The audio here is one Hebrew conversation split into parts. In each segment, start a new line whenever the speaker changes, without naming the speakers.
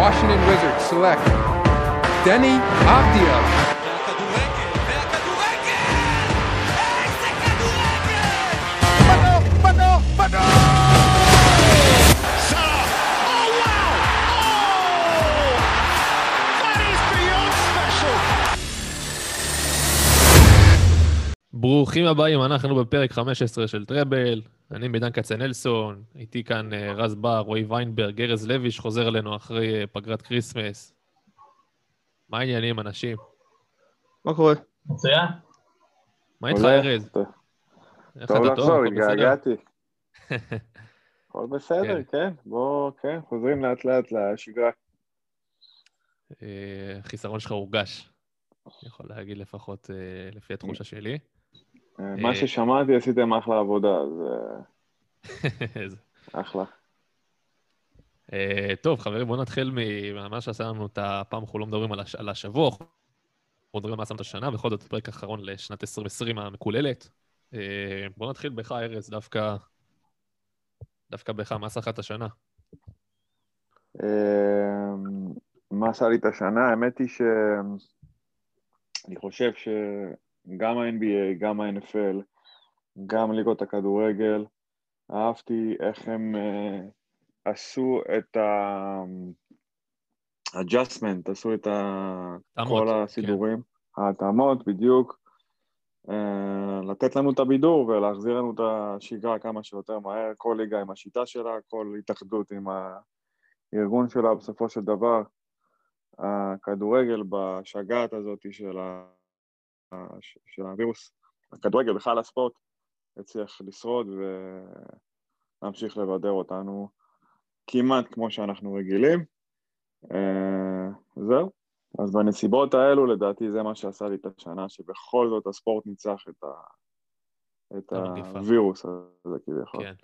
Washington Wizards select Deni Avdija.
ברוכים הבאים, אנחנו בפרק 15 של טראבל, אני מידן כצנלסון, איתי כאן אה, רז בר, רועי ויינברג, ארז לוי שחוזר אלינו אחרי אה, פגרת כריסמס. מה העניינים, אנשים?
מה קורה?
מצוין.
מה איתך. ארז?
טוב.
איך
טוב
אתה בסדר?
התגעגעתי. הכל בסדר,
כן.
כן. בוא, כן, חוזרים לאט לאט לשגרה.
אה, החיסרון שלך הורגש, אני יכול להגיד לפחות לפי התחושה שלי.
אה, מה ששמעתי, עשיתם אחלה עבודה, אז אה, אחלה.
אה, טוב, חברים, בואו נתחיל ממה שעשה לנו את הפעם, אנחנו לא מדברים על הש- על השבוע, אנחנו מדברים על מה את השנה, בכל זאת, פרק אחרון לשנת 2020 המקוללת. אה, בואו נתחיל בך, ארז, דווקא... דווקא בך, מה עשה לך את השנה?
אה, מה עשה לי את השנה? האמת היא ש... אני חושב שגם ה-NBA, גם ה-NFL, גם ליגות הכדורגל, אהבתי איך הם אה, עשו את ה-adjustment, עשו את ה...
התאמות,
כל הסידורים, ההתאמות, בדיוק. אה, לתת לנו את הבידור ולהחזיר לנו את השגרה כמה שיותר מהר, כל ליגה עם השיטה שלה, כל התאחדות עם הארגון שלה, בסופו של דבר, הכדורגל בשגעת הזאת של, ה... של הווירוס, הכדורגל בכלל הספורט, הצליח לשרוד ולהמשיך לבדר אותנו כמעט כמו שאנחנו רגילים. אה, זהו. אז בנסיבות האלו, לדעתי זה מה שעשה לי את השנה, שבכל זאת הספורט ניצח את, ה... את. הווירוס הזה כביכול.
כן.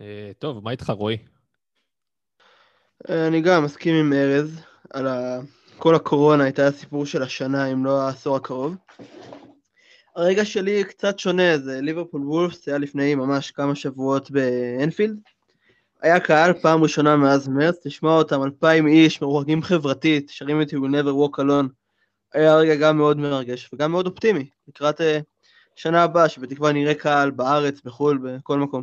אה, טוב, מה איתך, רועי?
אני גם מסכים עם ארז על ה... כל הקורונה הייתה הסיפור של השנה, אם לא העשור הקרוב. הרגע שלי קצת שונה, זה ליברפול וולפס, היה לפני ממש כמה שבועות באנפילד. היה קהל פעם ראשונה מאז מרץ, לשמוע אותם אלפיים איש, מרוחקים חברתית, שרים את You never walk alone. היה רגע גם מאוד מרגש וגם מאוד אופטימי, לקראת אה, שנה הבאה, שבתקווה נראה קהל בארץ, בחו"ל, בכל מקום.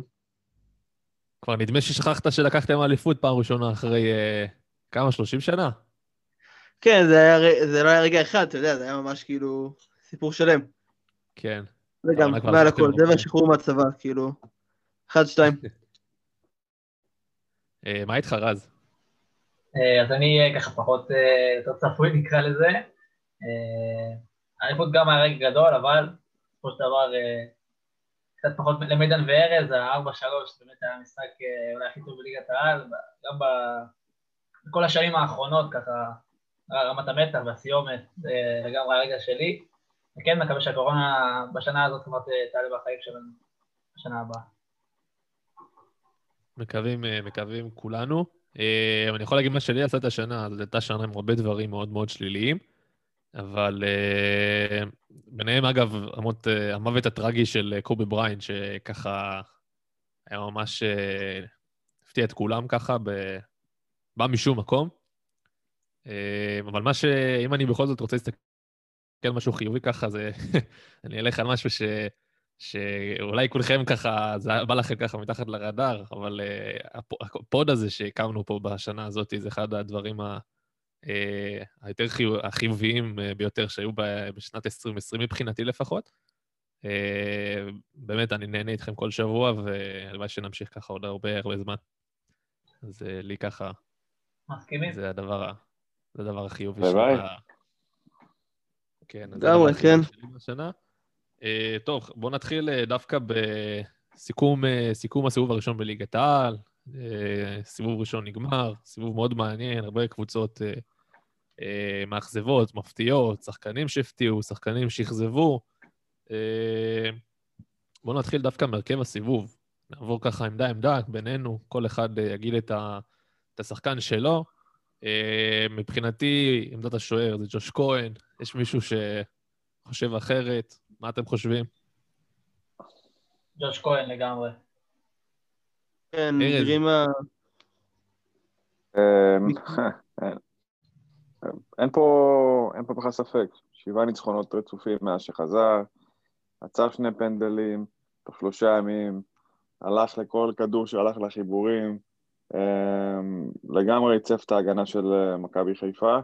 כבר נדמה ששכחת שלקחתם אליפות פעם ראשונה אחרי אה, כמה, 30 שנה?
כן, זה, היה, זה לא היה רגע אחד, אתה יודע, זה היה ממש כאילו סיפור שלם.
כן.
זה גם מעל הכל, זה
הרבה.
והשחרור מהצבא, כאילו. אחד, שתיים.
אה, מה איתך, רז?
אה, אז אני אהיה ככה פחות אה, יותר צפוי נקרא לזה. אה, האליפות גם היה רגע גדול, אבל בסופו של דבר אה, קצת פחות למידן וארז, ה-4-3 זה באמת היה המשחק אה, אולי הכי טוב בליגת העל, גם בכל השנים האחרונות ככה, רמת המתח והסיומת, אה, לגמרי הרגע שלי. וכן, מקווה שהקורונה בשנה הזאת כבר תעלה בחיים שלנו בשנה הבאה.
מקווים, אה, מקווים כולנו. אה, אני יכול להגיד מה שלי עשה את השנה, זו הייתה שנה עם הרבה דברים מאוד מאוד שליליים, אבל אה, ביניהם, אגב, המות, אה, המוות הטרגי של אה, קובי בריין, שככה היה ממש אה, הפתיע את כולם ככה, ב... בא משום מקום. אה, אבל מה ש... אם אני בכל זאת רוצה להסתכל על משהו חיובי ככה, זה... אני אלך על משהו ש... שאולי כולכם ככה, זה בא לכם ככה מתחת לרדאר, אבל הפ- הפוד הזה שהקמנו פה בשנה הזאת, זה אחד הדברים ה, uh, היותר חיו, החיוביים uh, ביותר שהיו בשנת 2020 מבחינתי לפחות. באמת, אני נהנה איתכם כל שבוע, והלוואי שנמשיך ככה עוד הרבה הרבה זמן. אז לי ככה,
מסכימים?
זה הדבר, ה- זה הדבר החיובי
הלוואי.
ה- כן, אז זה הדבר החיובי
כן.
שלי בשנה. אה, טוב, בואו נתחיל אה, דווקא בסיכום אה, הסיבוב הראשון בליגת העל. סיבוב ראשון נגמר, סיבוב מאוד מעניין, הרבה קבוצות מאכזבות, מפתיעות, שחקנים שהפתיעו, שחקנים שאכזבו. בואו נתחיל דווקא מהרכב הסיבוב. נעבור ככה עמדה-עמדה בינינו, כל אחד יגיד את, ה, את השחקן שלו. אה, מבחינתי, עמדת השוער זה ג'וש כהן, יש מישהו שחושב אחרת, מה אתם חושבים?
ג'וש כהן לגמרי.
כן. גרימה...
אמ, אין פה, אין פה בכלל ספק, שבעה ניצחונות רצופים מאז שחזר, עצר שני פנדלים, תוך שלושה ימים, הלך לכל כדור שהלך לחיבורים, לגמרי ריצף את ההגנה של אה, מכבי חיפה.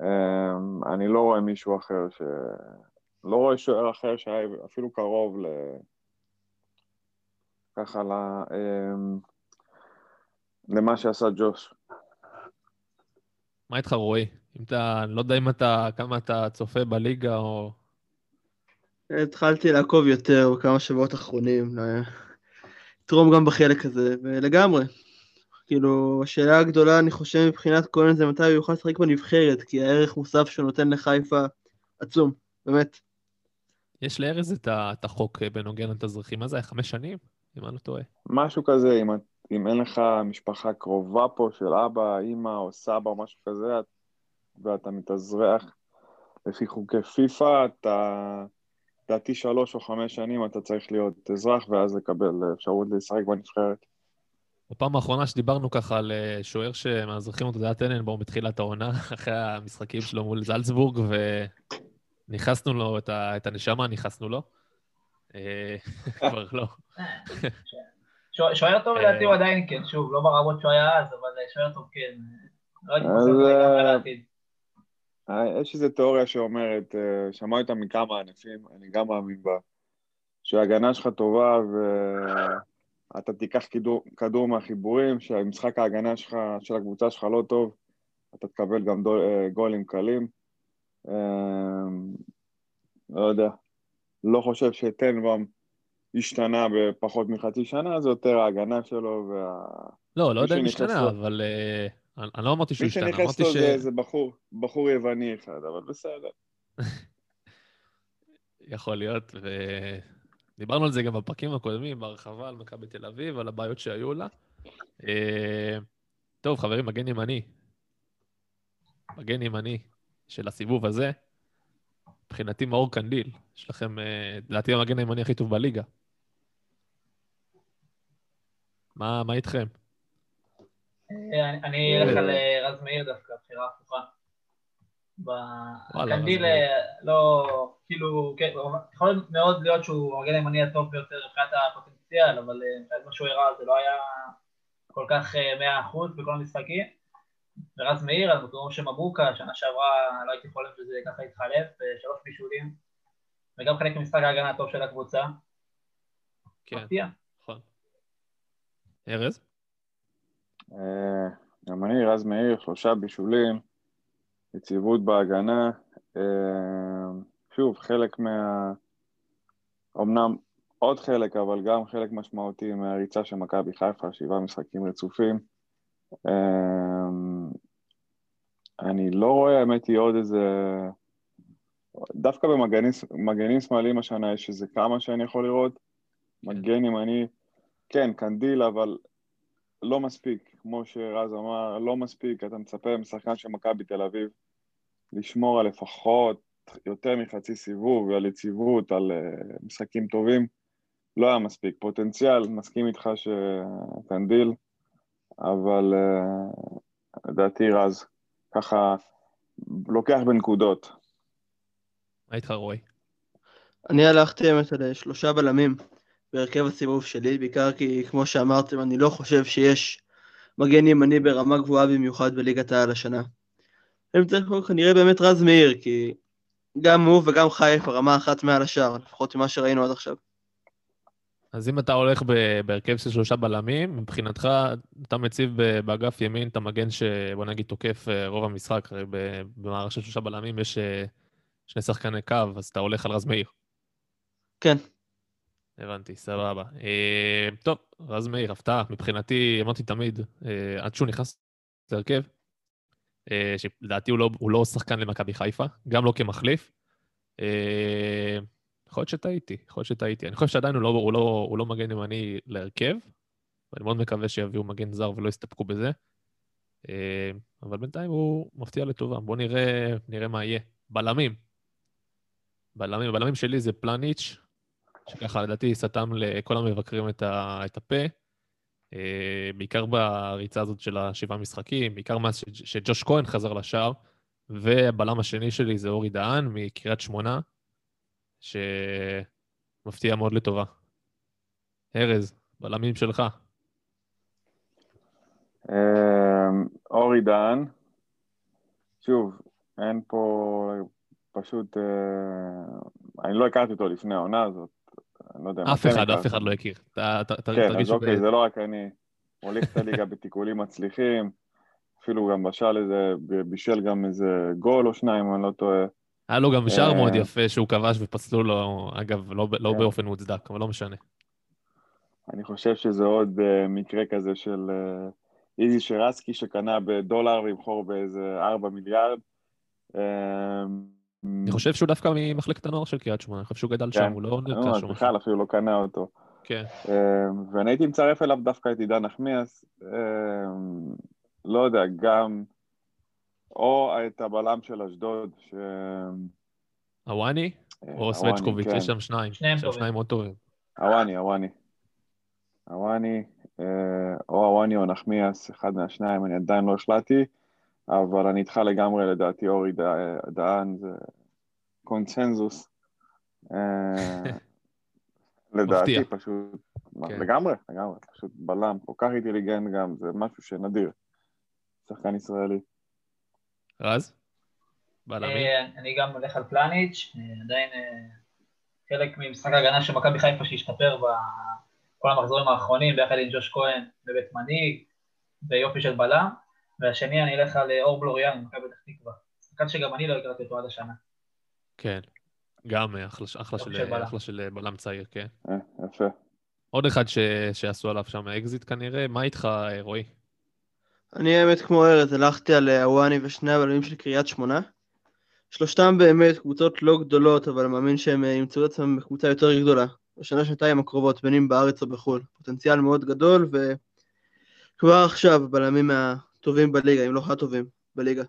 אמ, אני לא רואה מישהו אחר ש... לא רואה שוער אחר שהיה אפילו קרוב ל... ככה ל... אמ, למה שעשה ג'וש.
מה איתך, רועי? אם אתה, אני לא יודע אם אתה, כמה אתה צופה בליגה או...
התחלתי לעקוב יותר בכמה שבועות אחרונים, לתרום גם בחלק הזה, ולגמרי. כאילו, השאלה הגדולה, אני חושב, מבחינת כהן זה מתי הוא יוכל לשחק בנבחרת, כי הערך מוסף שהוא נותן לחיפה עצום, באמת.
יש לארז את, את החוק בנוגע לתזריכים, מה זה היה, חמש שנים? אם אני לא טועה.
משהו כזה, אם, אם אין לך משפחה קרובה פה של אבא, אימא או סבא או משהו כזה, ואתה מתאזרח לפי חוקי פיפ"א, אתה, לדעתי שלוש או חמש שנים אתה צריך להיות אזרח ואז לקבל אפשרות לשחק בנבחרת.
בפעם האחרונה שדיברנו ככה על אה, שוער שמאזרחים אותו, זה היה טננבאום בתחילת העונה, אחרי המשחקים שלו מול זלצבורג, ונכנסנו לו את, ה... את הנשמה, נכנסנו לו. אה, כבר לא.
שוער- טוב
אה.
לדעתי הוא עדיין כן, שוב, לא ברמות שהוא היה אז, אבל שוער טוב כן. לא הייתי חושב לעתיד.
יש איזו תיאוריה שאומרת, שמעתי אותה מכמה ענפים, אני גם מאמין בה, שההגנה שלך טובה ואתה תיקח כדור, כדור מהחיבורים, שהמשחק ההגנה שלך, של הקבוצה שלך לא טוב, אתה תקבל גם דול, אה, גולים קלים. אה, לא יודע, לא חושב שטנבאום השתנה בפחות מחצי שנה, זה יותר ההגנה שלו וה...
לא, לא יודע אם
מי שנכנס
השתנה,
לו-
אבל אה, אני אני לא אמרתי שהוא
מי
השתנה,
שנכנס
אמרתי
לו
ש...
זה, זה בחור, בחור יווני אחד, אבל בסדר.
יכול להיות, ודיברנו על זה גם בפרקים הקודמים, בהרחבה על מכבי תל אביב, על הבעיות שהיו לה. אה, טוב, חברים, מגן ימני. מגן ימני של הסיבוב הזה, מבחינתי מאור קנדיל. יש לכם, אה, לדעתי, המגן הימני הכי טוב בליגה. מה, מה איתכם?
אה, אני- אלך על רז מאיר דווקא, בחירה הפוכה.
וואלה,
קנדיל
רז מאיר.
אה, לא, כאילו, כן, יכול מאוד להיות שהוא המגן הימני הטוב ביותר מבחינת הפוטנציאל, אבל אה, מבחינת מה שהוא הראה זה לא היה כל כך אה, מאה אחוז בכל המשחקים. ורז מאיר, על מקומו של מבוקה, שנה שעברה לא הייתי חולם שזה ככה יתחלף, אה, שלוש בישולים, וגם חלק ממשחק ההגנה הטוב של הקבוצה.
כן,
מפתיע.
נכון. ארז?
אה, גם אני, רז מאיר, שלושה בישולים, יציבות בהגנה. אה, שוב, חלק מה... אמנם עוד חלק, אבל גם חלק משמעותי מהריצה של מכבי חיפה, שבעה משחקים רצופים. אה, אני לא רואה, האמת היא, עוד איזה... דווקא במגנים מגנים שמאליים השנה יש איזה כמה שאני יכול לראות. מגן ימני, כן, קנדיל, אבל לא מספיק, כמו שרז אמר, לא מספיק, אתה מצפה משחקן של מכבי תל אביב לשמור על לפחות יותר מחצי סיבוב, על יציבות, על uh, משחקים טובים, לא היה מספיק. פוטנציאל, מסכים איתך שקנדיל, אבל uh, לדעתי רז, ככה לוקח בנקודות.
מה איתך, רועי?
אני הלכתי האמת על שלושה בלמים בהרכב הסיבוב שלי, בעיקר כי כמו שאמרתם, אני לא חושב שיש מגן ימני ברמה גבוהה במיוחד בליגת העל השנה. צריך פה כנראה באמת רז מאיר, כי גם הוא וגם חיפה רמה אחת מעל השאר, לפחות ממה שראינו עד עכשיו.
אז אם אתה הולך בהרכב של שלושה בלמים, מבחינתך אתה מציב באגף ימין את המגן שבוא נגיד תוקף אה, רוב המשחק, הרי ב- במערך של שלושה בלמים יש אה, שני שחקני קו, אז אתה הולך על רז מאיר.
כן.
הבנתי, סבבה. אה, טוב, רז מאיר, הפתעה. מבחינתי, אמרתי תמיד, עד שהוא נכנס להרכב, שלדעתי הוא לא, הוא לא שחקן למכבי חיפה, גם לא כמחליף. אה, יכול להיות שטעיתי, יכול להיות שטעיתי. אני חושב שעדיין הוא לא, הוא, לא, הוא לא מגן ימני להרכב, ואני מאוד מקווה שיביאו מגן זר ולא יסתפקו בזה. אה, אבל בינתיים הוא מפתיע לטובה. בואו נראה, נראה מה יהיה. בלמים. בלמים, הבלמים שלי זה פלניץ', שככה לדעתי סתם לכל המבקרים את, ה, את הפה. אה, בעיקר בריצה הזאת של השבעה משחקים, בעיקר מאז שג'וש כהן חזר לשער, והבלם השני שלי זה אורי דהן מקריית שמונה, שמפתיע מאוד לטובה. ארז, בלמים שלך.
אמ, אורי דן, שוב, אין פה פשוט, אה, אני לא הכרתי אותו לפני העונה הזאת, אני לא יודע
אף אחד. אף אחד לא הכיר.
כן, אז אוקיי, זה לא רק אני. הוליך את הליגה בתיקולים מצליחים, אפילו גם בשל איזה, בישל גם איזה גול או שניים, אני לא טועה.
היה לו גם שער
אה,
מאוד יפה שהוא כבש ופסלו לו, אגב, לא, לא
כן.
באופן מוצדק, אבל לא משנה.
אני חושב שזה עוד אה, מקרה כזה של אה, איזי שרסקי שקנה בדולר וימכור באיזה 4 מיליארד. אה,
אני חושב שהוא דווקא ממחלקת הנוער של קריית שמונה, אני חושב שהוא גדל
כן.
שם, הוא לא נרכש או משהו.
בכלל אפילו לא קנה אותו.
כן.
אה, ואני הייתי מצרף אליו דווקא את עידן נחמיאס, אה, לא יודע, גם, או את הבלם של אשדוד, ש...
הוואני
אה,
או סווצ'קוביץ',
כן.
יש שם שניים. יש שם. שניים מאוד טובים.
הוואני, הוואני. הוואני, אה, או הוואני או נחמיאס, אחד מהשניים, אני עדיין לא החלטתי, אבל אני איתך לגמרי, לדעתי אורי דה- דהן זה קונצנזוס. אה, לדעתי
מפתיע.
פשוט,
כן.
לגמרי, לגמרי, פשוט בלם, כל כך אינטליגנט גם, זה משהו שנדיר. שחקן ישראלי.
רז? בלמים?
אה, אני גם הולך על פלניץ', אה, עדיין חלק ממשחק ההגנה של מכבי חיפה שהשתפר בכל המחזורים האחרונים, ביחד עם ג'וש כהן בבית מנהיג, ויופי של בלם, והשני אני אלך על אה, אור בלוריאן ממכבי פתח תקווה. שחקן שגם אני לא הכרתי אותו עד השנה.
כן. גם אה, אחלה, אחלה, של. אחלה של בלם צעיר, כן.
אה, יפה.
עוד אחד ש... שעשו עליו שם אקזיט כנראה, מה איתך, רועי?
אני האמת כמו ארז, הלכתי על הוואני ושני הבלמים של קריית שמונה. שלושתם באמת קבוצות לא גדולות, אבל אני מאמין שהם ימצאו את עצמם בקבוצה יותר גדולה. בשנה שנתיים הקרובות, בין אם בארץ או בחו"ל. פוטנציאל מאוד גדול, וכבר עכשיו בלמים מהטובים בליגה, אם לא הטובים בליגה.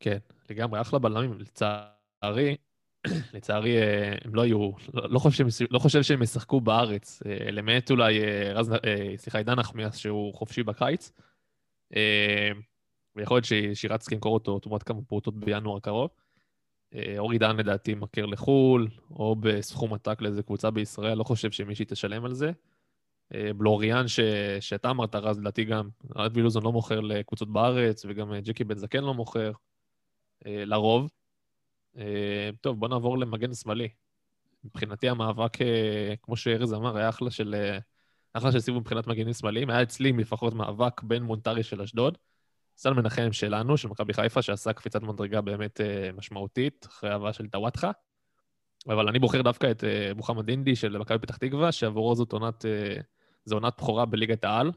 כן, לגמרי, אחלה בלמים. לצערי, לצערי, אה, הם לא היו, לא, חושב לא חושב שהם ישחקו בארץ, אה, למעט אולי אה, רז, סליחה, עידן נחמיאס, שהוא חופשי בקיץ. ויכול להיות ש- שירצקי ימכור אותו תמורת כמה פרוטות בינואר הקרוב. אה, אורי דן לדעתי מכיר לחו"ל, או בסכום עתק לאיזה קבוצה בישראל, לא חושב שמישהי תשלם על זה. בלוריאן, ש... שאתה אמרת, רז, לדעתי גם, אבי לוזון לא מוכר לקבוצות בארץ, וגם אה, ג'קי בן זקן לא מוכר, אה, לרוב. אה, טוב, בוא נעבור למגן שמאלי. מבחינתי המאבק, כמו שארז אמר, היה אחלה של, אחלה של סיבוב מבחינת מגנים שמאליים. היה אצלי לפחות מאבק בין מונטרי של אשדוד, סל מנחם שלנו, של מכבי חיפה, שעשה קפיצת מדרגה באמת משמעותית, אחרי ההבאה של טוואטחה. אבל אני בוחר דווקא את מוחמד אינדי של מכבי פתח תקווה, שעבורו זאת עונת, זו עונת בכורה בליגת העל.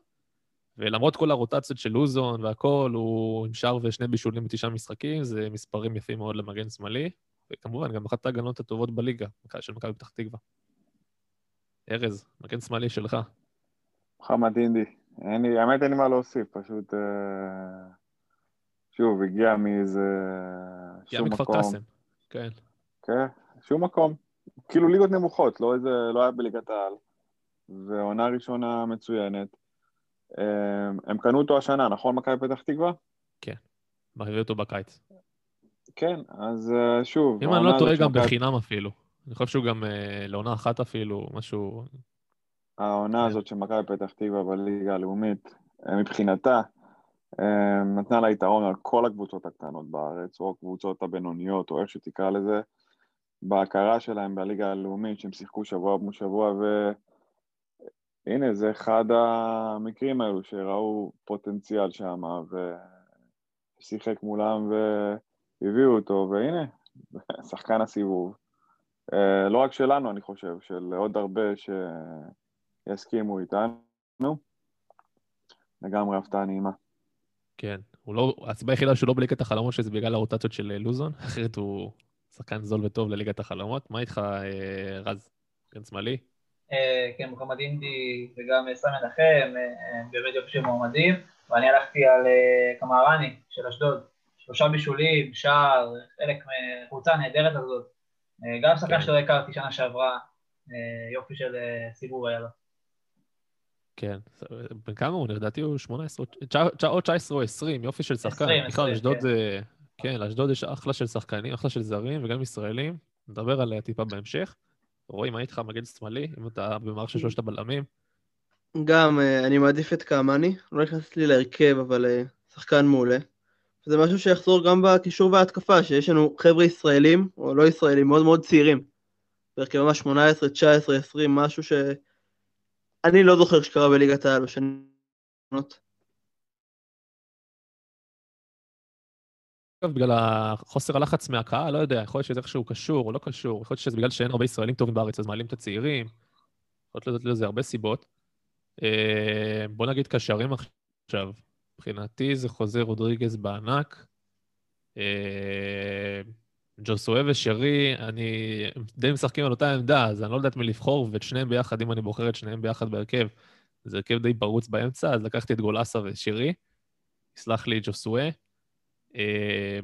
ולמרות כל הרוטציות של לוזון והכול, הוא עם שער ושני בישולים בתשעה משחקים, זה מספרים יפים מאוד למגן שמאלי, וכמובן גם אחת ההגנות הטובות בליגה של מכבי פתח תקווה. ארז, מגן שמאלי שלך.
מוחמד אינדי. אין לי, האמת אין לי מה להוסיף, פשוט... אה, שוב, הגיע מאיזה...
הגיע מכפר. קאסם. כן.
כן, שום מקום. כאילו ליגות נמוכות, לא איזה... לא היה בליגת העל. ועונה ראשונה מצוינת. אה, הם קנו אותו השנה, נכון? מכבי פתח תקווה?
הביא אותו בקיץ.
כן, אז אה, שוב,
אם אני לא טועה, גם
שמכבי-
בחינם אפילו. אני חושב שהוא גם אה, לעונה אחת אפילו, משהו...
העונה
כן.
הזאת של מכבי פתח תקווה בליגה הלאומית, אה, מבחינתה, אה, נתנה לה יתרון על כל הקבוצות הקטנות בארץ, או הקבוצות הבינוניות, או איך שתקרא לזה, בהכרה שלהם בליגה הלאומית, שהם שיחקו שבוע מול שבוע, והנה, זה אחד המקרים האלו שראו פוטנציאל שם, ושיחק מולם והביאו אותו, והנה, שחקן הסיבוב. אה, לא רק שלנו, אני חושב, של עוד הרבה שיסכימו איתנו. לגמרי הפתעה נעימה.
כן. הוא לא... הסיבה היחידה שהוא לא בליגת החלומות שזה בגלל הרוטציות של לוזון, אחרת הוא שחקן זול וטוב לליגת החלומות. מה איתך, אה, רז? מגן שמאלי?
אה, כן, מוחמד אינדי וגם סמי מנחם, אה, באמת יופי של מועמדים, ואני הלכתי על אה, קמרני של אשדוד, שלושה בישולים, שער, חלק מהקבוצה הנהדרת הזאת, גם שחקן
כן.
שלא הכרתי שנה שעברה, יופי של סיבוב היה לו.
כן. בן כמה הוא? לדעתי הוא 18, תשע- או 19 או 20, יופי של שחקן.
20,
בכלל,
20,
אשדוד
כן.
זה... כן, לאשדוד יש אחלה של שחקנים, אחלה של זרים וגם ישראלים. נדבר עליה טיפה בהמשך. רועי, מה איתך מגן שמאלי? אם אתה במערך של שלושת הבלמים?
גם, אה, אני מעדיף את קאמני, לא נכנס לי להרכב, אבל אה, שחקן מעולה. זה משהו שיחזור גם בקישור וההתקפה, שיש לנו חבר'ה ישראלים, או לא ישראלים, מאוד מאוד צעירים. בהרכב ממש 18, 19, 20, משהו שאני לא זוכר שקרה בליגת העל בשנים
בגלל החוסר הלחץ מהקהל, לא יודע, יכול להיות שזה איכשהו קשור או לא קשור, יכול להיות שזה בגלל שאין הרבה ישראלים טובים בארץ, אז מעלים את הצעירים, יכול להיות לזה הרבה סיבות. אה, בוא נגיד קשרים עכשיו. מבחינתי זה חוזה רודריגז בענק. אה, ג'וסואה ושרי, אני די משחקים על אותה עמדה, אז אני לא יודע את מי לבחור, ואת שניהם ביחד, אם אני בוחר את שניהם ביחד בהרכב, זה הרכב די פרוץ באמצע, אז לקחתי את גולסה ושרי. יסלח לי ג'וסואה. אה,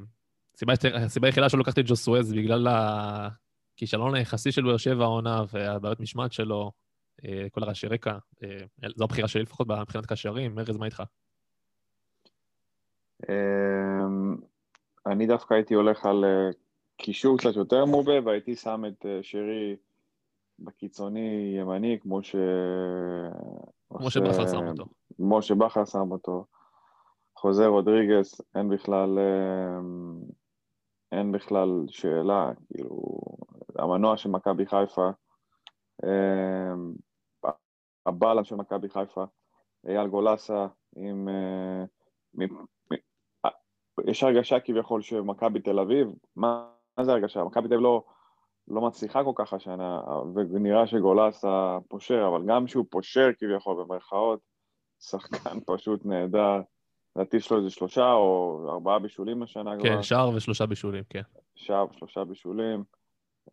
הסיבה, היחידה שלא לקחתי את ג'וסואה זה בגלל הכישלון היחסי של באר שבע העונה והבעיות משמעת שלו, אה, כל הרעשי רקע. אה, זו הבחירה שלי לפחות מבחינת קשרים. ארז, מה איתך?
אמ, אני דווקא הייתי הולך על קישור קצת יותר מובה, והייתי שם את שרי בקיצוני ימני, כמו ש...
כמו שבכר שם אותו.
כמו שבכר שם אותו. חוזה רודריגס, אין בכלל, אמ, אין בכלל שאלה, כאילו, המנוע של מכבי חיפה, אמ, הבלם של מכבי חיפה, אייל גולסה, עם... אה, יש הרגשה כביכול שמכבי תל אביב, מה, מה זה הרגשה? מכבי תל אביב לא, לא מצליחה כל כך השנה, ונראה שגולסה פושר, אבל גם שהוא פושר כביכול במרכאות, שחקן פשוט נהדר. לדעתי יש לו איזה שלושה או ארבעה בישולים השנה כבר.
כן, שער ושלושה בישולים, כן.
שער ושלושה בישולים.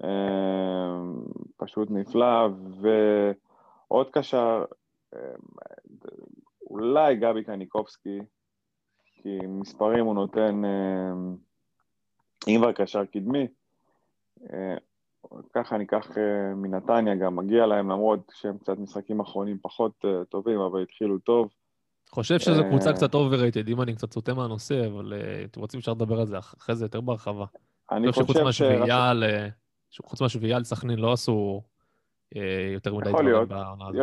אמ, פשוט נפלא, ועוד קשר, אמ, אולי גבי קניקובסקי, כי מספרים הוא נותן, אמ, אם כבר קשר קדמי, אה, ככה אני אקח אה, מנתניה, גם מגיע להם, למרות שהם קצת משחקים אחרונים פחות אה, טובים, אבל התחילו טוב.
חושב שזו
אה,
קבוצה קצת overrated, אם אני קצת סוטה מהנושא, אבל אה, אתם רוצים אפשר לדבר על זה אחרי זה יותר בהרחבה.
אני
חושב שחוץ מהשביעייה ל... חוץ מהשביעייה לסכנין לא עשו אה, יותר מדי דברים. בעונה הזאת.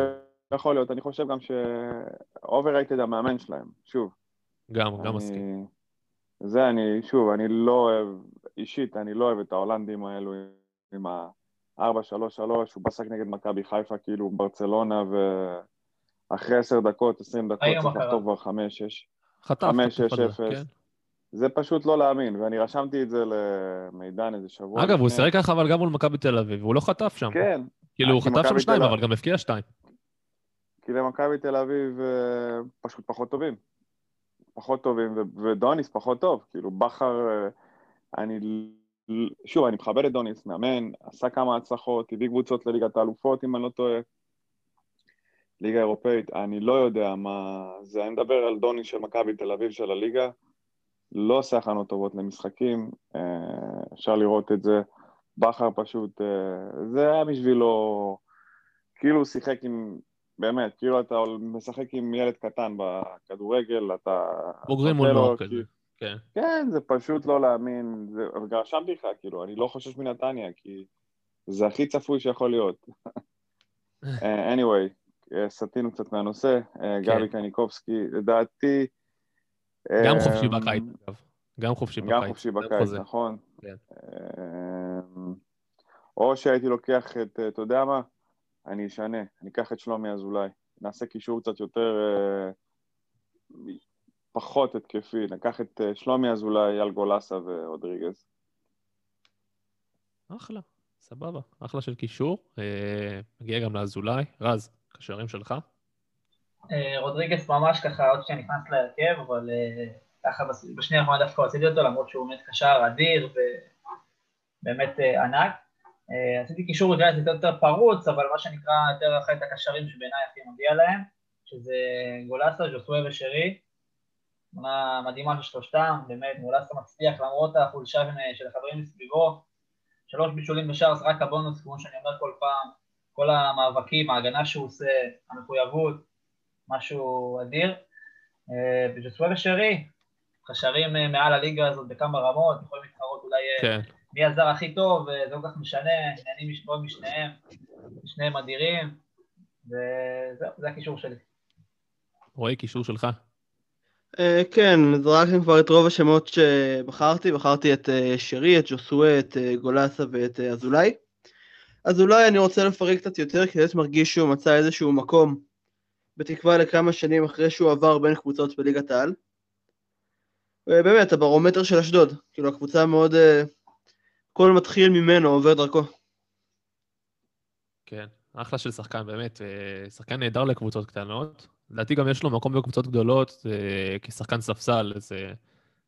יכול להיות, אני חושב גם ש-overrated המאמן שלהם, שוב.
גם, גם מסכים.
זה אני, שוב, אני לא אוהב, אישית, אני לא אוהב את ההולנדים האלו עם ה-4-3-3, הוא בסק נגד מכבי חיפה, כאילו ברצלונה, ואחרי 10 דקות, 20 דקות, צריך. לחטוף כבר 5-6.
חטף,
חמש, שש, אפס.
כן.
זה פשוט לא להאמין, ואני רשמתי את זה למידן איזה שבוע
אגב, הוא. שיחק ככה אבל גם מול מכבי תל אביב, והוא לא חטף שם.
כן,
כאילו, הוא חטף שם שניים, אבל גם הבקיע שתיים.
כי למכבי תל אביב אה, פשוט פחות טובים. פחות טובים, ודוניס פחות טוב. כאילו, בכר, אה, אני... שוב, אני מכבד את דוניס, מאמן, עשה כמה הצלחות, הביא קבוצות לליגת האלופות, אם אני לא טועה. ליגה אירופאית, אני לא יודע מה זה. אני מדבר על דוניס של מכבי תל אביב של הליגה. לא עושה הכנות טובות למשחקים, אה, אפשר לראות את זה. בכר פשוט, אה, זה היה בשבילו, כאילו הוא שיחק עם, באמת, כאילו אתה משחק עם ילד קטן בכדורגל, אתה...
בוגרים מול נוער כזה. כן.
כן, זה פשוט לא להאמין, זה- רשמתי לך, כאילו, אני לא חושש מנתניה, כי זה הכי צפוי שיכול להיות. אה, anyway, סטינו קצת מהנושא, אה, גבי קניקובסקי, לדעתי...
גם
אה,
חופשי בקיץ, אגב. גם חופשי בקיץ.
גם חופשי בקיץ. נכון.
כן.
אמ, או שהייתי לוקח את, אתה יודע מה? אני אשנה, אני אקח את שלומי אזולאי. נעשה קישור קצת יותר, אה, פחות התקפי. נקח את אה, שלומי אזולאי, אייל גולסה ורודריגז.
אחלה, סבבה. אחלה של קישור. אה, מגיע גם לאזולאי. רז, קשרים שלך?
אה, רודריגס ממש ככה עוד שניה נכנס להרכב, אבל אה, ככה בשנייה האחרונה דווקא הוצאתי אותו, למרות שהוא באמת קשר אדיר ובאמת אה, ענק. עשיתי קישור רגע יותר יותר פרוץ, אבל מה שנקרא יותר אחרי את הקשרים שבעיניי הכי מגיע להם, שזה גולסה, ז'וסווה ושרי. תמונה מדהימה של שלושתם, באמת גולסה מצליח למרות החולשה של החברים מסביבו. שלוש בישולים בשער זה רק הבונוס, כמו שאני אומר כל פעם, כל המאבקים, ההגנה שהוא עושה, המחויבות. משהו אדיר. אה, וג'וסווה ושרי, קשרים אה, מעל הליגה הזאת בכמה רמות, יכולים להתחרות אולי אה,
כן.
מי הזר הכי טוב, וזה לא כל כך משנה, נהנים מאוד משניהם, שניהם אדירים, וזהו, זה הקישור שלי.
רועי, קישור שלך.
אה, כן, זרקתם כבר את רוב השמות שבחרתי, בחרתי את אה, שרי, את ג'וסווה, את אה, גולסה ואת אה, אזולאי. אזולאי אני רוצה לפרק קצת יותר, כי באמת מרגיש שהוא מצא איזשהו מקום, בתקווה לכמה שנים אחרי שהוא עבר בין קבוצות בליגת העל. ובאמת, הברומטר של אשדוד, כאילו הקבוצה מאוד, אה, כל מתחיל ממנו עובר דרכו.
כן, אחלה של שחקן, באמת. אה, שחקן נהדר לקבוצות קטנות. לדעתי גם יש לו מקום בקבוצות גדולות אה, כשחקן ספסל, זה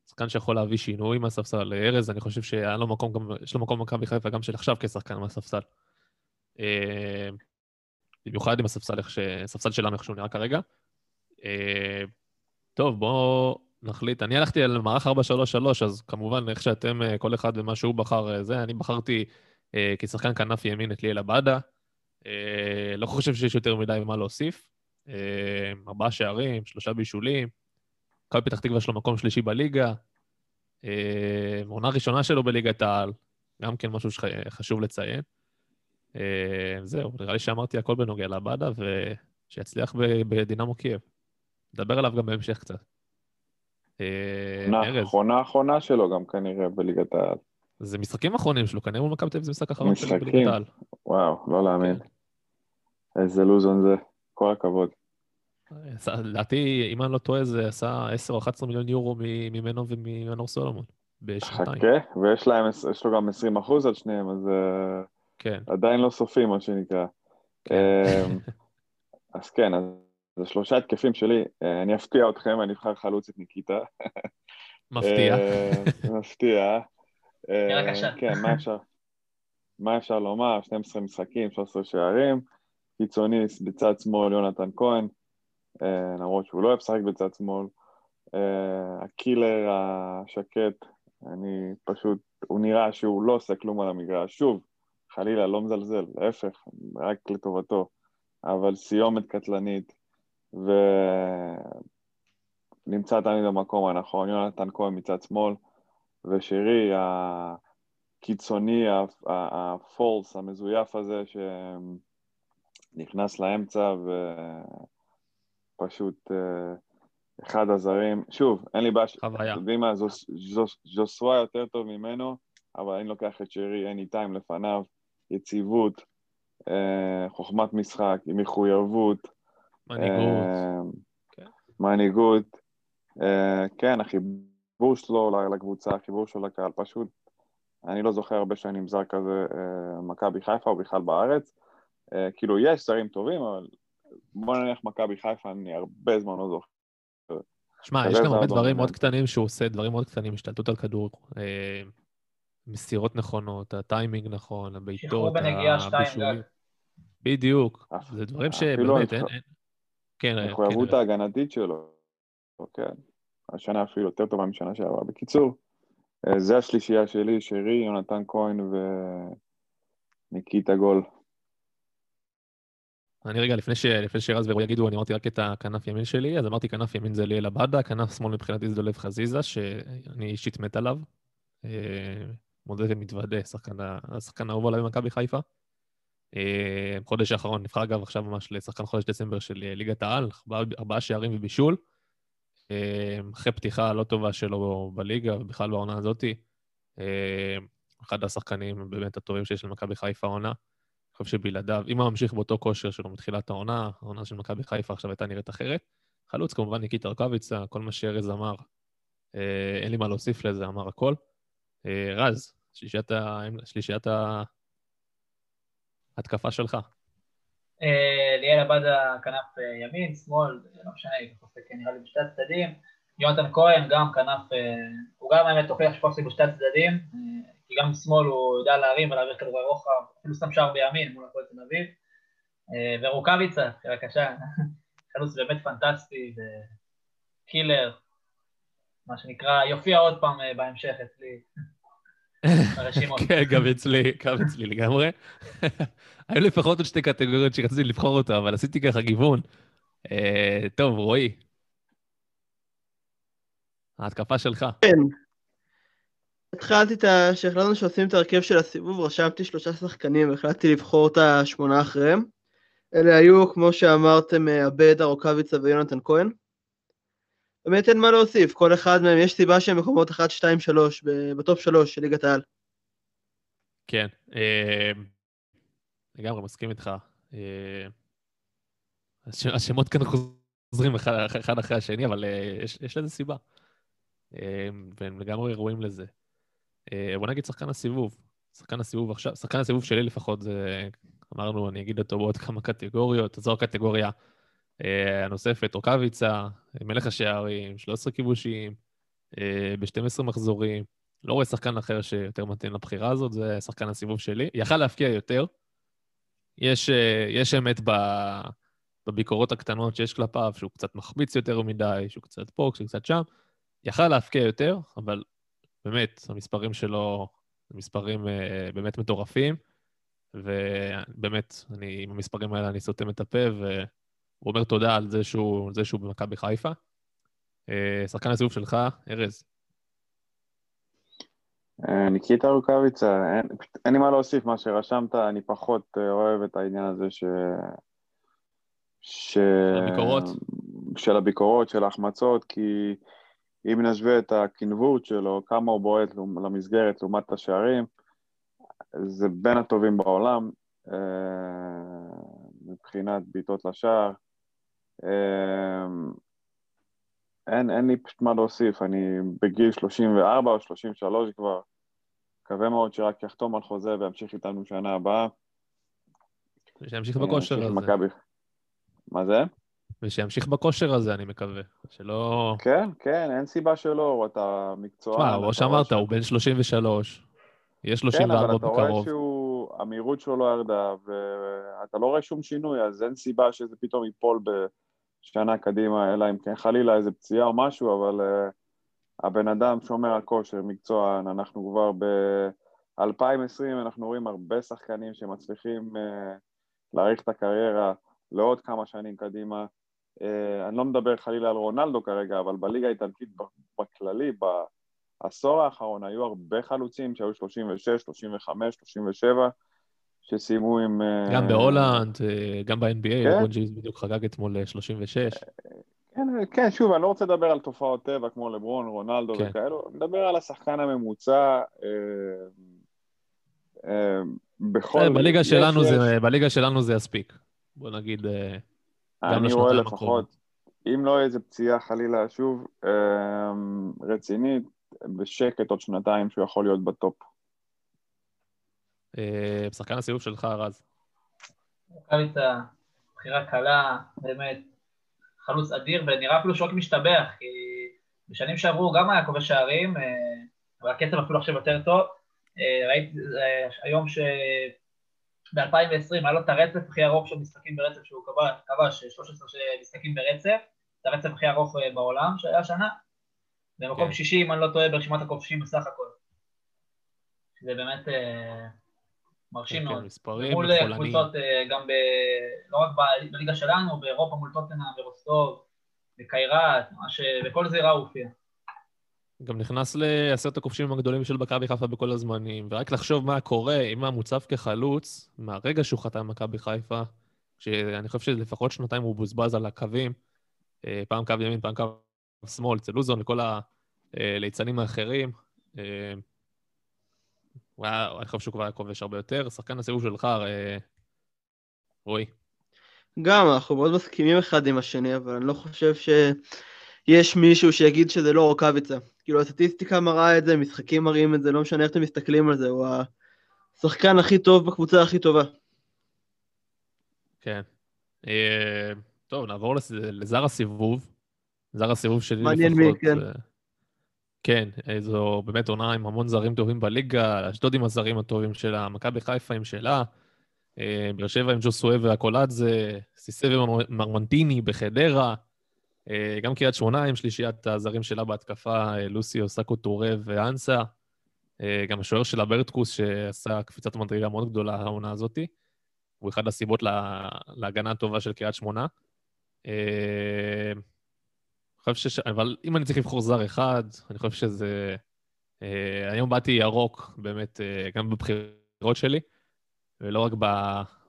שחקן שיכול להביא שינוי מהספסל. ארז, אני חושב שהיה לו מקום, גם, לו מקום במכבי חיפה גם של עכשיו כשחקן מהספסל. אה, במיוחד עם הספסל, איך ש- הספסל שלנו איך שהוא נראה כרגע. אה, טוב, בואו נחליט. אני הלכתי על מערך 4-3-3, אז כמובן, איך שאתם, אה, כל אחד ומה שהוא בחר, זה, אני בחרתי כשחקן כנף ימין את ליאל עבאדה. אה, לא חושב שיש יותר מדי מה להוסיף. ארבעה שערים, שלושה בישולים. מכבי פתח תקווה יש לו מקום שלישי בליגה. עונה ראשונה שלו בליגת העל, גם כן משהו שחשוב לציין. אה, זהו, נראה לי שאמרתי הכל בנוגע לעבאדה, ושיצליח בדינמו קייב. נדבר עליו גם בהמשך קצת. אה,
עונה האחרונה האחרונה שלו גם כנראה בליגת העל.
זה משחקים אחרונים שלו, כנראה מול מכבי תל אביב זה משחק אחרון שלו. בליגת העל.
וואו, לא להאמין.
כן.
איזה לוזון זה. כל הכבוד.
עשה- לדעתי, אם אני לא טועה, זה עשה 10 או 11 מיליון יורו ממנו וממנור סולומון בשנתיים.
חכה, ויש להם, יש לו גם 20 אחוז על שניהם, אז אה,
כן,
עדיין לא סופי, מה שנקרא.
כן.
אמ, אז כן, אז זה שלושה התקפים שלי. אה, אני אפתיע אתכם, אני אבחר חלוץ את ניקיטה.
מפתיע.
אה, מפתיע. אה. כן, מה אפשר, מה אפשר לומר? 12 משחקים, 13 שערים. קיצוני בצד שמאל יונתן כהן, למרות שהוא לא אוהב לשחק בצד שמאל. הקילר השקט, אני פשוט, הוא נראה שהוא לא עושה כלום על המגרש. שוב, חלילה, לא מזלזל, להפך, רק לטובתו. אבל סיומת קטלנית, ונמצא תמיד במקום הנכון. יונתן כהן מצד שמאל, ושירי הקיצוני, הפולס, המזויף הזה, שנכנס לאמצע ופשוט אה, אחד הזרים. שוב, אין לי בעיה,
חוויה.
אתם יודעים מה, זוס- זוס- ז'וסווה יותר טוב ממנו, אבל אני לוקח את שירי any time לפניו, יציבות, אה, חוכמת משחק, עם מחויבות,
מנהיגות.
אה,
כן.
מנהיגות. אה, כן, החיבור שלו לקבוצה, החיבור שלו לקהל, פשוט, אני לא זוכר הרבה שנים זר כזה, מכבי חיפה או בכלל בארץ. כאילו, יש זרים טובים, אבל בוא נניח מכבי חיפה, אני הרבה זמן לא זוכר.
שמע, יש גם הרבה
זר
דברים. מאוד קטנים שהוא עושה, דברים מאוד קטנים, השתלטות על כדור, אה, מסירות נכונות, הטיימינג נכון, הבעיטות, הבישולים. בדיוק.
אף-
זה דברים
אפילו
שבאמת, אין... כן, אה,
המחויבות
כן,
ההגנתית שלו, כן. השנה אפילו יותר טובה משנה שעברה. בקיצור, אה, זה השלישייה שלי, שרי, יונתן כהן וניקיטה גול.
אני רגע, לפני, ש... לפני שרז ורועי יגידו, אני אמרתי רק את הכנף ימין שלי, אז אמרתי כנף ימין זה ליאל עבאדה, כנף שמאל מבחינתי זה דולב חזיזה, שאני אישית מת עליו. מודה ומתוודה, השחקן האהוב עליי במכבי חיפה. אה, חודש האחרון נבחר אגב עכשיו ממש לשחקן חודש דצמבר של אה, ליגת העל, ארבעה, שערים ובישול. אה, אחרי פתיחה לא טובה שלו בליגה ובכלל בעונה הזאתי. אחד השחקנים באמת הטובים שיש למכבי חיפה העונה. אני חושב שבלעדיו, אם הוא ממשיך באותו כושר שלו מתחילת העונה, העונה של מכבי חיפה עכשיו הייתה נראית אחרת. חלוץ כמובן ניקיטה רקביצה, כל מה שארז אמר, אין לי מה להוסיף לזה, אמר הכל. רז, שלישיית, ה... שלישיית ההתקפה שלך.
אה, ליאל עבדה כנף אה, ימין, שמאל, זה לא משנה, משחק נראה לי בשתי הצדדים. יונתן כהן גם כנף, אה, הוא גם האמת הוכיח יכול בשתי הצדדים, אה, כי גם משמאל הוא יודע להרים ולהעביר כדורי רוחב, אפילו שם שער בימין מול הפועל תל אביב. אה, ורוקאביצה, בחירה קשה, חלוץ באמת פנטסטי וקילר, מה שנקרא, יופיע עוד פעם אה, בהמשך אצלי ברשימות.
כן, גם אצלי, גם אצלי לגמרי. היו לפחות עוד שתי קטגוריות שרציתי לבחור אותה, אבל עשיתי ככה גיוון. אה, טוב, רועי. ההתקפה שלך.
כן. התחלתי את ה... כשהחלטנו שעושים את ההרכב של הסיבוב, רשמתי שלושה שחקנים והחלטתי לבחור את השמונה אחריהם. אלה היו, כמו שאמרתם, אה, עבדה, רוקאביצה ויונתן כהן. באמת אין מה להוסיף, כל אחד מהם, יש סיבה שהם מקומות 1, 2, 3, בטופ 3 של ליגת העל.
כן, אה, לגמרי מסכים איתך. אה, הש- השמות כאן חוזרים אחד, אחרי השני, אבל אה, יש, לזה סיבה. והם לגמרי ראויים לזה. בוא נגיד שחקן הסיבוב. שחקן הסיבוב עכשיו, שחקן הסיבוב שלי לפחות, זה, אמרנו, אני אגיד אותו בעוד כמה קטגוריות. זו הקטגוריה הנוספת, רוקאביצה, מלך השערים, 13 כיבושים, אה, ב-12 מחזורים. לא רואה שחקן אחר שיותר מתאים לבחירה הזאת, זה שחקן הסיבוב שלי. יכל להפקיע יותר. יש, אה, יש אמת ב, בביקורות הקטנות שיש כלפיו, שהוא קצת מחמיץ יותר מדי, שהוא קצת פה, שהוא קצת שם. יכל להפקיע יותר, אבל באמת, המספרים שלו הם מספרים אה, באמת מטורפים, ובאמת, אני, עם המספרים האלה אני סותם את הפה, והוא אומר תודה על זה שהוא, זה שהוא במכבי חיפה. אה, שחקן הסיבוב שלך, ארז.
אה, ניקיטה רוקאביצה, אין, אין לי מה להוסיף, מה שרשמת, אני פחות אה, אוהב את העניין הזה ש... ש...
הביקורות?
של הביקורות, של ההחמצות, כי אם נשווה את הקנבות שלו, כמה הוא בועט למסגרת לעומת השערים, זה בין הטובים בעולם מבחינת בעיטות לשער. אה, אין, אין לי פשוט מה להוסיף, אני בגיל 34 או 33 כבר, מקווה מאוד שרק יחתום על חוזה וימשיך איתנו שנה הבאה.
שימשיך בכושר הזה.
עם מכבי. מה זה?
ושימשיך בכושר הזה, אני מקווה. שלא...
כן, כן, אין סיבה שלא, אתה מקצוען.
תשמע, כמו שאמרת, הוא בן 33, יש
כן,
34
אבל אתה רואה
בקרוב.
שהוא, המהירות שלו לא ירדה, ואתה לא רואה שום שינוי, אז אין סיבה שזה פתאום ייפול בשנה קדימה, אלא אם כן חלילה איזה פציעה או משהו, אבל uh, הבן אדם שומר על כושר, מקצוען, אנחנו כבר ב-2020, אנחנו רואים הרבה שחקנים שמצליחים uh, להאריך את הקריירה לעוד כמה שנים קדימה. Uh, אני לא מדבר חלילה על רונלדו כרגע, אבל בליגה האיטלקית בכללי, בעשור האחרון היו הרבה חלוצים שהיו 36, 35, 37, שסיימו עם... אה,
גם בהולנד, אה, גם ב-NBA,
כן.
לברון ג'יימס בדיוק חגג אתמול אה, 36.
כן, כן, שוב, אני לא רוצה לדבר על תופעות טבע כמו לברון, רונלדו
כן.
וכאלו, אני מדבר על השחקן הממוצע. אה, אה, בכל...
בליגה שלנו
יש-
זה- בליגה שלנו זה יספיק. בוא נגיד, אה, גם
אני רואה
הקרובות.
לפחות, אם לא איזה פציעה חלילה שוב, אה, רצינית, בשקט עוד שנתיים שהוא יכול להיות בטופ.
אה, שחקן הסיבוב שלך, רז.
רוקאביצה, בחירה קלה, באמת, חלוץ אדיר, ונראה אפילו שהוא רק משתבח, כי בשנים שעברו הוא גם היה כובש שערים, אה, אבל הקצב אפילו עכשיו יותר טוב. אה, ראיתי היום ש... ב-2020 היה לו את הרצף הכי ארוך של משחקים ברצף שהוא כבש, כבש 13 של משחקים ברצף, זה הרצף הכי ארוך בעולם שהיה השנה, במקום
כן.
שישי, אם אני לא טועה, ברשימת הכובשים בסך הכל. זה באמת מרשים
כן,
מאוד.
מספרים
מול אה,
חולניים.
קבוצות אה, גם ב... לא רק בליגה שלנו, באירופה מול טוטנאם ורוסטוב, בקיירת, ממש בכל זירה הוא הופיע.
גם נכנס לעשרת הכובשים הגדולים של מכבי חיפה בכל הזמנים, ורק לחשוב מה קורה אם הוא מוצב כחלוץ, מהרגע שהוא חתם במכבי חיפה, שאני חושב שלפחות שנתיים הוא בוזבז על הקווים, אה, פעם קו ימין, פעם קו שמאל, אצל לוזון וכל הליצנים האחרים. אה, הוא היה- אני חושב שהוא כבר היה כובש הרבה יותר. שחקן הסיבוב שלך, אה, רועי.
גם, אנחנו מאוד מסכימים אחד עם השני, אבל אני לא חושב שיש מישהו שיגיד שזה לא רוקאביצה. כאילו, הסטטיסטיקה מראה את זה, משחקים מראים את זה, לא משנה איך אתם מסתכלים על זה, הוא השחקן הכי טוב בקבוצה הכי טובה.
כן. אה, טוב, נעבור לזר הסיבוב. זר הסיבוב שלי
מעניין
לפחות.
מי, כן.
כן, אה, זו באמת עונה עם המון זרים טובים בליגה, אשדוד עם הזרים הטובים שלה, מכבי חיפה עם שלה, אה, באר שבע עם ג'וסואב והקולאדזה, סיסה ומרמנטיני בחדרה, אה, גם קריית שמונה עם שלישיית הזרים שלה בהתקפה, לוסיו, סאקו טורה ואנסה, גם השוער שלה ברטקוס, שעשה קפיצת מדרגה מאוד גדולה העונה הזאתי. הוא אחד הסיבות לה, להגנה הטובה של קריית שמונה. אה, חושב ש... אבל אם אני צריך לבחור זר אחד, אני חושב שזה... אה, היום באתי ירוק, באמת, אה, גם בבחירות שלי, ולא רק ב...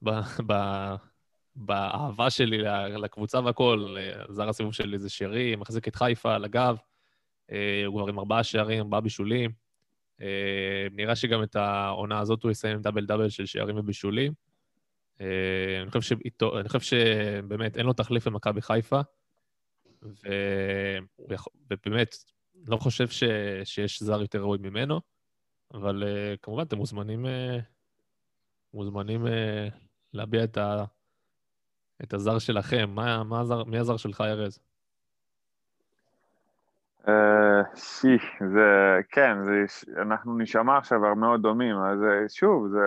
ב... ב... באהבה שלי לקבוצה והכול, זר הסיבוב שלי זה שרי, מחזיק את חיפה על הגב, הוא כבר עם ארבעה שערים, ארבעה בישולים. נראה שגם את העונה הזאת הוא יסיים עם דאבל דאבל של שערים ובישולים. אני חושב, שאיתו, אני חושב שבאמת אין לו תחליף למכבי חיפה. ובאמת, לא חושב ש... שיש זר יותר ראוי ממנו, אבל uh, כמובן אתם מוזמנים, uh, מוזמנים uh, להביע את, ה... את הזר שלכם. מה, מה הזר... מי הזר שלך, ארז?
שי, זה, כן, זה, אנחנו נשמע עכשיו מאוד דומים, אז שוב, זה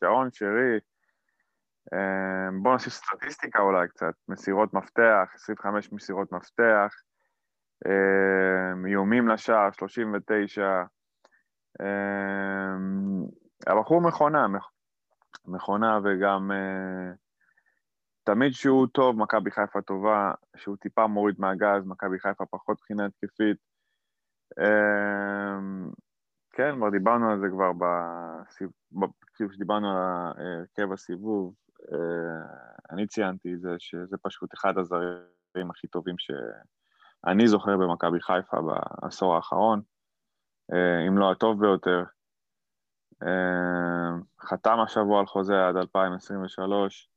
שעון שרי, בואו נוסיף סטטיסטיקה אולי קצת, מסירות מפתח, 25 מסירות מפתח, אמ, איומים לשער, 39. אמ, הבחור מכונה, מכונה וגם אה, תמיד שהוא טוב, מכבי חיפה טובה, שהוא טיפה מוריד מהגז, מכבי חיפה פחות מבחינה התקפית. כן, כבר דיברנו על זה כבר, כשדיברנו על הרכב הסיבוב, אה, אני ציינתי זה שזה פשוט אחד הזרים הכי טובים שאני זוכר במכבי חיפה בעשור האחרון, אה, אם לא הטוב ביותר. אה, חתם השבוע על חוזה עד 2023.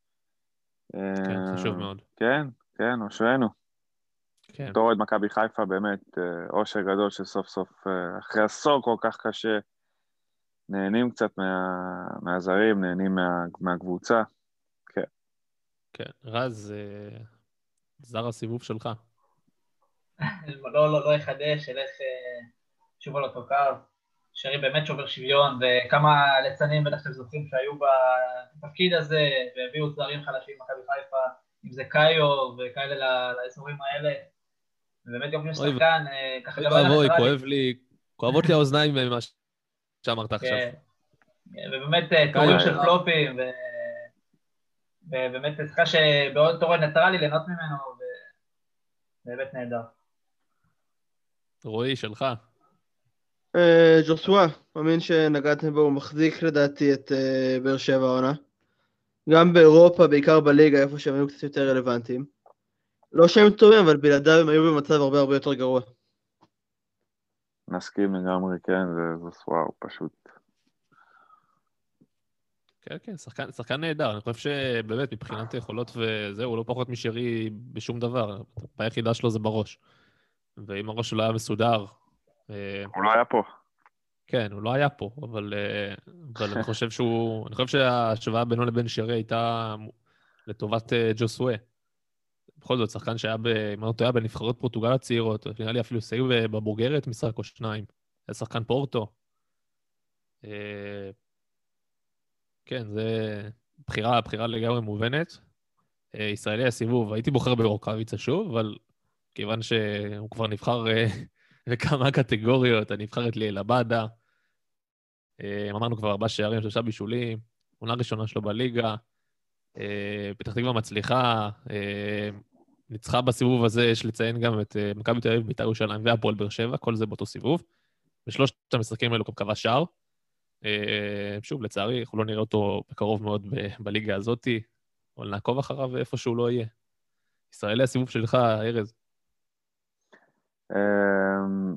כן, חשוב מאוד.
כן, כן, אושרנו.
כן.
בתור אוהד מכבי חיפה, באמת, אושר גדול שסוף סוף, אחרי עשור כל כך קשה, נהנים קצת מה, מהזרים, נהנים מה, מהקבוצה.
כן, רז, אה, זר הסיבוב שלך.
לא, לא, לא יחדש, אלך אה, שוב על אותו קו. שרי באמת שובר שוויון, וכמה ליצנים בטח שאתם זוכרים שהיו בתפקיד הזה, והביאו זרים חלשים במכבי חיפה, אם זה קאיו וכאלה לאזורים האלה. ובאמת גם יש שחקן, אה, ככה
גם... אוי ואבוי, כואב לי, כואבות לי האוזניים ממה שאמרת עכשיו. כן.
ובאמת תורים של פלופים, ובאמת שיחקה שבעוד תורן ניטרלי ליהנות ממנו, ובאמת נהדר.
רועי, שלך.
אה, ג'וסווה, מאמין שנגעתם בו, הוא מחזיק לדעתי את אה, באר שבע העונה. גם באירופה, בעיקר בליגה, איפה שהם היו קצת יותר רלוונטיים. לא שהם טובים, אבל בלעדיו הם היו במצב הרבה הרבה יותר גרוע.
נסכים לגמרי, כן, זה הוא פשוט
כן, כן, שחקן, שחקן נהדר. אני חושב שבאמת, מבחינת יכולות וזהו, הוא לא פחות משרי בשום דבר. הבעיה היחידה שלו זה בראש. ואם הראש שלו היה מסודר...
אה, הוא לא היה פה.
כן, הוא לא היה פה, אבל, אה, אבל אני חושב שהוא... אני חושב שההשוואה בינו לבין שרי הייתה לטובת אה, ג'וסווה. בכל זאת, שחקן שהיה, אם אני לא טועה, בנבחרות פורטוגל הצעירות, נראה לי אפילו סייג בבוגרת משחק או שניים. היה שחקן פורטו. כן, זה בחירה, בחירה לגמרי מובנת. אה, ישראלי הסיבוב, הייתי בוחר ברוקאביצה שוב, אבל כיוון שהוא כבר נבחר אה, בכמה קטגוריות, את ליאל עבאדה. אה, אמרנו כבר ארבעה שערים, שלושה בישולים, עונה ראשונה שלו בליגה. פתח תקווה מצליחה, ניצחה בסיבוב הזה, יש לציין גם את מכבי תל אביב, בית"ר ירושלים והפועל באר שבע, כל זה באותו סיבוב. בשלושת המשחקים האלו גם קבע שער. אה, שוב, לצערי, אנחנו לא נראה אותו בקרוב מאוד בליגה הזאתי, אבל נעקוב אחריו איפה שהוא לא יהיה. ישראלי הסיבוב שלך, ארז.
אמ,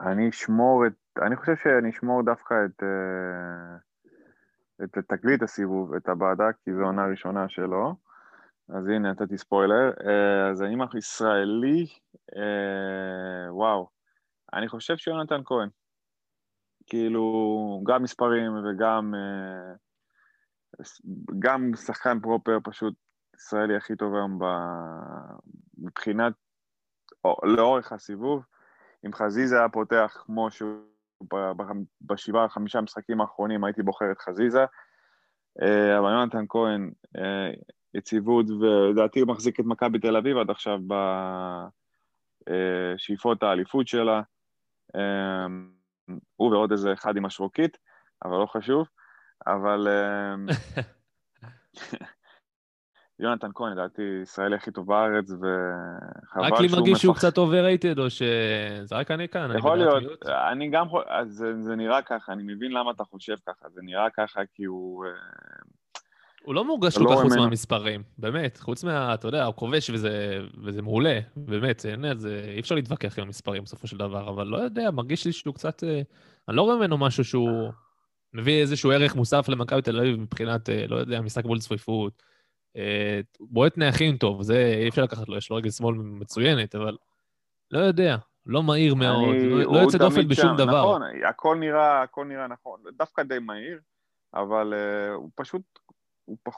אני אשמור את, אני חושב שאני אשמור דווקא את, אה, את תגלית הסיבוב, את הבאדה, כי זו עונה ראשונה שלו. אז הנה, נתתי ספוילר. אה, אז אני ישראלי, וואו, אני חושב שיונתן כהן. כאילו, גם מספרים וגם אה, גם שחקן פרופר, פשוט ישראלי הכי טוב היום מבחינת, או, לאורך הסיבוב. אם חזיזה היה פותח כמו שהוא בשבעה, חמישה משחקים האחרונים, הייתי בוחר את חזיזה. אה, אבל יונתן כהן, אה, יציבות, ולדעתי הוא מחזיק את מכבי תל אביב עד עכשיו בשאיפות האליפות שלה. הוא ועוד איזה אחד עם השרוקית, אבל לא חשוב. אבל... אמ, יונתן כהן, לדעתי, ישראלי הכי טוב בארץ, וחבל
רק לי מרגיש שהוא קצת overrated, או שזה רק אני כאן? אני
יכול להיות? אני גם, חו- אז זה, זה נראה ככה, אני מבין למה אתה חושב ככה, זה נראה ככה כי הוא... אה,
הוא לא מורגש כל
לא
כך חוץ. מהמספרים, באמת. חוץ מה, אתה יודע, הוא כובש וזה, וזה מעולה, באמת, אין על זה, אי אפשר להתווכח עם המספרים בסופו של דבר, אבל לא יודע, מרגיש לי שהוא קצת... אה, אני לא רואה ממנו משהו שהוא מביא איזשהו ערך מוסף למכבי תל אביב מבחינת, אה, לא יודע, משחק מול צפיפות. אה, בועט נייחים טוב, זה אי אפשר לקחת לו, יש לו רגל שמאל מצוינת, אבל לא יודע, לא מהיר מאוד,
אני-
לא, לא יוצא דופן בשום
שם,
דבר.
נכון, הכל נראה, הכל נראה נכון, דווקא די מהיר, אבל uh, הוא פשוט, הוא פח,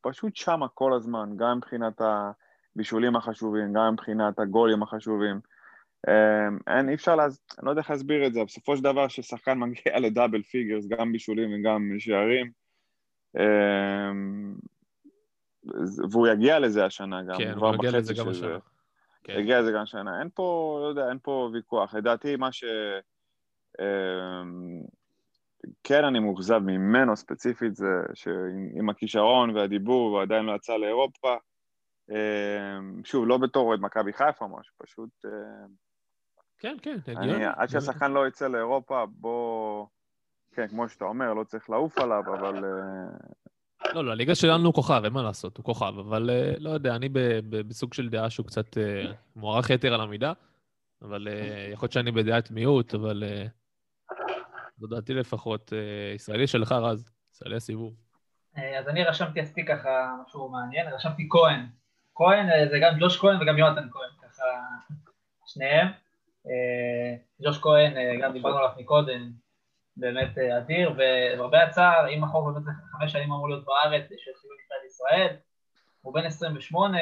פשוט שמה כל הזמן, גם מבחינת הבישולים החשובים, גם מבחינת הגולים החשובים. אמ, אין, אי אפשר, להז... אני לא יודע איך להסביר את זה, בסופו של דבר ששחקן מגיע ל double figures, גם בישולים וגם שערים, אמ, והוא יגיע לזה השנה גם,
כן, הוא מגיע לזה גם. השנה. כן.
הגיע לזה גם שנה. אין פה, לא יודע, אין פה ויכוח. לדעתי, מה ש... כן אני מאוכזב ממנו ספציפית, זה שעם הכישרון והדיבור, הוא עדיין לא יצא לאירופה. אמ, שוב, לא בתור אוהד מכבי חיפה או משהו, פשוט... אמ,
כן, כן, הגיוני.
עד שהשחקן לא יצא לאירופה, בוא... כן, כמו שאתה אומר, לא צריך לעוף עליו, אבל... אה,
לא, לא, הליגה שלנו הוא כוכב, אין מה לעשות, הוא כוכב, אבל אה, לא יודע, אני בסוג של דעה שהוא קצת אה, מוערך יתר על המידה, אבל אה, יכול להיות שאני בדעת מיעוט, אבל אה, זו דעתי לפחות. אה, ישראלי שלך, רז, ישראלי הסיבוב.
אה, אז אני רשמתי עשיתי ככה משהו מעניין, רשמתי כהן. כהן אה, זה גם ג'וש כהן וגם יונתן כהן, ככה שניהם. ג'וש כהן, גם דיברנו עליו מקודם, באמת אדיר, ולמרבה הצער, אם החוק באמת חמש שנים אמור להיות בארץ, שהתחילו נבחרת ישראל, הוא בן 28,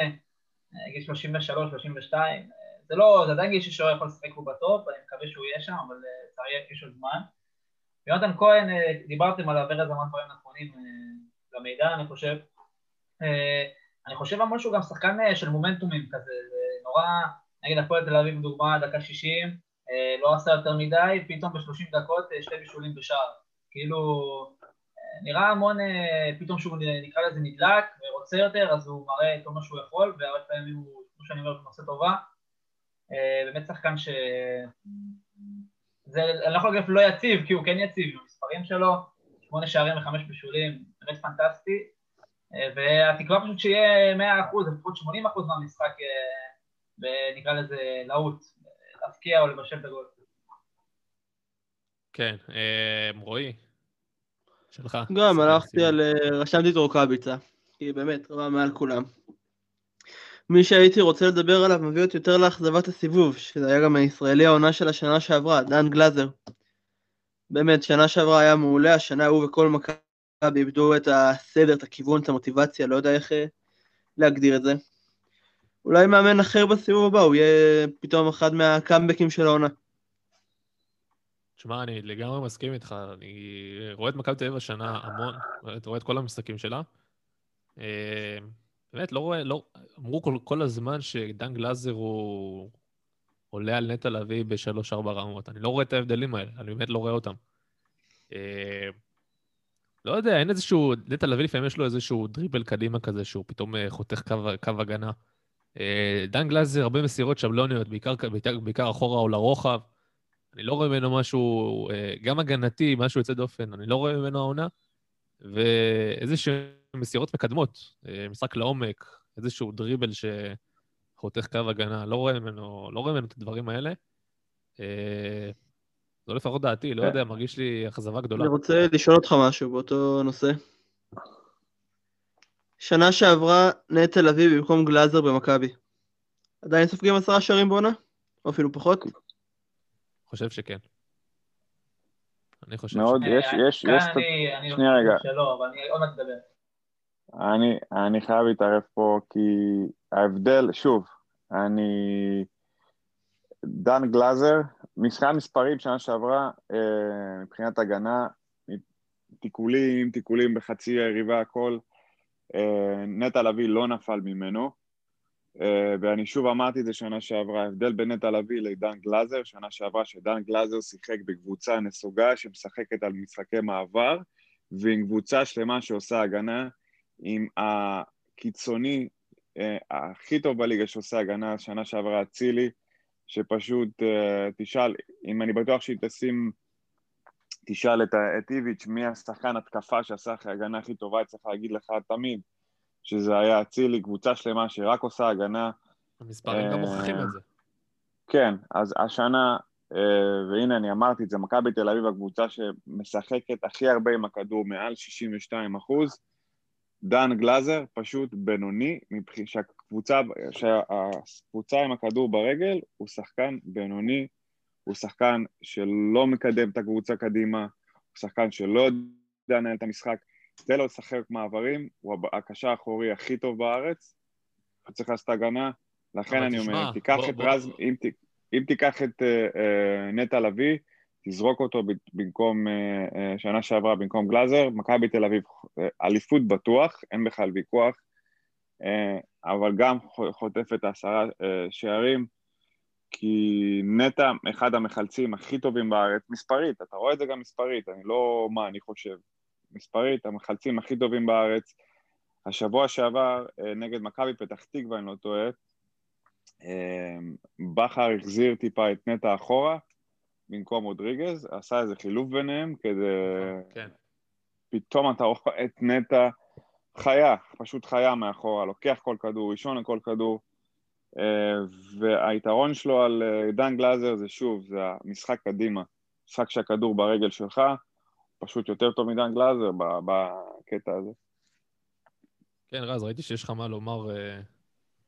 אה, גיל 33, 32, אה, זה לא, זה עדיין גיל ששוער יכול לשחק פה בטופ, אני מקווה שהוא יהיה שם, אבל לצערי יש עוד זמן. יונתן כהן, אה, דיברתם עליו ארז המון דברים נכונים אה, למידע, אני חושב. אה, אני חושב המון שהוא גם שחקן של מומנטומים כזה, זה נורא, נגיד הפועל תל אביב לדוגמה, דקה 60, אה, לא עשה יותר מדי, פתאום ב-30 דקות שתי בישולים בשער. כאילו, אה, נראה המון, פתאום שהוא נקרא לזה נדלק ורוצה יותר, אז הוא מראה את כל מה שהוא יכול, והרבה פעמים הוא, כמו שאני אומר, הוא עושה טובה. באמת שחקן ש... זה, אני לא יכול להגיד לא יציב, כי הוא כן יציב עם המספרים שלו, שמונה שערים וחמש בישולים, באמת פנטסטי. אה, והתקווה פשוט שיהיה 100%, לפחות 80% מהמשחק, אה, ונקרא לזה להוט, להפקיע או לבשל את הגול.
כן, אה, רועי, שלך.
גם הלכתי. על... רשמתי את רוקאביצה, כי באמת רמה מעל כולם. מי שהייתי רוצה לדבר עליו מביא אותי יותר לאכזבת הסיבוב, שזה היה גם הישראלי העונה של השנה שעברה, דן גלאזר. באמת, שנה שעברה היה מעולה, השנה הוא וכל מכבי איבדו את הסדר, את הכיוון, את המוטיבציה, לא יודע איך אה, להגדיר את זה. אולי מאמן אחר בסיבוב הבא, הוא יהיה פתאום אחד מהקאמבקים של העונה.
תשמע, אני לגמרי מסכים איתך. אני רואה את מכבי תל אביב השנה המון, רואה את כל המשחקים שלה. באמת, לא רואה, לא... אמרו כל, כל הזמן שדן גלאזר הוא עולה על נטע לביא בשלוש-ארבע רמות. אני לא רואה את ההבדלים האלה, אני באמת לא רואה אותם. אה, לא יודע, אין איזשהו... נטע לביא לפעמים יש לו איזשהו דריבל קדימה כזה, שהוא פתאום אה, חותך קו, קו הגנה. אה, דן גלאזר, הרבה מסירות שבלוניות, בעיקר, בעיקר, בעיקר אחורה או לרוחב. אני לא רואה ממנו משהו, אה, גם הגנתי, משהו יוצא דופן, אני לא רואה ממנו העונה. ואיזשהן מסירות מקדמות, אה, משחק לעומק, איזשהו דריבל שחותך קו הגנה, לא רואה ממנו, לא רואה ממנו את הדברים האלה. אה, זו לפחות דעתי, לא
כן.
יודע, מרגיש לי אכזבה גדולה.
אני רוצה לשאול אותך משהו באותו נושא. שנה שעברה נטע תל אביב במקום גלאזר במכבי. עדיין סופגים עשרה שערים בעונה? או אפילו פחות?
חושב שכן. אני חושב
מאוד,
שכן.
יש,
אה,
יש,
כאן
יש,
אני,
רגע.
חושב שלא, אבל אני עוד מעט אדבר.
אני, אני חייב להתערב פה, כי ההבדל, שוב, אני... דן גלאזר, מבחינת מספרים שנה שעברה, אה, מבחינת הגנה, תיקולים, תיקולים בחצי היריבה, הכל, אה, נטע לביא לא נפל ממנו, אה, ואני שוב אמרתי את זה שנה שעברה, ההבדל בין נטע לביא לעידן גלאזר, שנה שעברה שדן גלאזר שיחק בקבוצה נסוגה שמשחקת על משחקי מעבר, ועם קבוצה שלמה שעושה הגנה, עם קיצוני, אה, הכי טוב בליגה שעושה הגנה, שנה שעברה אצילי, שפשוט אה, תשאל, אם אני בטוח שהיא תשים, תשאל את, את איביץ' מי השחקן התקפה שעשה אחרי הגנה הכי טובה, צריך להגיד לך תמיד שזה היה אצילי, קבוצה שלמה שרק עושה הגנה.
המספרים גם
אה,
מוכיחים את זה.
כן, אז השנה, והנה אני אמרתי את זה, מכבי תל אביב הקבוצה שמשחקת הכי הרבה עם הכדור, מעל 62 אחוז. דן גלאזר פשוט בינוני, שהקבוצה, שהקבוצה עם הכדור ברגל הוא שחקן בינוני, הוא שחקן שלא מקדם את הקבוצה קדימה, הוא שחקן שלא יודע לנהל את המשחק, תן לו לשחק מעברים, הוא הקשר האחורי הכי טוב בארץ, הוא צריך לעשות הגנה, לכן אני
תשמע,
אומר, תיקח
בוא-
את
בוא-
רז, אם, אם תיקח את אה, אה, נטע לביא, תזרוק אותו במקום, אה, אה, שנה שעברה במקום גלאזר, מכבי תל אביב, אה, אליפות בטוח, אין בכלל ויכוח, אבל גם חוטפת עשרה שערים, כי נטע אחד המחלצים הכי טובים בארץ, מספרית, אתה רואה את זה גם מספרית, אני לא מה אני חושב, מספרית, המחלצים הכי טובים בארץ. השבוע שעבר נגד מכבי פתח תקווה, אני לא טועה, בכר החזיר טיפה את נטע אחורה במקום רודריגז, עשה איזה חילוף ביניהם כדי...
כן.
פתאום אתה רואה את נטע חיה, פשוט חיה מאחורה, לוקח כל כדור, ראשון לכל כדור, אה, והיתרון שלו על אה, דן גלאזר זה שוב, זה המשחק קדימה, משחק שהכדור ברגל שלך, פשוט יותר טוב מדן גלאזר ב- בקטע הזה.
כן, רז, ראיתי שיש לך מה לומר אה,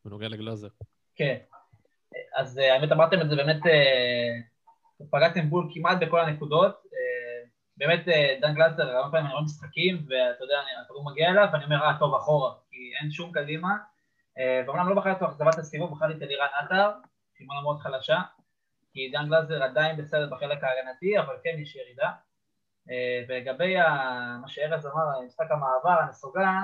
בנוגע לגלאזר.
כן. אז האמת אמרתם את זה באמת, פגעתם בול כמעט בכל הנקודות. אה, באמת אה, דן גלאזר, הרבה פעמים אני רואה משחקים, ואתה יודע, הכדור מגיע אליו, ואני אומר, אה, טוב, אחורה, כי אין שום קדימה. אה, ואומנם לא בחרתי אכזבת הסיבוב, בחרתי את אלירן עטר, סימונה מאוד חלשה, כי דן גלאזר עדיין בסדר בחלק ההגנתי, אבל כן יש ירידה. ולגבי מה שארז אמר, משחק המעבר, הנסוגה,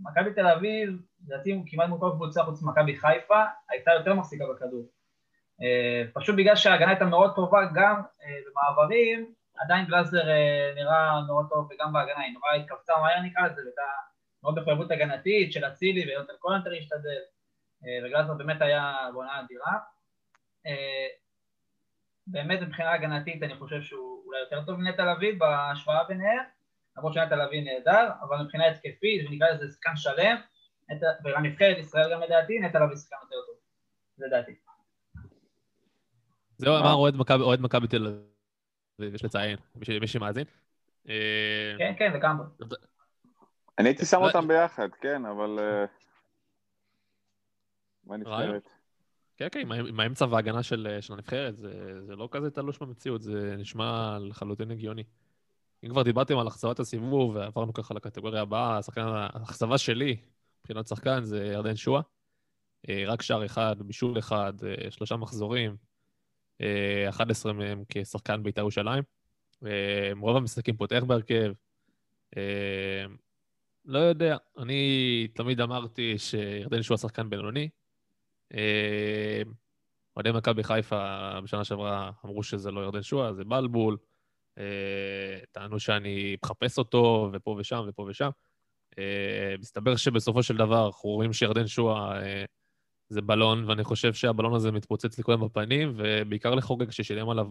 מכבי תל אביב, לדעתי כמעט מכל קבוצה חוץ ממכבי חיפה, הייתה יותר מחזיקה בכדור. אה, פשוט בגלל שההגנה הייתה מאוד טובה גם אה, במעברים, עדיין גלאזר אה, נראה מאוד טוב וגם בהגנה, היא נורא התכווצה מהר נקרא לזה, והייתה מאוד מחויבות הגנתית של אצילי ויונתן קולנטר השתדל, וגלאזר באמת היה בעונה אדירה. באמת מבחינה הגנתית אני חושב שהוא אולי יותר טוב מנטע לביא בהשוואה ביניהם, למרות שנטע לביא נהדר, אבל מבחינה התקפית, ונקרא לזה שחקן שלם, ובנבחרת ישראל גם לדעתי, נטע לביא שחקן יותר טוב, זה
מה?
אמר אוהד מכבי- תל אביב, יש לציין, מי שמאזין. אה,
כן, כן, לגמרי.
אני הייתי שם
לא-
אותם ביחד, כן, אבל... אה,
רעיון.
בנבחרת.
כן, כן, עם האמצע וההגנה של של הנבחרת, זה זה לא כזה תלוש במציאות, זה נשמע לחלוטין הגיוני. אם כבר דיברתם על אכזבת הסיבוב, ועברנו ככה לקטגוריה הבאה, השחקן, האכזבה שלי, מבחינת שחקן, זה ירדן שואה. אה, רק שער אחד, בישול אחד, אה, שלושה מחזורים, אה, 11 מהם כשחקן בית"ר ירושלים. אה, רוב המשחקים פותח בהרכב. אה, לא יודע, אני תמיד אמרתי שירדן שואה שחקן בינוני. אה, אוהדי מכבי חיפה בשנה שעברה אמרו שזה לא ירדן שואה, זה בלבול. אה, טענו שאני מחפש אותו, ופה ושם ופה ושם. אה, מסתבר שבסופו של דבר אנחנו רואים שירדן שואה אה, זה בלון, ואני חושב שהבלון הזה מתפוצץ לכולם בפנים, ובעיקר לחוגג ששילם עליו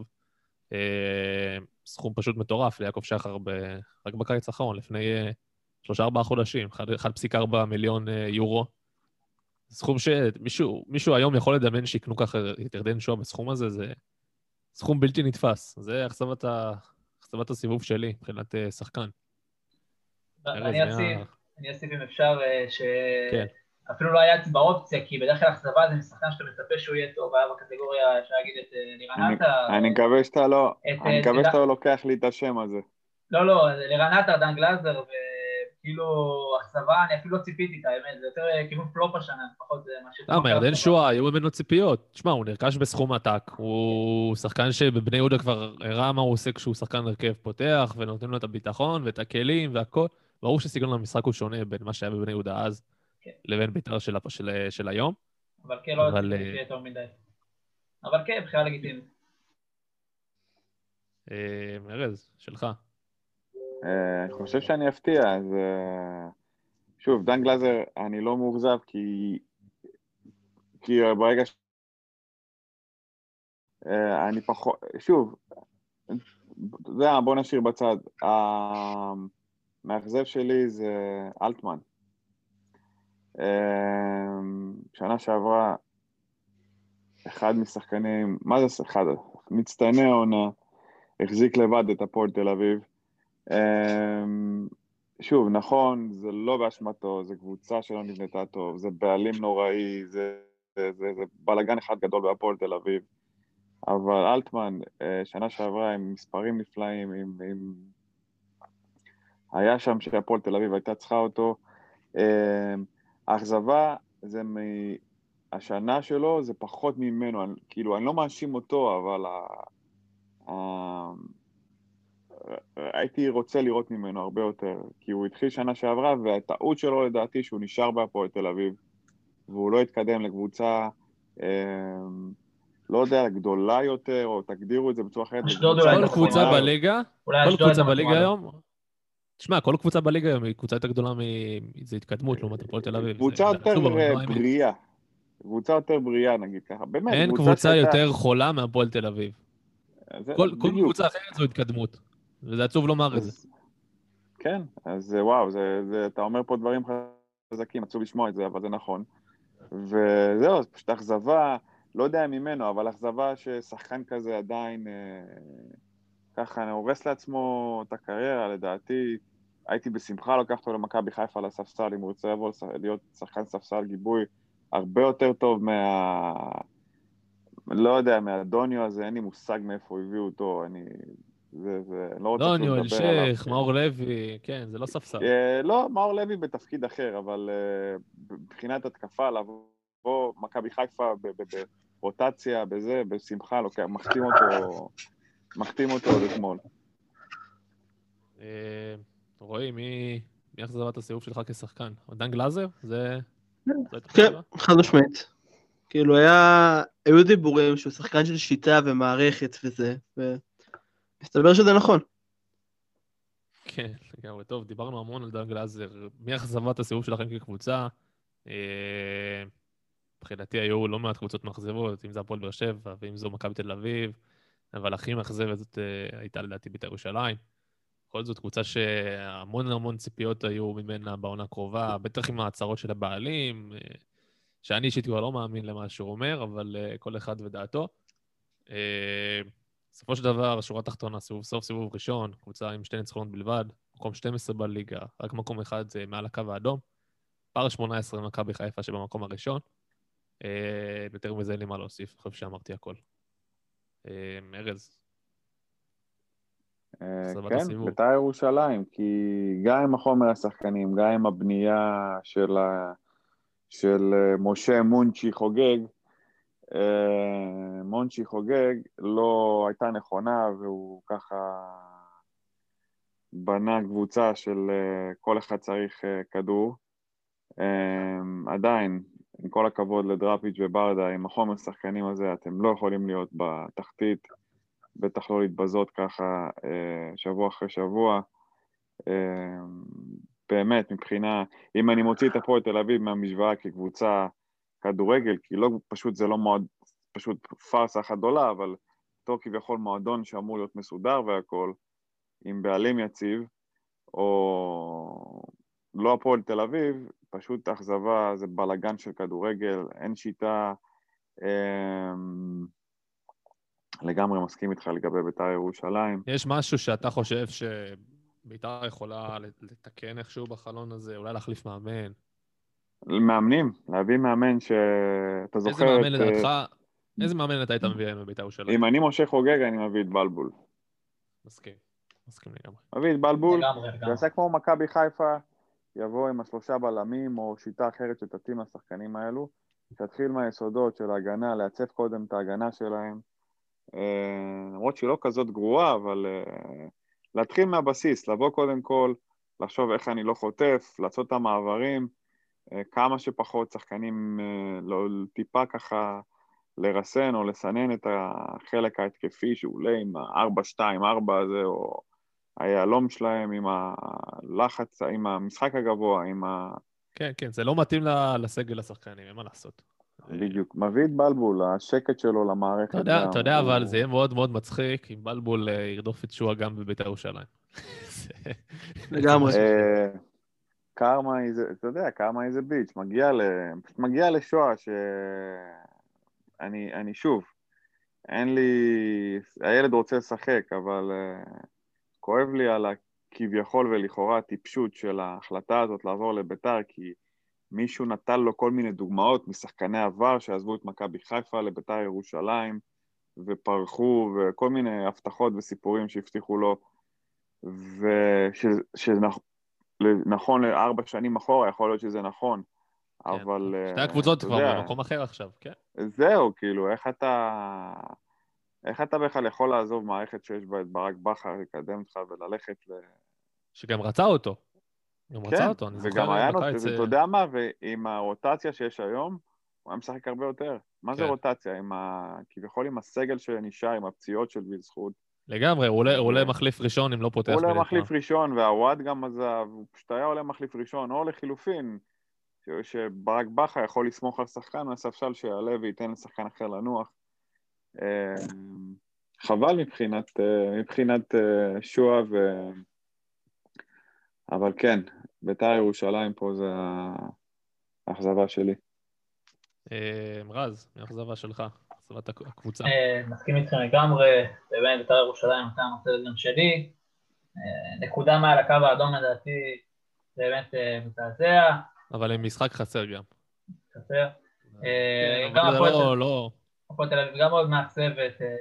אה, סכום פשוט מטורף ליעקב שחר ב... רק בקיץ האחרון, לפני אה, שלושה-ארבעה חודשים, אחד- 1.4 מיליון אה, יורו. סכום שמישהו מישהו היום יכול לדמיין שיקנו ככה את ירדן שואה בסכום הזה, זה סכום בלתי נתפס. זה אכזבת ה- אכזבת הסיבוב שלי מבחינת אה, שחקן.
אני
היה-
אוסיף, אם אפשר, אה,
כן.
שאפילו לא היה באופציה, כי בדרך כלל אכזבה זה משחקן שאתה מצפה שהוא יהיה טוב, היה בקטגוריה, אפשר להגיד את אה, לירן
אני-
עטר.
אני מקווה שאתה לא...
את,
אני
אה,
מקווה שאתה לא לוקח לי את השם הזה.
לא, לא, לירן עטר, דן גלאזר, וכאילו אכזבה, אני אפילו לא ציפיתי את האמת, זה יותר אה, כיוון פלופ השנה, לפחות זה מה ש...
למה, ירדן שואה, היו ממנו ציפיות. תשמע, הוא נרכש בסכום עתק. הוא שחקן שבבני יהודה כבר הראה מה הוא עושה כשהוא שחקן הרכב פותח, ונותנים לו את הביטחון ואת הכלים והכל. ברור שסגנון המשחק הוא שונה בין מה שהיה בבני יהודה אז
כן.
לבין בית"ר של, של, של היום.
אבל כן, לא
אבל,
רציתי
אה,
יותר מדי. אבל כן, בחירה לגיטימית.
אה, ארז, שלך.
אה, אני חושב שאני אפתיע, אז שוב, דן גלאזר, אני לא מאוכזב כי... כי ברגע ש... אני פחות... שוב, זה, בוא נשאיר בצד. המאכזב שלי זה אלטמן. אה, שנה שעברה, אחד משחקנים, מה זה אחד? מצטייני העונה, החזיק לבד את הפועל תל אביב. אה, שוב, נכון, זה לא באשמתו, זו קבוצה שלא נבנתה טוב, זה בעלים נוראי, זה, זה, זה, זה בלאגן אחד גדול בהפועל תל אביב. אבל אלטמן, אה, שנה שעברה עם מספרים נפלאים, עם, עם... היה שם שהפועל תל אביב הייתה צריכה אותו. האכזבה זה מהשנה שלו, זה פחות ממנו, אני, כאילו, אני לא מאשים אותו, אבל ה... ה... הייתי רוצה לראות ממנו הרבה יותר, כי הוא התחיל שנה שעברה, והטעות שלו לדעתי שהוא נשאר בהפועל תל אביב, והוא לא התקדם לקבוצה, אה, לא יודע, גדולה יותר, או תגדירו את זה בצורה אחרת.
אשדוד אולי
כל קבוצה בליגה, כל קבוצה בליגה. היום, תשמע, כל קבוצה בליגה היום היא קבוצה יותר גדולה מ... זה התקדמות לעומת הפועל תל אביב.
קבוצה יותר אה. בריאה. קבוצה יותר בריאה, נגיד ככה. באמת,
אין קבוצה יותר חולה מהפועל תל אביב. כל. קבוצה אחרת זו התקדמות. וזה עצוב לומר את זה.
כן, אז אה, וואו, אתה אומר פה דברים חזקים, עצוב לשמוע את זה, אבל זה נכון. וזהו, פשוט אכזבה, לא יודע ממנו, אבל אכזבה ששחקן כזה עדיין אה, ככה הורס לעצמו את הקריירה, לדעתי. הייתי בשמחה לוקח אותו למכבי חיפה לספסל, אם הוא רוצה לבוא להיות שחקן ספסל גיבוי הרבה יותר טוב מה... לא יודע, מהדוניו הזה, אין לי מושג מאיפה הביאו אותו, אני... זה, זה, לא רוצה
דוניו,
לדבר עליו.
אלשיך, מאור לוי, כן, זה לא ספסל.
אה, לא, מאור לוי בתפקיד אחר, אבל אה, מבחינת התקפה, לבוא מכבי חיפה ב- ב- ברוטציה, בזה, בשמחה, לוקח, מחתים אותו, מחתים אותו עוד אתמול.
אה, רועי, מי מי אכזבת הסיבוב שלך כשחקן? דן גלאזר? זה...
כן? חד משמעית. כאילו היה, היו דיבורים שהוא שחקן של שיטה ומערכת וזה, ומסתבר שזה נכון.
כן, לגמרי. טוב, דיברנו המון על דן גלאזר. מי אכזבת הסיבוב שלכם כקבוצה? אה, מבחינתי היו לא מעט קבוצות מאכזבות, אם זה הפועל באר שבע ואם זו מכבי תל אביב, אבל הכי מאכזבת זאת אה, הייתה לדעתי בית"ר ירושלים. בכל זאת קבוצה שהמון המון ציפיות היו ממנה בעונה הקרובה, בטח עם ההצהרות של הבעלים, אה, שאני אישית כבר לא מאמין למה שהוא אומר, אבל אה, כל אחד ודעתו. בסופו של דבר, שורה תחתונה, סיבוב סוף סיבוב ראשון, קבוצה עם שתי ניצחונות בלבד, מקום 12 בליגה, רק מקום אחד זה מעל הקו האדום. פער 18 מכבי חיפה שבמקום הראשון. יותר מזה אין לי מה להוסיף, אני חושב שאמרתי הכל. אה, ארז,
אה, כן. בית"ר ירושלים, כי גם עם החומר השחקנים, גם עם הבנייה של, ה... של אה, משה מונצ'י חוגג, מונצ'י חוגג לא הייתה נכונה, והוא ככה בנה קבוצה של כל אחד צריך כדור. עדיין, עם כל הכבוד לדראפיץ' וברדה, עם החומר השחקנים הזה, אתם לא יכולים להיות בתחתית. בטח לא להתבזות ככה אה, שבוע אחרי שבוע. אה, באמת, מבחינה, אם אני מוציא את הפועל תל אביב מהמשוואה כקבוצה כדורגל, כי לא, פשוט זה לא מועד, פשוט פארסה אחת גדולה, אבל אותו כביכול מועדון שאמור להיות מסודר והכול, עם בעלים יציב, או לא הפועל תל אביב, פשוט אכזבה, זה בלאגן של כדורגל, אין שיטה. אה, לגמרי מסכים איתך לגבי בית"ר ירושלים.
יש משהו שאתה חושב שבית"ר יכולה לתקן איכשהו בחלון הזה, אולי להחליף מאמן?
מאמנים, להביא מאמן שאתה
איזה
זוכר
מאמן
את...
לדעתך, איזה מאמן אתה היית מביא היום בבית"ר ירושלים?
אם אני משה חוגג, אני מביא את בלבול.
מסכים, מסכים לגמרי.
מביא את בלבול,
לגמרי.
שיעשה כמו מכבי חיפה, יבוא עם השלושה בלמים או שיטה אחרת שתתאים לשחקנים האלו, שיתחיל מהיסודות של ההגנה, לעצב קודם את ההגנה שלהם. אה, למרות שהיא לא כזאת גרועה, אבל אה, להתחיל מהבסיס, לבוא קודם כל, לחשוב איך אני לא חוטף, לעשות את המעברים, אה, כמה שפחות שחקנים, לא, טיפה ככה לרסן או לסנן את החלק ההתקפי שעולה עם ה-4-2-4 הזה, או היהלום שלהם עם הלחץ, עם המשחק הגבוה, עם
כן, כן, זה לא מתאים ל- לסגל השחקנים, אין מה לעשות.
בדיוק. מביא את בלבול, השקט שלו למערכת.
אתה יודע, אתה יודע, אבל זה יהיה מאוד מאוד מצחיק אם בלבול אה, ירדוף את שועה גם בבית"ר ירושלים.
לגמרי.
אה, קרמה איזה, אתה יודע, קרמה איזה ביץ', מגיע לשואה ש... אני, אני שוב, אין לי... הילד רוצה לשחק, אבל uh, כואב לי על הכביכול ולכאורה הטיפשות של ההחלטה הזאת לעבור לביתר, כי מישהו נתן לו כל מיני דוגמאות משחקני עבר שעזבו את מכבי חיפה לביתר ירושלים ופרחו וכל מיני הבטחות וסיפורים שהבטיחו לו ושנכון לארבע שנים אחורה, יכול להיות שזה נכון,
כן.
אבל...
שתי
אה,
הקבוצות כבר
יודע,
במקום אחר עכשיו, כן.
זהו, כאילו, איך אתה... איך אתה בכלל יכול לעזוב מערכת שיש בה את ברק בכר, לקדם אותך וללכת ל...
שגם רצה אותו. גם רצה אותו, אני
וגם
זוכר
היה לו. ואתה יודע מה, ועם הרוטציה שיש היום, הוא היה משחק הרבה יותר. מה זה
כן.
רוטציה? עם ה... כביכול עם הסגל שנשאר, עם הפציעות של ויל זכות.
לגמרי, הוא עולה- עולה
ו-
מחליף ראשון אם לא פותח
הוא עולה מחליף. ראשון, והוואד גם עזב, הוא פשוט היה עולה מחליף ראשון, או לחילופין, שברק בכר יכול לסמוך על שחקן מהספסל שיעלה וייתן לשחקן אחר לנוח. אה, חבל מבחינת, אה, מבחינת אה, שועה, ו... אבל כן, בית"ר ירושלים פה זה האכזבה שלי.
רז, מאכזבה שלך, אכזבת הק- הקבוצה.
מסכים איתכם לגמרי, באמת בית"ר ירושלים הייתה הנושא גם שלי. נקודה מעל הקו האדום לדעתי באמת אה, מזעזע,
אבל עם משחק חסר גם.
חסר.
כן,
גם
אבל זה
הפועל
לא- לא...
הפועל תל אביב גם מאוד מאכזבת. אה,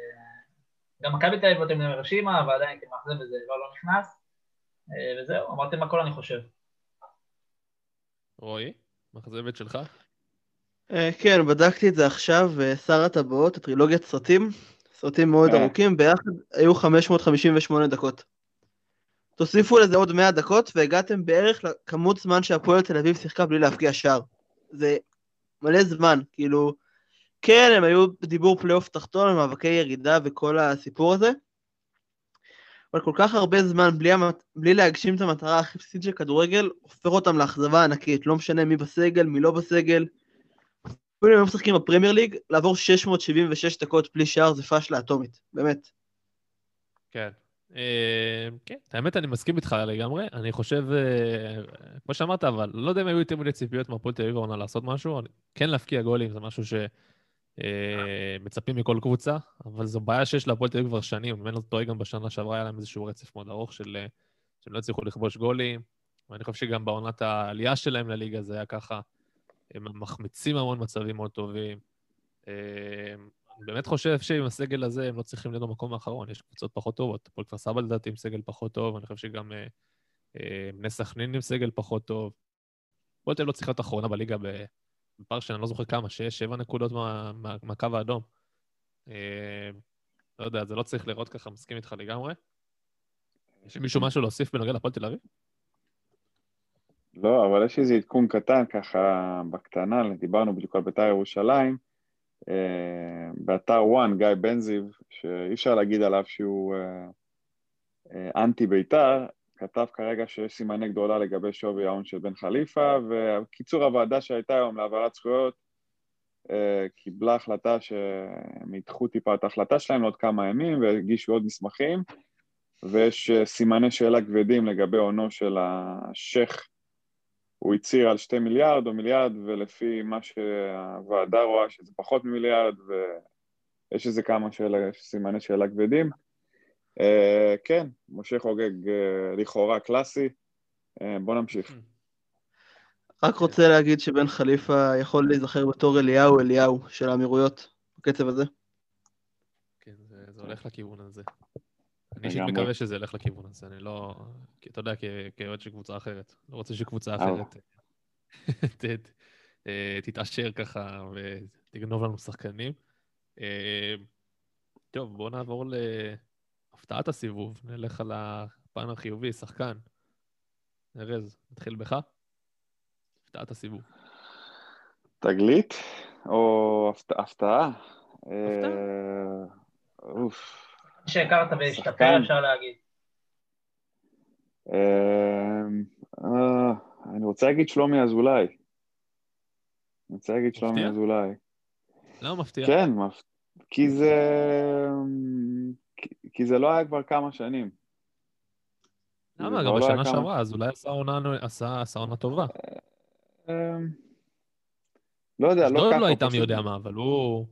גם מכבי תל אביב לא תמנה מרשימה, אבל עדיין כמאכזב וזה לא לא נכנס. אה, וזהו, אמרתם הכל אני חושב.
רועי, מאכזבת שלך?
אה, כן, בדקתי את זה עכשיו, שר הטבעות, הטרילוגיית סרטים, סרטים מאוד. ארוכים, ביחד היו 558 דקות. תוסיפו לזה עוד 100 דקות, והגעתם בערך לכמות זמן שהפועל תל אביב שיחקה בלי להבקיע שער. זה מלא זמן, כאילו, כן, הם היו בדיבור פלייאוף תחתון, מאבקי ירידה וכל הסיפור הזה, אבל כל כך הרבה זמן בלי, המת... בלי להגשים את המטרה הכי בסיסית של כדורגל, הופך אותם לאכזבה ענקית, לא משנה מי בסגל, מי לא בסגל. אפילו אם הם משחקים בפרמייר ליג, לעבור 676 דקות בלי שער זה פאשלה אטומית, באמת.
כן. אה, כן, האמת, אני מסכים איתך לגמרי. אני חושב, אה, כמו שאמרת, אבל לא יודע אם היו יותר מדי ציפיות מהפועל תל אביב העונה לעשות משהו. כן להבקיע גולים זה משהו שמצפים מכל קבוצה, אבל זו בעיה שיש להפועל תל אביב כבר שנים. אם אני לא טועה, גם בשנה שעברה היה להם איזשהו רצף מאוד ארוך של... אה, שהם לא הצליחו לכבוש גולים. ואני חושב שגם בעונת העלייה שלהם לליגה זה היה ככה. הם מחמיצים המון מצבים מאוד טובים. אה, אני באמת חושב שעם הסגל הזה הם לא צריכים להיות במקום האחרון, יש קבוצות פחות טובות. הפועל כפר סבא לדעתי עם סגל פחות טוב, אני חושב שגם אה, אה, בני סכנין עם סגל פחות טוב. הפועל תל אביב לא צריכה להיות אחרונה בליגה בפער שאני לא זוכר כמה, שש, שבע נקודות מה- מה- מהקו האדום. אה, לא יודע, זה לא צריך לראות ככה, מסכים איתך לגמרי. יש למישהו משהו להוסיף בנוגע להפועל תל אביב?
לא, אבל יש איזה עדכון קטן ככה בקטנה, דיברנו בדיוק על בית"ר ירושלים. אה, באתר וואן, גיא בן זיו, שאי אפשר להגיד עליו שהוא אה, אה, אנטי בית"ר, כתב כרגע שיש סימני גדולה לגבי שווי ההון של בן חליפה, וקיצור הוועדה שהייתה היום להעברת זכויות אה, קיבלה החלטה שהם ידחו טיפה את ההחלטה שלהם לעוד כמה ימים והגישו עוד מסמכים, ויש אה, סימני שאלה כבדים לגבי הונו של השייח' הוא הצהיר על שתי מיליארד או מיליארד, ולפי מה שהוועדה רואה שזה פחות ממיליארד, ויש איזה כמה שאלה, סימני שאלה כבדים. Uh, כן, משה חוגג uh, לכאורה קלאסי. Uh, בוא נמשיך.
רק רוצה להגיד שבן חליפה יכול להיזכר בתור אליהו אליהו של האמירויות, בקצב הזה.
כן, זה, זה הולך לכיוון הזה. אני אישית. מקווה שזה ילך לכיוון הזה, אני לא... כי אתה יודע, כאוהד של קבוצה אחרת. לא רוצה שקבוצה. אחרת ת- ת- תתעשר ככה ותגנוב לנו שחקנים. טוב, בואו נעבור להפתעת הסיבוב, נלך על הפן החיובי, שחקן. ארז, נתחיל בך? הפתעת הסיבוב.
תגלית או הפת- הפתעה? אה, אוף.
שהכרת והשתפר. אפשר להגיד.
אה, אה, אני רוצה להגיד שלומי אזולאי. אני רוצה להגיד שלומי? אזולאי.
לא מפתיע.
כן, מפ- כי זה... כי- זה לא היה כבר כמה שנים.
למה? גם
לא
בשנה שעברה, אז אולי עשה עונה, טובה.
אמ, לא יודע, לא
אשדוד
ככה.
לא הייתה מי. יודע מה, אבל הוא...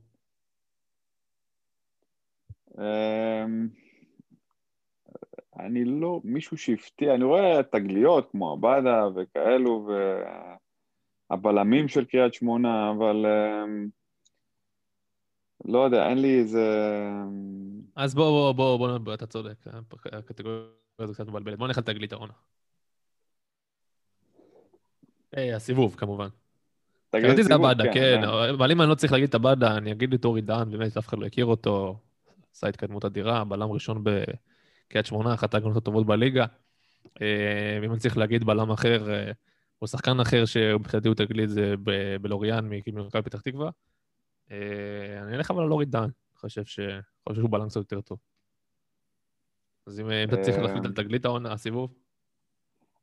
אמ, אני לא, מישהו שהפתיע, אני רואה תגליות כמו עבדה וכאלו, והבלמים של קריית שמונה, אבל אמ, לא יודע, אין לי איזה...
אז בוא, בוא, בוא, בוא, בוא, אתה צודק, הקטגוריה הזו קצת מבלבלת. בוא נלך על תגלית העונה. היי, הסיבוב, כמובן. מבחינתי זה עבדה, כן,
אה.
אבל אם אני לא צריך להגיד את עבדה, אני אגיד את אורי דהן, באמת אף אחד לא הכיר אותו, עשה התקדמות אדירה, בלם ראשון בקריית שמונה, אחת ההגנות הטובות בליגה. אה, ואם אני צריך להגיד בלם אחר, אה, או שחקן אחר שמבחינתי הוא תגלית זה בלוריאן ממכבי פתח תקווה. אה, אני אלך אבל על אורי אני חושב ש- חושב שהוא קצת יותר טוב. אז אם אתה צריך
אה,
להחליט על תגלית העונה, הסיבוב,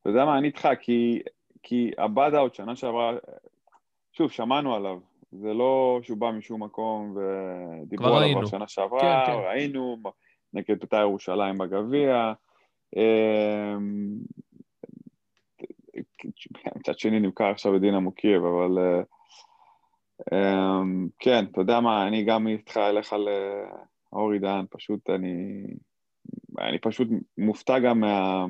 אתה יודע מה, אני איתך, כי, כי עבדה עוד שנה שעברה, שוב, שמענו עליו. זה לא שהוא בא משום מקום ודיברו
כבר
עליו
ראינו.
בשנה שעברה,
כן, כן.
ראינו נגד בית"ר ירושלים בגביע. אמ, מצד שני נמכר עכשיו לדינמו קייב, אבל אה, אמ, כן, אתה יודע מה, אני גם איתך אלך על אה, אורי דהן, פשוט אני, אני פשוט מופתע גם מה...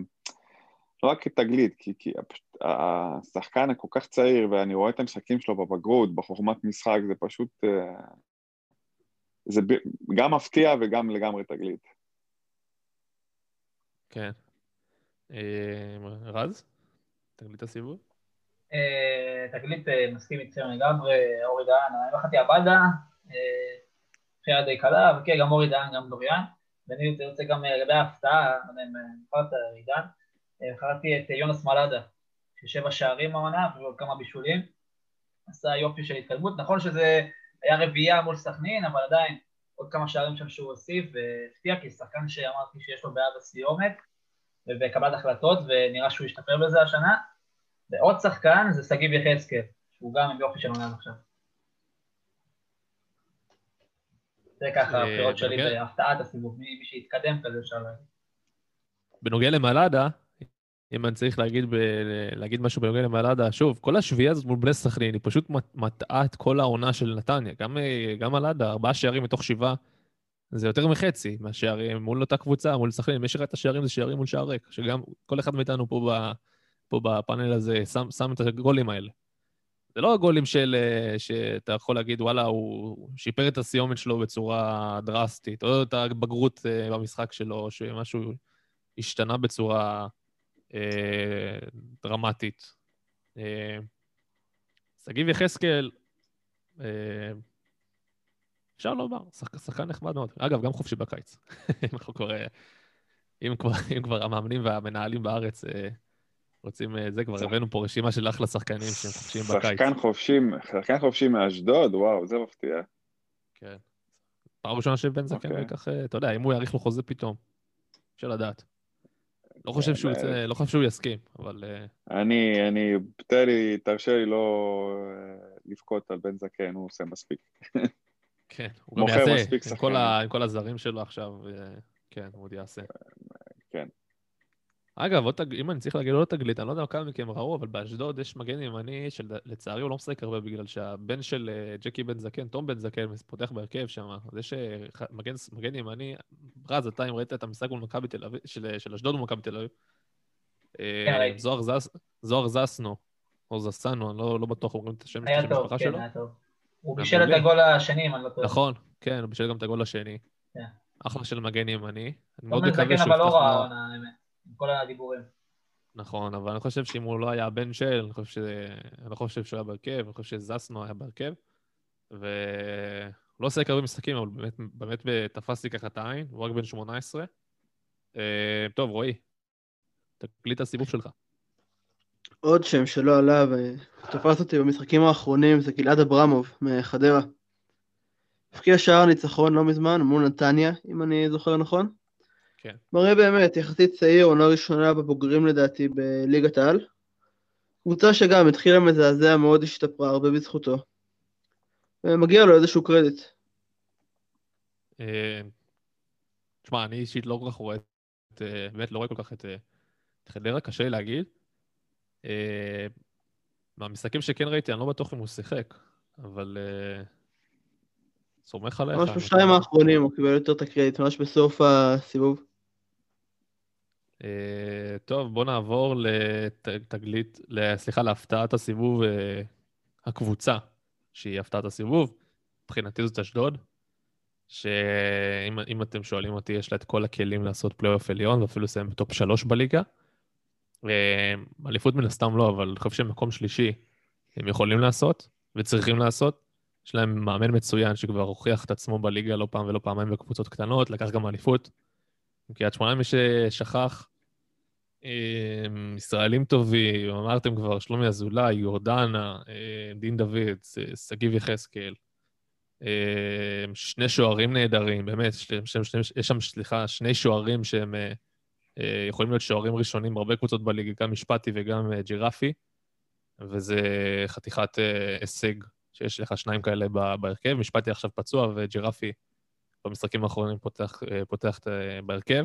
לא רק כתגלית, כי, כי השחקן הכל כך צעיר, ואני רואה את המשחקים שלו בבגרות, בחוכמת משחק, זה פשוט... אה, זה גם מפתיע וגם לגמרי תגלית.
כן. אה, רז? תגלית הסיבוב?
אה, תגלית אה, מסכים איתכם לגמרי, אורי דהן, אני לא חשבתי עבדה, אה, בחירה די קלה, וכן, גם אורי דהן, גם דוריאן. ואני רוצה- גם לגבי ההפתעה, לא יודע עידן, בחרתי את יונס מלאדה, ששבע שערים העונה, ועוד כמה בישולים. עשה יופי של התקדמות. נכון שזה היה רביעייה מול סכנין, אבל עדיין עוד כמה שערים שם שהוא הוסיף, והפתיע, כי שחקן שאמרתי שיש לו בעיה בסיומת, ובקבלת החלטות, ונראה שהוא ישתפר בזה השנה. ועוד שחקן זה שגיב יחזקאל, שהוא גם עם יופי של עונה עכשיו. זה ככה
אה,
הבחירות שלי בהפתעת הסיבוב, מי שהתקדם כזה אפשר להגיד.
בנוגע למלאדה, אם אני צריך להגיד, ב... להגיד משהו בנוגע למלאדה, שוב, כל השביעייה הזאת מול בני סכנין, היא פשוט מט- מטעה את כל העונה של נתניה. גם, אה, גם מלאדה, ארבעה שערים מתוך שבעה, זה יותר מחצי מהשערים מול אותה קבוצה, מול סכנין. מי שראה את השערים זה שערים מול שער ריק, שגם כל אחד מאיתנו פה, ב... פה בפאנל הזה שם, שם את הגולים האלה. זה לא הגולים של, אה, שאתה יכול להגיד, וואלה, הוא שיפר את הסיומת שלו בצורה דרסטית, או את הבגרות אה, במשחק שלו, שמשהו השתנה בצורה אה, דרמטית. אה, שגיב יחזקאל, אה, אפשר לומר, שחק, שחקן נחמד מאוד. אגב, גם חופשי בקיץ. אם כבר, אם כבר המאמנים והמנהלים בארץ אה, רוצים אה, זה, כבר הבאנו פה רשימה של אחלה שחקנים שהם חופשיים בקיץ.
שחקן חופשי, שחקן חופשי מאשדוד, וואו, זה מפתיע.
כן. פעם ראשונה שבן זקן
אוקיי.
ייקח, אה, אתה יודע, אם הוא יאריך לו חוזה פתאום. אפשר לדעת. לא חושב שהוא יצא, לא חושב שהוא יסכים, אבל אה,
אני, אני, תן לי, תרשה לי לא לבכות על בן זקן, הוא עושה מספיק.
כן, הוא גם יעשה, עם כל, הזרים שלו עכשיו, כן, הוא עוד יעשה. אגב. אם אני צריך להגיד עוד תגלית, אני לא יודע כמה מכם ראו, אבל באשדוד יש מגן ימני שלצערי הוא לא משחק הרבה בגלל שהבן של אה, ג'קי בן זקן, תום בן זקן, פותח בהרכב שם. אז יש אה, מגן, מגן ימני, רז, אתה אם ראית את המשחק מול מכבי תל אביב, של, אשדוד מול מכבי תל אביב. אה,
כן, ראיתי.
זוהר, זס, זוהר זסנו, או זסנו, אני לא, לא בטוח אומרים את השם של המשפחה
כן,
שלו.
היה טוב. הוא בישל את. הגול השני, אם אני לא טועה.
נכון, כן, הוא בישל גם את הגול השני.
כן.
אחלה של מגן ימני. אני
לא
מאוד מקווה שהוא
לא
יפתח
כל הדיבורים.
נכון, אבל אני חושב שאם הוא לא היה הבן של, אני חושב, ש... אני לא חושב שהוא היה בהרכב, אני חושב שזסנו היה בהרכב. והוא לא עושה הרבה משחקים, אבל באמת, באמת תפס לי ככה את העין, הוא רק בן 18. אה, טוב, רועי, תקליט את הסיבוב שלך.
עוד שם שלא עלה ותפס אותי במשחקים האחרונים זה גלעד אברמוב מחדרה. הבקיע שער ניצחון לא מזמן מול נתניה, אם אני זוכר נכון.
כן.
מראה באמת, יחסית צעיר, עונה ראשונה בבוגרים לדעתי בליגת העל. קבוצה שגם התחילה מזעזע מאוד השתפרה הרבה בזכותו. ומגיע לו איזשהו קרדיט.
אה, תשמע, אני אישית לא כל כך רואה את... אה, באמת לא רואה כל כך את, אה, חדרה, קשה לי להגיד. מהמשחקים שכן ראיתי, אני לא בטוח אם הוא שיחק, אבל אה, סומך עליך.
ממש בשניים
מקווה.
האחרונים הוא קיבל יותר את הקרדיט, ממש בסוף הסיבוב.
אה, טוב, בוא נעבור לתגלית, סליחה, להפתעת הסיבוב, אה, הקבוצה שהיא הפתעת הסיבוב. מבחינתי זאת אשדוד, שאם אם אתם שואלים אותי, יש לה את כל הכלים לעשות פלייאוף עליון ואפילו לסיים בטופ שלוש בליגה. אה, אליפות מן הסתם לא, אבל אני חושב שמקום שלישי הם יכולים לעשות וצריכים לעשות. יש להם מאמן מצוין שכבר הוכיח את עצמו בליגה לא פעם ולא פעמיים בקבוצות קטנות, לקח גם אליפות. קריית שמונה, מי ששכח, אה, ישראלים טובים, אמרתם כבר, שלומי אזולאי, יורדנה, אה, דין דוד, ש- שגיב יחזקאל, אה, שני שוערים נהדרים, באמת, יש שם, סליחה, שני שוערים שהם אה, אה, יכולים להיות שוערים ראשונים בהרבה קבוצות בליגה, גם משפטי וגם אה, ג'ירפי, וזה חתיכת אה, הישג שיש לך שניים כאלה בהרכב. משפטי עכשיו פצוע וג'ירפי במשחקים האחרונים פותח, אה, אה, בהרכב.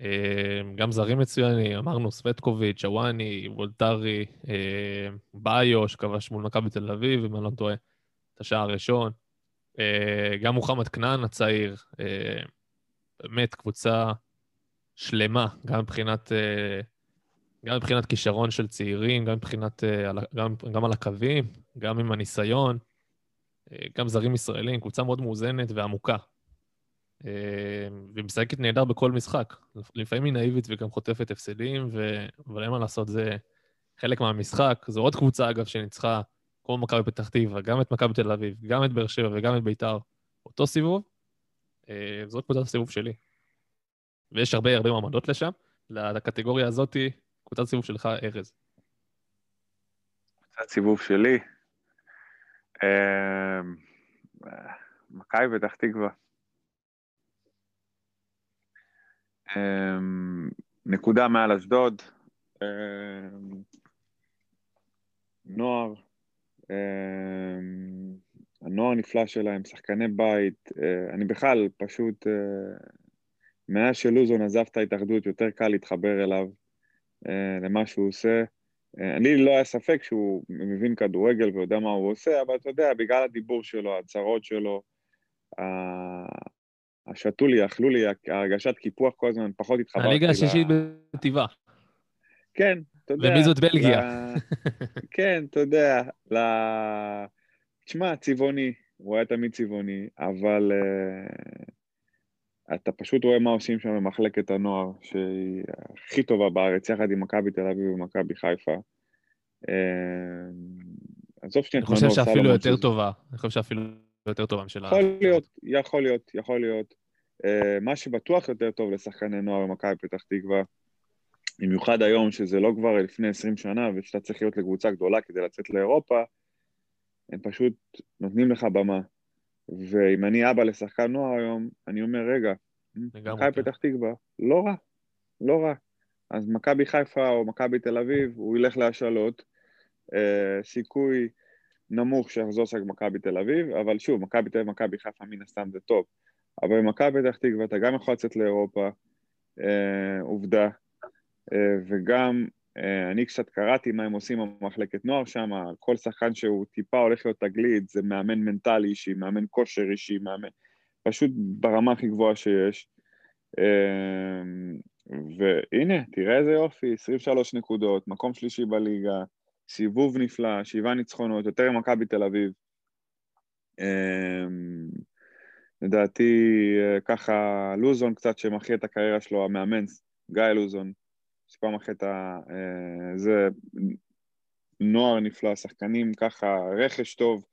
אה, גם זרים מצוינים, אמרנו סווטקוביץ', שוואני, וולטרי, ביו, שכבש מול מכבי תל אביב, אם אני לא טועה, את השער הראשון. גם מוחמד כנען הצעיר, באמת קבוצה שלמה, גם מבחינת, גם מבחינת כישרון של צעירים, גם מבחינת, אה, גם, גם על הקווים, גם עם הניסיון, אה, גם זרים ישראלים, קבוצה מאוד מאוזנת ועמוקה. אה, והיא משחקת נהדר בכל משחק. לפעמים היא נאיבית וגם חוטפת הפסדים, ו... אבל אין מה לעשות, זה חלק מהמשחק. זו עוד קבוצה, אגב, שניצחה, כמו מכבי פתח תקווה, גם את מכבי תל אביב, גם את באר שבע וגם את ביתר, אותו סיבוב. אה, זאת קבוצת הסיבוב שלי. ויש הרבה הרבה מעמדות לשם. לקטגוריה הזאתי, קבוצת הסיבוב שלך, ארז.
קצת סיבוב שלי. אמ, מכבי פתח תקווה. אמ, נקודה מעל אשדוד. אמ, נוער. הנוער הנפלא שלהם, שחקני בית. אה, אני בכלל פשוט, אה, מאז שלוזון עזב את ההתאחדות, יותר קל להתחבר אליו, אה, למה שהוא עושה. אה, לי לא היה ספק שהוא מבין כדורגל ויודע מה הוא עושה, אבל אתה יודע, בגלל הדיבור שלו, ההצהרות שלו, השתו לי, אכלו לי, הרגשת קיפוח כל הזמן, פחות התחברתי.
הליגה השישית בטבעה.
כן, אתה יודע.
ומי זאת בלגיה?
כן, אתה יודע. תשמע, צבעוני, הוא היה תמיד צבעוני, אבל uh, אתה פשוט רואה מה עושים שם במחלקת הנוער, שהיא הכי טובה בארץ, יחד עם מכבי תל אביב ומכבי חיפה. Uh, עזוב שנייה
אני חושב שאפילו יותר טובה. אני חושב שאפילו יותר טובה משל
יכול להיות, יכול להיות, יכול להיות. Uh, מה שבטוח יותר טוב לשחקני נוער במכבי פתח תקווה, במיוחד היום, שזה לא כבר לפני 20 שנה, ושאתה צריך להיות לקבוצה גדולה כדי לצאת לאירופה, הם פשוט נותנים לך במה. ואם אני אבא לשחקן נוער היום, אני אומר, רגע, מכבי. פתח תקווה, לא רע, לא רע. אז מכבי חיפה או מכבי תל אביב, הוא ילך להשאלות, אה, סיכוי נמוך שיחזור לשחק במכבי תל אביב, אבל שוב, מכבי תל אביב ומכבי חיפה מן הסתם זה טוב. אבל במכבי פתח תקווה אתה גם יכול לצאת לאירופה, אה, עובדה, אה, וגם אני קצת קראתי מה הם עושים במחלקת נוער שם, כל שחקן שהוא טיפה הולך להיות תגלית, זה מאמן מנטלי אישי, מאמן כושר אישי, מאמן, פשוט ברמה הכי גבוהה שיש. אה, והנה, תראה איזה יופי, 23 נקודות, מקום שלישי בליגה, סיבוב נפלא, שבעה ניצחונות, יותר ממכבי תל אביב. אה, לדעתי, אה, ככה, לוזון קצת שמחיה את הקריירה שלו, המאמן, גיא לוזון, שפעם אחרי את ה... אה, זה נוער נפלא, שחקנים ככה, רכש טוב,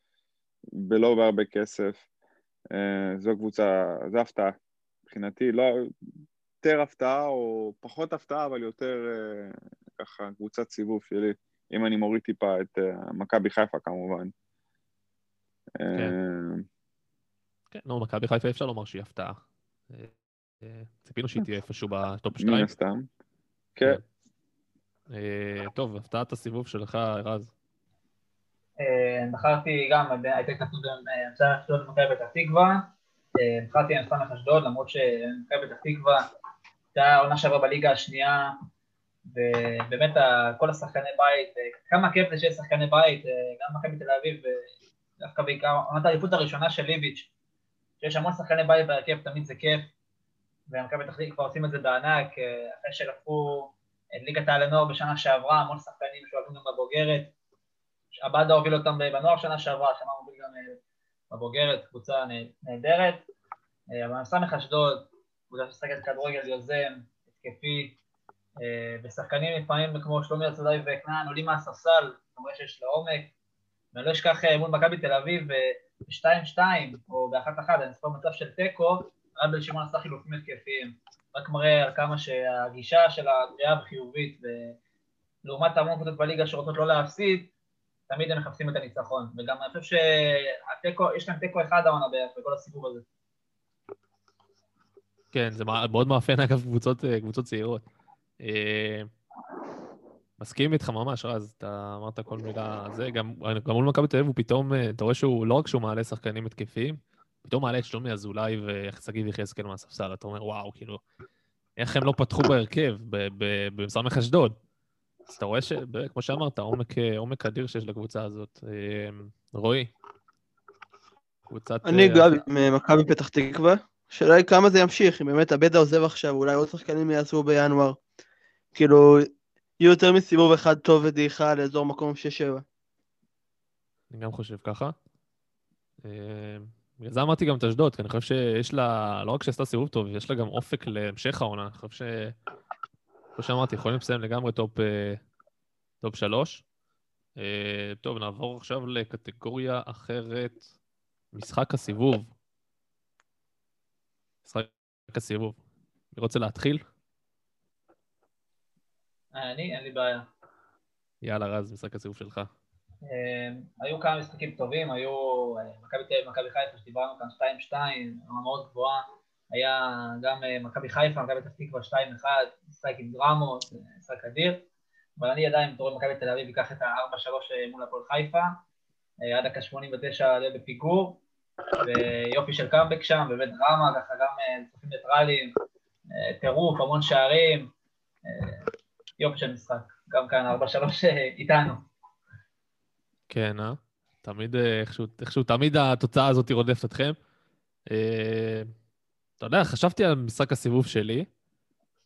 ולא בהרבה כסף. אה, זו קבוצה, זו הפתעה. מבחינתי, לא... יותר הפתעה או פחות הפתעה, אבל יותר אה, ככה קבוצת סיבוב שלי, אם אני מוריד טיפה את מכבי חיפה כמובן.
כן, נו, מכבי חיפה אפשר לומר שהיא הפתעה. ציפינו שהיא תהיה איפשהו בטופ
מן
2.
הסתם. כן.
אה, טוב, הפתעת הסיבוב שלך, רז.
אה, בחרתי גם, הייתה התנגדות בין אה, אשדוד למכבי פתח תקווה. בחרתי עם סמך אשדוד, למרות שמכבי פתח תקווה הייתה עונה שעברה בליגה השנייה, ובאמת כל השחקני בית, כמה כיף זה שיש שחקני בית, גם מכבי תל אביב, דווקא בעיקר, עונת האליפות הראשונה של ליביץ', שיש המון שחקני בית בהרכב, תמיד זה כיף, ומכבי פתח תקווה עושים את זה בענק, אחרי שלקחו את ליגת העל הנוער בשנה שעברה, המון שחקנים שאוהבים גם בבוגרת, עבדה הוביל אותם בנוער שנה שעברה, שנה מוביל גם אה, בבוגרת, קבוצה נהדרת. אה, אבל סמך אשדוד, קבוצה שמשחקת כדורגל יוזם, התקפי, אה, ושחקנים לפעמים כמו שלומי אצודאי וכנען עולים מהספסל, כמובן שיש לעומק. ואני לא אשכח מול מכבי תל אביב ב-2-2 או ב-1-1, אני זוכר מצב של תיקו, רב בן שמעון עשה חילופים התקפיים. רק מראה על כמה שהגישה של הקריאה חיובית, ולעומת המון קבוצות בליגה שרוצות לא להפסיד, תמיד הם מחפשים את הניצחון, וגם אני חושב שהתיקו, יש להם תיקו אחד העונה בערך בכל הסיבוב הזה.
כן, זה מאוד מאפיין אגב קבוצות, אה, קבוצות צעירות. אה, מסכים איתך ממש, רז, אתה אמרת כל מילה זה, גם, גם מול מכבי תל אביב הוא פתאום, אה, אתה רואה שהוא, לא רק שהוא מעלה שחקנים התקפיים, פתאום מעלה את שלומי אזולאי ושגיב יחזקאל מהספסל, אתה אומר, וואו, כאילו, איך הם לא פתחו בהרכב בסמך אשדוד? אז אתה רואה שכמו שאמרת, עומק, עומק אדיר שיש לקבוצה הזאת. אמ, רועי,
קבוצת... אני אה, גם עם אה, מכבי פתח תקווה. השאלה היא כמה זה ימשיך, אם באמת הבדה עוזב עכשיו, אולי עוד שחקנים יעשו בינואר. כאילו, יהיו יותר מסיבוב אחד טוב ודעיכה לאזור מקום 6-7.
אני גם חושב ככה. בגלל זה אמרתי גם את אשדוד, כי אני חושב שיש לה, לא רק שעשתה סיבוב טוב, יש לה גם אופק להמשך העונה. אני חושב ש... כמו שאמרתי, יכולים לסיים לגמרי טופ, אה, טופ שלוש. אה, טוב, נעבור עכשיו לקטגוריה אחרת, משחק הסיבוב. משחק הסיבוב. מי רוצה להתחיל?
אני, אין לי בעיה.
יאללה, רז, משחק הסיבוב שלך.
היו כמה משחקים טובים, היו מכבי תל אביב, מכבי חיפה, שדיברנו כאן 2-2, רמה מאוד גבוהה. היה גם אה, מכבי חיפה, מכבי פתח תקווה 2-1, משחק עם דרמות, משחק אדיר, אבל אני עדיין בתור מכבי תל אביב אקח את ה-4-3 אה, מול הפועל חיפה, אה, עד דקה 89 עולה בפיגור, ויופי של קאמבק שם, באמת דרמה, ככה גם צופים ניטרליים, טירוף, המון שערים, יופי של משחק, גם כאן 4-3 איתנו.
כן, אה? תמיד איכשהו, איכשהו, תמיד התוצאה הזאת רודפת אתכם. אתה יודע, חשבתי על משחק הסיבוב שלי,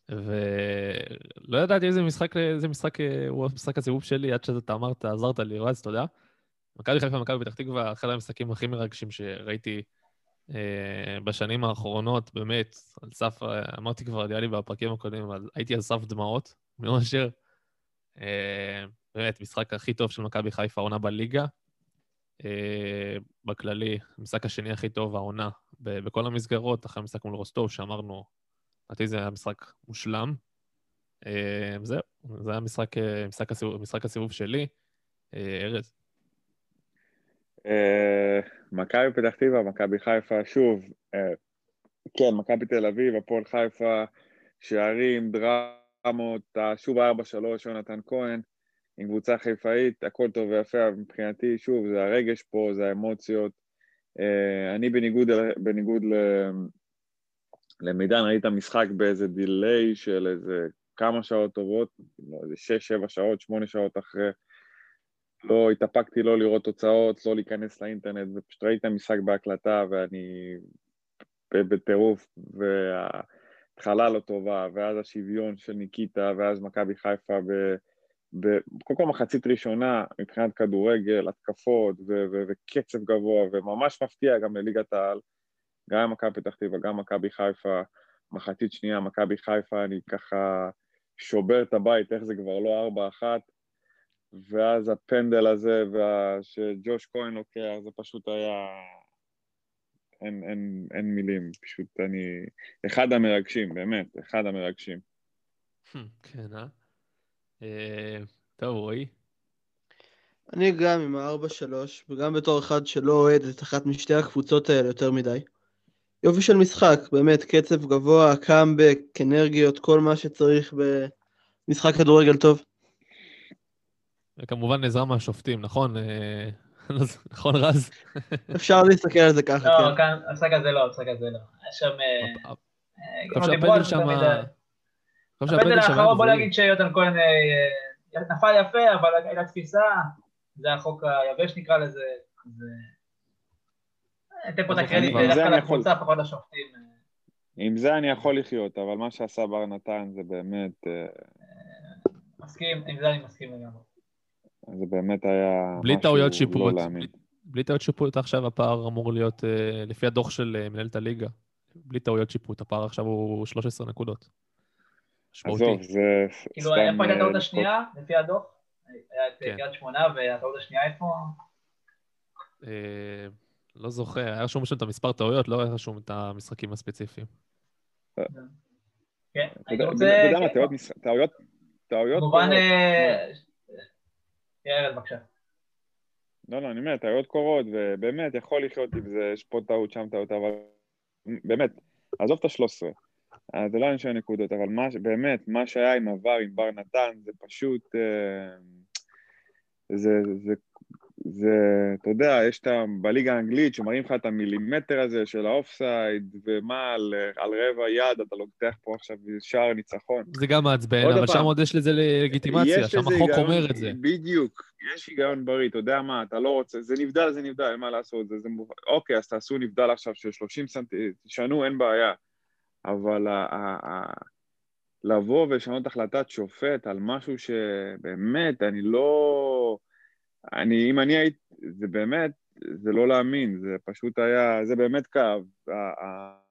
ולא ידעתי איזה משחק, איזה משחק הוא משחק הסיבוב שלי, עד שאתה אמרת, עזרת לי, רז, תודה. מכבי חיפה ומכבי פתח תקווה, אחד המשחקים הכי מרגשים שראיתי אה, בשנים האחרונות, באמת, על סף, אמרתי כבר, נראה לי בפרקים הקודמים, אבל הייתי על סף דמעות מאושר. אה, באמת, משחק הכי טוב של מכבי חיפה, עונה בליגה. אה, בכללי, המשחק השני הכי טוב, העונה, בכל המסגרות, אחרי המשחק מול רוסטוב, שאמרנו, לדעתי זה היה משחק מושלם. אה, זהו, זה היה משחק, אה, משחק, הסיבוב, משחק הסיבוב שלי. ארז.
מכבי פתח תקווה, מכבי חיפה, שוב, כן, מכבי תל אביב, הפועל חיפה, שערים, דרמות, שוב 4-3, יונתן כהן. עם קבוצה חיפאית, הכל טוב ויפה, מבחינתי, שוב, זה הרגש פה, זה האמוציות. אה, אני בניגוד, בניגוד למידן, ראיתי את המשחק באיזה דיליי של איזה כמה שעות טובות, לא, איזה שש, שבע שעות, שמונה שעות אחרי. לא התאפקתי לא לראות תוצאות, לא להיכנס לאינטרנט, ופשוט ראיתי את המשחק בהקלטה ואני בטירוף, וההתחלה לא טובה, ואז השוויון של ניקיטה, ואז מכבי חיפה ב... קודם כל מחצית ראשונה מבחינת כדורגל, התקפות ו- ו- וקצב גבוה וממש מפתיע גם לליגת העל, גם מכבי פתח תקווה, גם מכבי חיפה, מחצית שנייה מכבי חיפה, אני ככה שובר את הבית, איך זה כבר לא ארבע אחת, ואז הפנדל הזה וה... שג'וש כהן לוקח, זה פשוט היה... אין, אין, אין מילים, פשוט אני... אחד המרגשים, באמת, אחד המרגשים.
כן, אה? טוב, רועי.
אני גם עם ה-4-3, וגם בתור אחד שלא אוהד את אחת משתי הקבוצות האלה יותר מדי. יופי של משחק, באמת, קצב גבוה, קאמבק, אנרגיות, כל מה שצריך במשחק כדורגל טוב.
וכמובן עזרה מהשופטים, נכון? אה, נכון, רז?
אפשר להסתכל על זה ככה,
לא,
כן.
כאן, המשחק הזה לא, המשחק הזה לא. היה שם... אה, אה,
חושב
כמו דיברו על
שהפנדל
זה
שם...
תמיד, אה,
אני חושב
הפנדל האחרון, בוא. נגיד שיונתן כהן אה, אה, נפל יפה, אבל הייתה תפיסה, זה החוק היבש נקרא לזה. אז, אה, ניתן פה את הקרדיט דווקא לקבוצה, פחות לשופטים.
עם זה אני יכול לחיות, אבל מה שעשה בר נתן זה באמת,
מסכים, עם זה אני מסכים לגמרי.
זה באמת היה
בלי
משהו
טעויות שיפוט.
לא להאמין.
בלי- בלי טעויות שיפוט עכשיו הפער אמור להיות, לפי הדוח של מנהלת הליגה, בלי טעויות שיפוט, הפער עכשיו הוא 13 נקודות. משמעותי.
עזוב, זה
כאילו,
סתם,
איפה הייתה
אה,
הטעות השנייה, לפי הדוח? היה את
כן.
קריית שמונה, והטעות השנייה איפה?
אה, לא זוכר, היה רשום שם את המספר טעויות, לא היה רשום את המשחקים הספציפיים.
כן,
אתה
הייתי
יודע-
רוצה...
אתה יודע מה,
כן,
טעויות טעויות,
כמובן... אה, יאיר, בבקשה.
לא, לא, אני אומר, טעויות קורות, ובאמת, יכול לחיות עם זה, יש פה טעות, שם טעות, אבל באמת, עזוב את ה-13, זה לא עניין של נקודות, אבל מה, באמת, מה שהיה עם עבר, עם בר נתן, זה פשוט, אה, זה, זה, זה, אתה יודע, יש את ה... בליגה האנגלית שמראים לך את המילימטר הזה של האופסייד, ומה, על, על רבע יד, אתה לוקח פה עכשיו שער ניצחון.
זה גם מעצבן, אבל
פעם.
שם עוד יש לזה לגיטימציה, שם החוק
היגיון-
אומר את זה.
בדיוק, יש היגיון בריא, אתה יודע מה, אתה לא רוצה, זה נבדל, זה נבדל, אין מה לעשות, זה, זה מוב... אוקיי, אז תעשו נבדל עכשיו של 30 סנטי, תשנו, אין בעיה, אבל ה- ה- ה- לבוא ולשנות החלטת שופט על משהו שבאמת, אני לא... אני, אם אני הייתי, זה באמת, זה לא להאמין, זה פשוט היה, זה באמת כאב. ה- ה-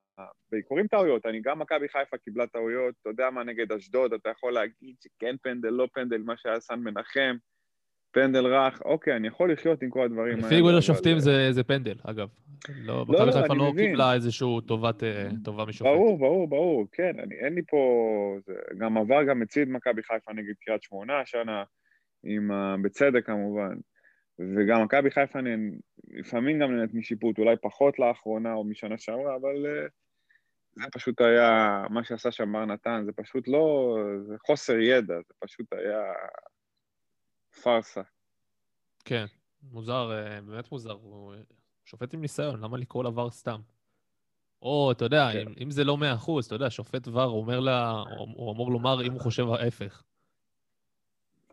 וקורים טעויות, אני גם מכבי חיפה קיבלה טעויות, אתה יודע מה נגד אשדוד, אתה יכול להגיד שכן פנדל, לא פנדל, מה שהיה סן מנחם, פנדל רך, אוקיי, אני יכול לחיות עם כל הדברים האלה.
לפי איגוד השופטים זה זה פנדל, אגב. לא,
לא,
מכבי חיפה
אני
לא
מבין.
קיבלה איזושהי אה, טובה משופט.
ברור, ברור, ברור, כן, אני, אין לי פה... זה, גם עבר גם הציד מכבי חיפה נגד קריית שמונה השנה, עם ה... בצדק כמובן, וגם מכבי חיפה לפעמים גם נהנית משיפוט, אולי פחות לאחרונה או משנה שעברה, אבל אה, זה פשוט היה, מה שעשה שם בר נתן, זה פשוט לא... זה חוסר ידע, זה פשוט היה פארסה.
כן, מוזר, אה, באמת מוזר. הוא שופט עם ניסיון, למה לקרוא לעבר סתם? או, אתה יודע,
כן.
אם, אם זה לא מאה אחוז, אתה יודע, שופט ור אומר לה, הוא אמור לומר אם הוא חושב ההפך.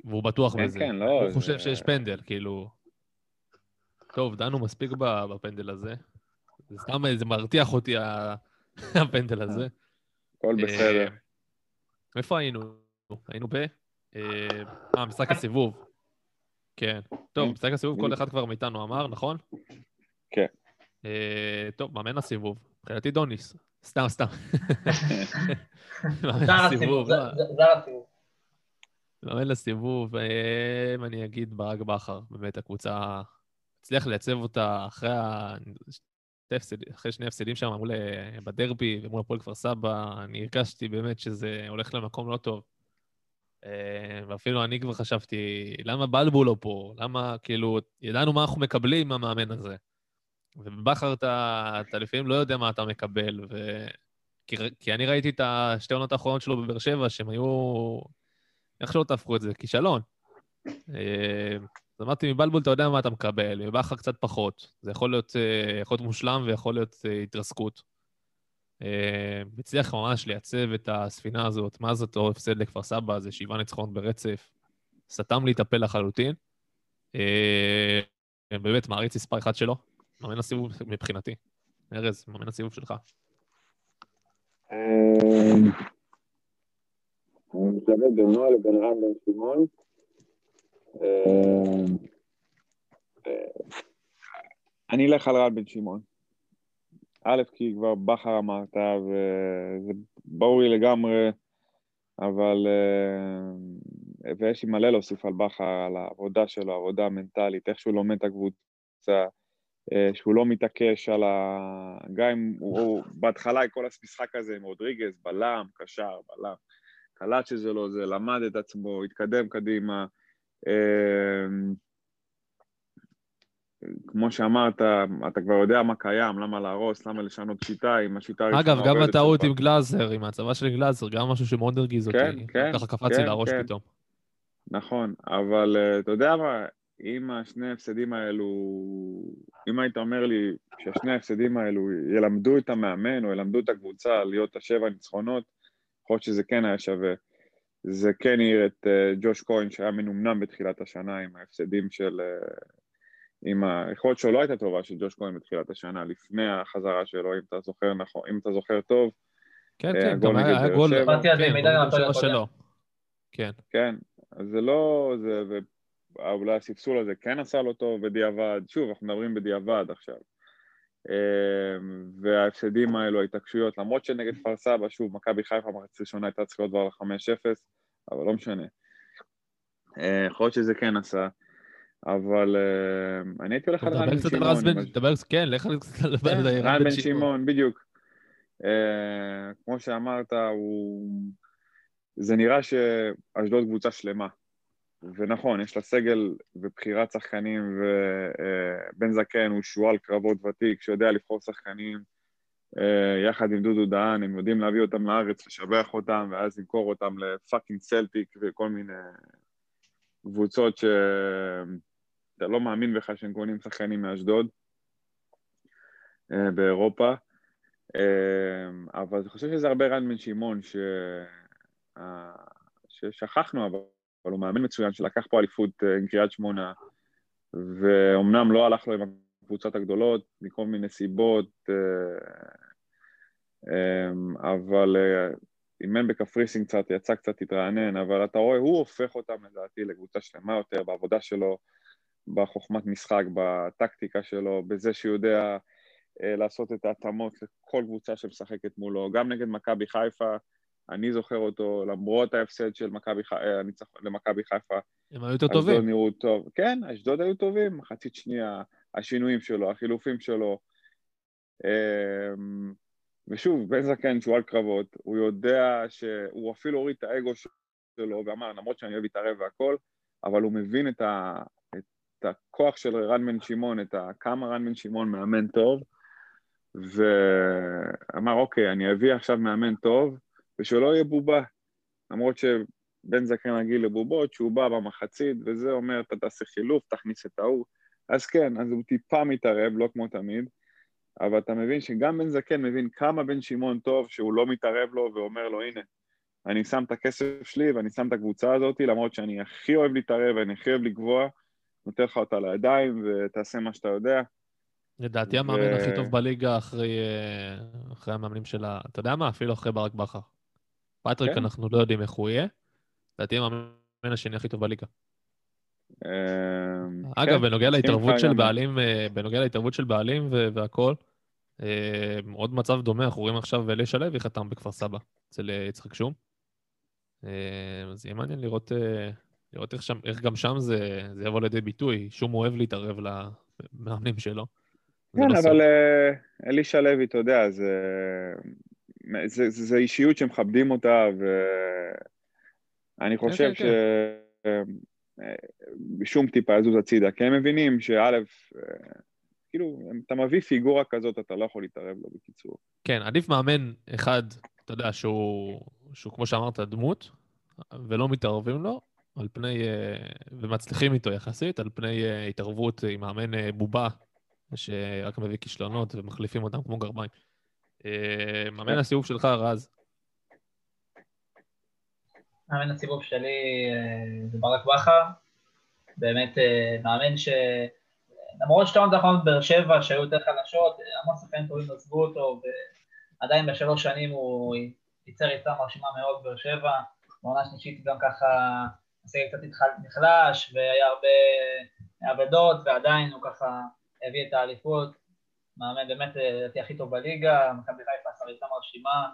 והוא בטוח
כן,
בזה.
כן, לא,
הוא
זה-
חושב שיש פנדל, כאילו... טוב, דנו מספיק בפנדל הזה. זה סתם, זה מרתיח אותי, הפנדל הזה.
הכל בסדר.
אה, איפה היינו? היינו ב... אה, אה, משחק הסיבוב. כן. טוב. משחק הסיבוב כל אחד כבר מאיתנו אמר, נכון?
כן.
אה, טוב, מאמן הסיבוב. מבחינתי דוניס. סתם, סתם. מאמן
הסיבוב,
הסיבוב, לא.
זר הסיבוב.
מאמן לסיבוב, אה, אם אני אגיד ברק בכר, באמת, הקבוצה הצליח לייצב אותה אחרי ה... אחרי שני הפסדים שם מול, אה, בדרבי ומול הפועל כפר סבא, אני הרגשתי באמת שזה הולך למקום לא טוב. אה, ואפילו אני כבר חשבתי, למה בלבול לא פה? למה, כאילו, ידענו מה אנחנו מקבלים מהמאמן הזה. ובכר אתה, אתה לפעמים לא יודע מה אתה מקבל, ו... כי, כי אני ראיתי את השתי עונות האחרונות שלו בבאר שבע, שהם היו... איך שלא תהפכו את זה? כישלון. אה, אז אמרתי, מבלבול אתה יודע מה אתה מקבל, מבכר קצת פחות. זה יכול להיות, אה, יכול להיות מושלם ויכול להיות התרסקות. אה, הצליח ממש לייצב את הספינה הזאת, מה זאת אותו הפסד לכפר סבא, זה שבעה ניצחונות ברצף. סתם לי את הפה לחלוטין. אה, באמת, מעריץ מספר אחד שלו. מאמן הסיבוב מבחינתי. ארז, מאמן הסיבוב שלך.
אני מתלבט בין נועה לבין רן בן שמעון. אה, אני אלך על רן בן שמעון. א', כי כבר בכר אמרת, וזה ברור לי לגמרי, אבל... אה, ויש לי מלא להוסיף על בכר, על העבודה שלו, העבודה המנטלית, איך שהוא לומד את הקבוצה, אה, שהוא לא מתעקש על ה... גם אם הוא, בהתחלה כל המשחק הזה עם רודריגז, בלם, קשר, בלם, קלט שזה לא זה, למד את עצמו, התקדם קדימה. אה, כמו שאמרת, אתה כבר יודע מה קיים, למה להרוס, למה לשנות שיטה, אם השיטה הראשונה
אגב, גם הטעות. עם גלאזר, עם ההצבה של גלאזר, גם משהו שמאוד הרגיז אותי.
כן, כן,
ככה קפץ לי
כן,
לראש
כן.
פתאום.
נכון, אבל אה, אתה יודע מה, אם השני ההפסדים האלו, אם היית אומר לי שהשני ההפסדים האלו ילמדו את המאמן או ילמדו את הקבוצה להיות השבע ניצחונות, יכול להיות שזה כן היה שווה. זה כן העיר את uh, ג'וש כהן שהיה מנומנם בתחילת השנה עם ההפסדים של... עם היכולת שלו לא הייתה טובה של ג'וש כהן בתחילת השנה, לפני החזרה שלו, אם אתה זוכר נכון, אם אתה זוכר טוב.
כן,
אה,
כן, גם היה גול, כן, שלו. כן,
כן, אז זה לא, זה, ואולי הספסול הזה כן עשה לו טוב בדיעבד, שוב, אנחנו מדברים בדיעבד עכשיו. אמ, וההפסדים האלו, ההתעקשויות, למרות שנגד כפר סבא, שוב, מכבי חיפה מחצית ראשונה הייתה צריכה להיות כבר ל-5-0, אבל לא משנה. אה, יכול להיות שזה כן עשה, אבל אה, אני הייתי הולך על רן בן שמעון.
רז בן, דבר, כן, לך על רן
בן שמעון, בדיוק. אה, כמו שאמרת. זה נראה שאשדוד קבוצה שלמה. ונכון, יש לה סגל ובחירת שחקנים, ובן זקן הוא שועל קרבות ותיק שיודע לבחור שחקנים אה, יחד עם דודו דהן, הם יודעים להביא אותם לארץ, לשבח אותם, ואז למכור אותם לפאקינג סלטיק וכל מיני קבוצות שאתה לא מאמין בך שהם קונים שחקנים מאשדוד אה, באירופה. אה, אבל אני חושב שזה הרבה רן בן שמעון ש... אה, ששכחנו, אבל הוא מאמן מצוין שלקח פה אליפות עם קריית שמונה, ואומנם לא הלך לו עם הקבוצות הגדולות מכל מיני סיבות, אבל אימן בקפריסין קצת, יצא קצת התרענן, אבל אתה רואה, הוא הופך אותם לדעתי לקבוצה שלמה יותר בעבודה שלו, בחוכמת משחק, בטקטיקה שלו, בזה שהוא יודע אה, לעשות את ההתאמות לכל קבוצה שמשחקת מולו, גם נגד מכבי חיפה, אני זוכר אותו למרות ההפסד של מכבי ח... אה, הניצחון למכבי חיפה.
הם היו יותר
אשדוד
טובים.
נראו טוב. כן, אשדוד היו טובים, מחצית שנייה, השינויים שלו, החילופים שלו. אמ, ושוב, בן זקן, שועל קרבות, הוא יודע שהוא אפילו הוריד את האגו שלו ואמר, למרות שאני אוהב להתערב והכל, אבל הוא מבין את, ה... את הכוח של רן בן שמעון, את. כמה רן בן שמעון מאמן טוב, ואמר, אוקיי, אני אביא עכשיו מאמן טוב, ושלא יהיה בובה. למרות שבן זקן רגיל לבובות, שהוא בא במחצית, וזה אומר, אתה תעשה חילוף, תכניס את ההוא. אז כן, אז הוא טיפה מתערב, לא כמו תמיד, אבל אתה מבין שגם בן זקן מבין כמה בן שמעון טוב שהוא לא מתערב לו ואומר לו, הנה, אני שם את הכסף שלי ואני שם את הקבוצה הזאת, למרות שאני הכי אוהב להתערב ואני הכי אוהב לקבוע, נותן לך אותה לידיים ותעשה מה שאתה יודע.
לדעתי
ו-
המאמן הכי טוב בליגה אחרי אה, אחרי המאמנים של ה... אתה יודע מה? אפילו אחרי ברק בכר. פטריק,
כן.
אנחנו לא יודעים איך הוא יהיה. לדעתי המאמן השני הכי טוב בליגה.
אמ,
אגב,
כן,
בנוגע
מסכים
להתערבות של. בעלים, אה, בנוגע להתערבות של בעלים ו- והכל, אה, עוד מצב דומה, אנחנו רואים עכשיו אלישע לוי חתם בכפר סבא, אצל אה, יצחק שום. אה, אז יהיה מעניין לראות, אה, לראות איך, שם, איך גם שם זה, זה יבוא לידי ביטוי. שום אוהב להתערב למאמנים שלו.
כן,
לא.
אבל אה, אלישע לוי, אתה יודע, זה, זה, זה, זה אישיות שמכבדים אותה, ואני חושב
כן,
שבשום טיפה יזוז הצידה, כי הם מבינים שא', אה, כאילו, אתה מביא פיגורה כזאת, אתה לא יכול להתערב לו בקיצור.
כן, עדיף מאמן אחד, אתה יודע, שהוא, שהוא כמו שאמרת, דמות, ולא מתערבים לו, על פני, אה, ומצליחים איתו יחסית, על פני אה, התערבות עם מאמן אה, בובה, שרק מביא כישלונות ומחליפים אותם כמו גרביים. אה, מאמן הסיבוב שלך, רז.
מאמן הסיבוב שלי אה, זה ברק בכר, באמת אה, מאמן ש... למרות שתי עונות האחרונות באר שבע שהיו יותר חלשות, אה, המון שחקנים טובים עזבו אותו, ועדיין בשלוש שנים הוא ייצר יצאה מרשימה מאוד באר שבע, בעונה שלישית גם ככה הסגל קצת התחל- נחלש, והיה הרבה אבדות, ועדיין הוא ככה הביא את האליפות, מאמן באמת אה, לדעתי הכי טוב בליגה, מכבי חיפה עשה מרשימה,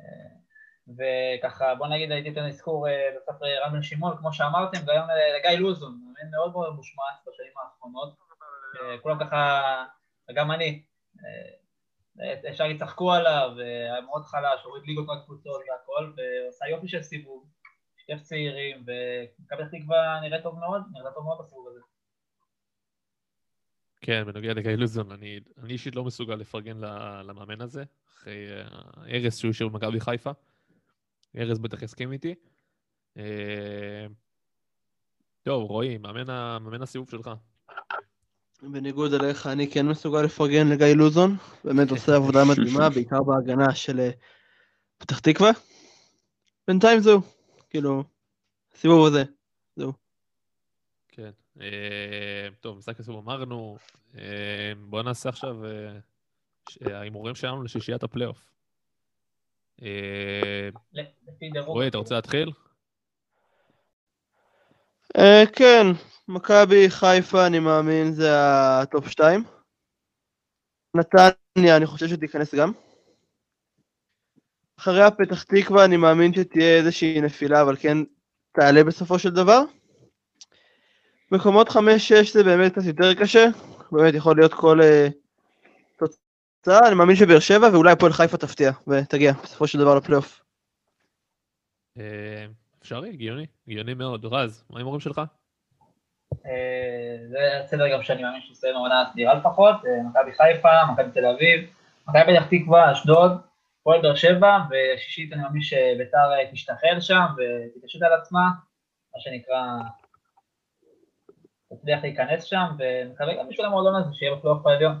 אה, וככה, בוא נגיד, הייתי נותן אזכור אה, בסוף רן בן שמעון, כמו שאמרתם, אה, לגיא לוזון, מאמן מאוד מאוד מושמץ בשנים האחרונות. כולם ככה, וגם אני, אפשר יצחקו עליו, אה, היה מאוד חלש, הוריד ליגות מהקבוצות והכל, ועושה יופי של סיבוב, שתף צעירים, ומכבי פתח תקווה נראה טוב מאוד, נראה טוב מאוד בסיבוב הזה.
כן, בנוגע לגיא לוזון, אני, אני אישית לא מסוגל לפרגן למאמן הזה, אחרי אה, ארז שהוא השאיר במכבי חיפה. ארז בטח יסכים איתי. אה, טוב, רועי, מאמן הסיבוב שלך.
בניגוד אליך, אני כן מסוגל לפרגן לגיא לוזון, באמת עושה עבודה מדהימה, בעיקר בהגנה של אה, פתח תקווה. בינתיים זהו, כאילו, סיבוב הזה, זהו.
כן. אה, טוב, משחק הסיבוב אמרנו. אה, בואו נעשה עכשיו אה, ההימורים שלנו לשישיית הפלייאוף. רועי, אתה רוצה להתחיל?
כן, מכבי חיפה, אני מאמין, זה הטופ 2. נתניה, אני חושב שתיכנס גם. אחריה פתח תקווה, אני מאמין שתהיה איזושהי נפילה, אבל כן תעלה בסופו של דבר. מקומות 5-6 זה באמת קצת יותר קשה, באמת יכול להיות כל אה, תוצאה, אני מאמין שבאר שבע ואולי הפועל חיפה תפתיע ותגיע בסופו של דבר לפלייאוף.
אה, אפשרי, הגיוני, הגיוני מאוד. רז, מה ההימורים שלך?
אה, זה הסדר גם שאני מאמין שישראל עונה סדירה לפחות, מכבי חיפה, מכבי תל אביב, מכבי פתח תקווה, אשדוד, הפועל באר שבע, ושישית אני מאמין שביתר אה, תשתחל שם ותתעשת על עצמה, מה שנקרא, תצליח להיכנס שם, ומקווה גם בשביל המועדון הזה שיהיה בפלייאוף העליון.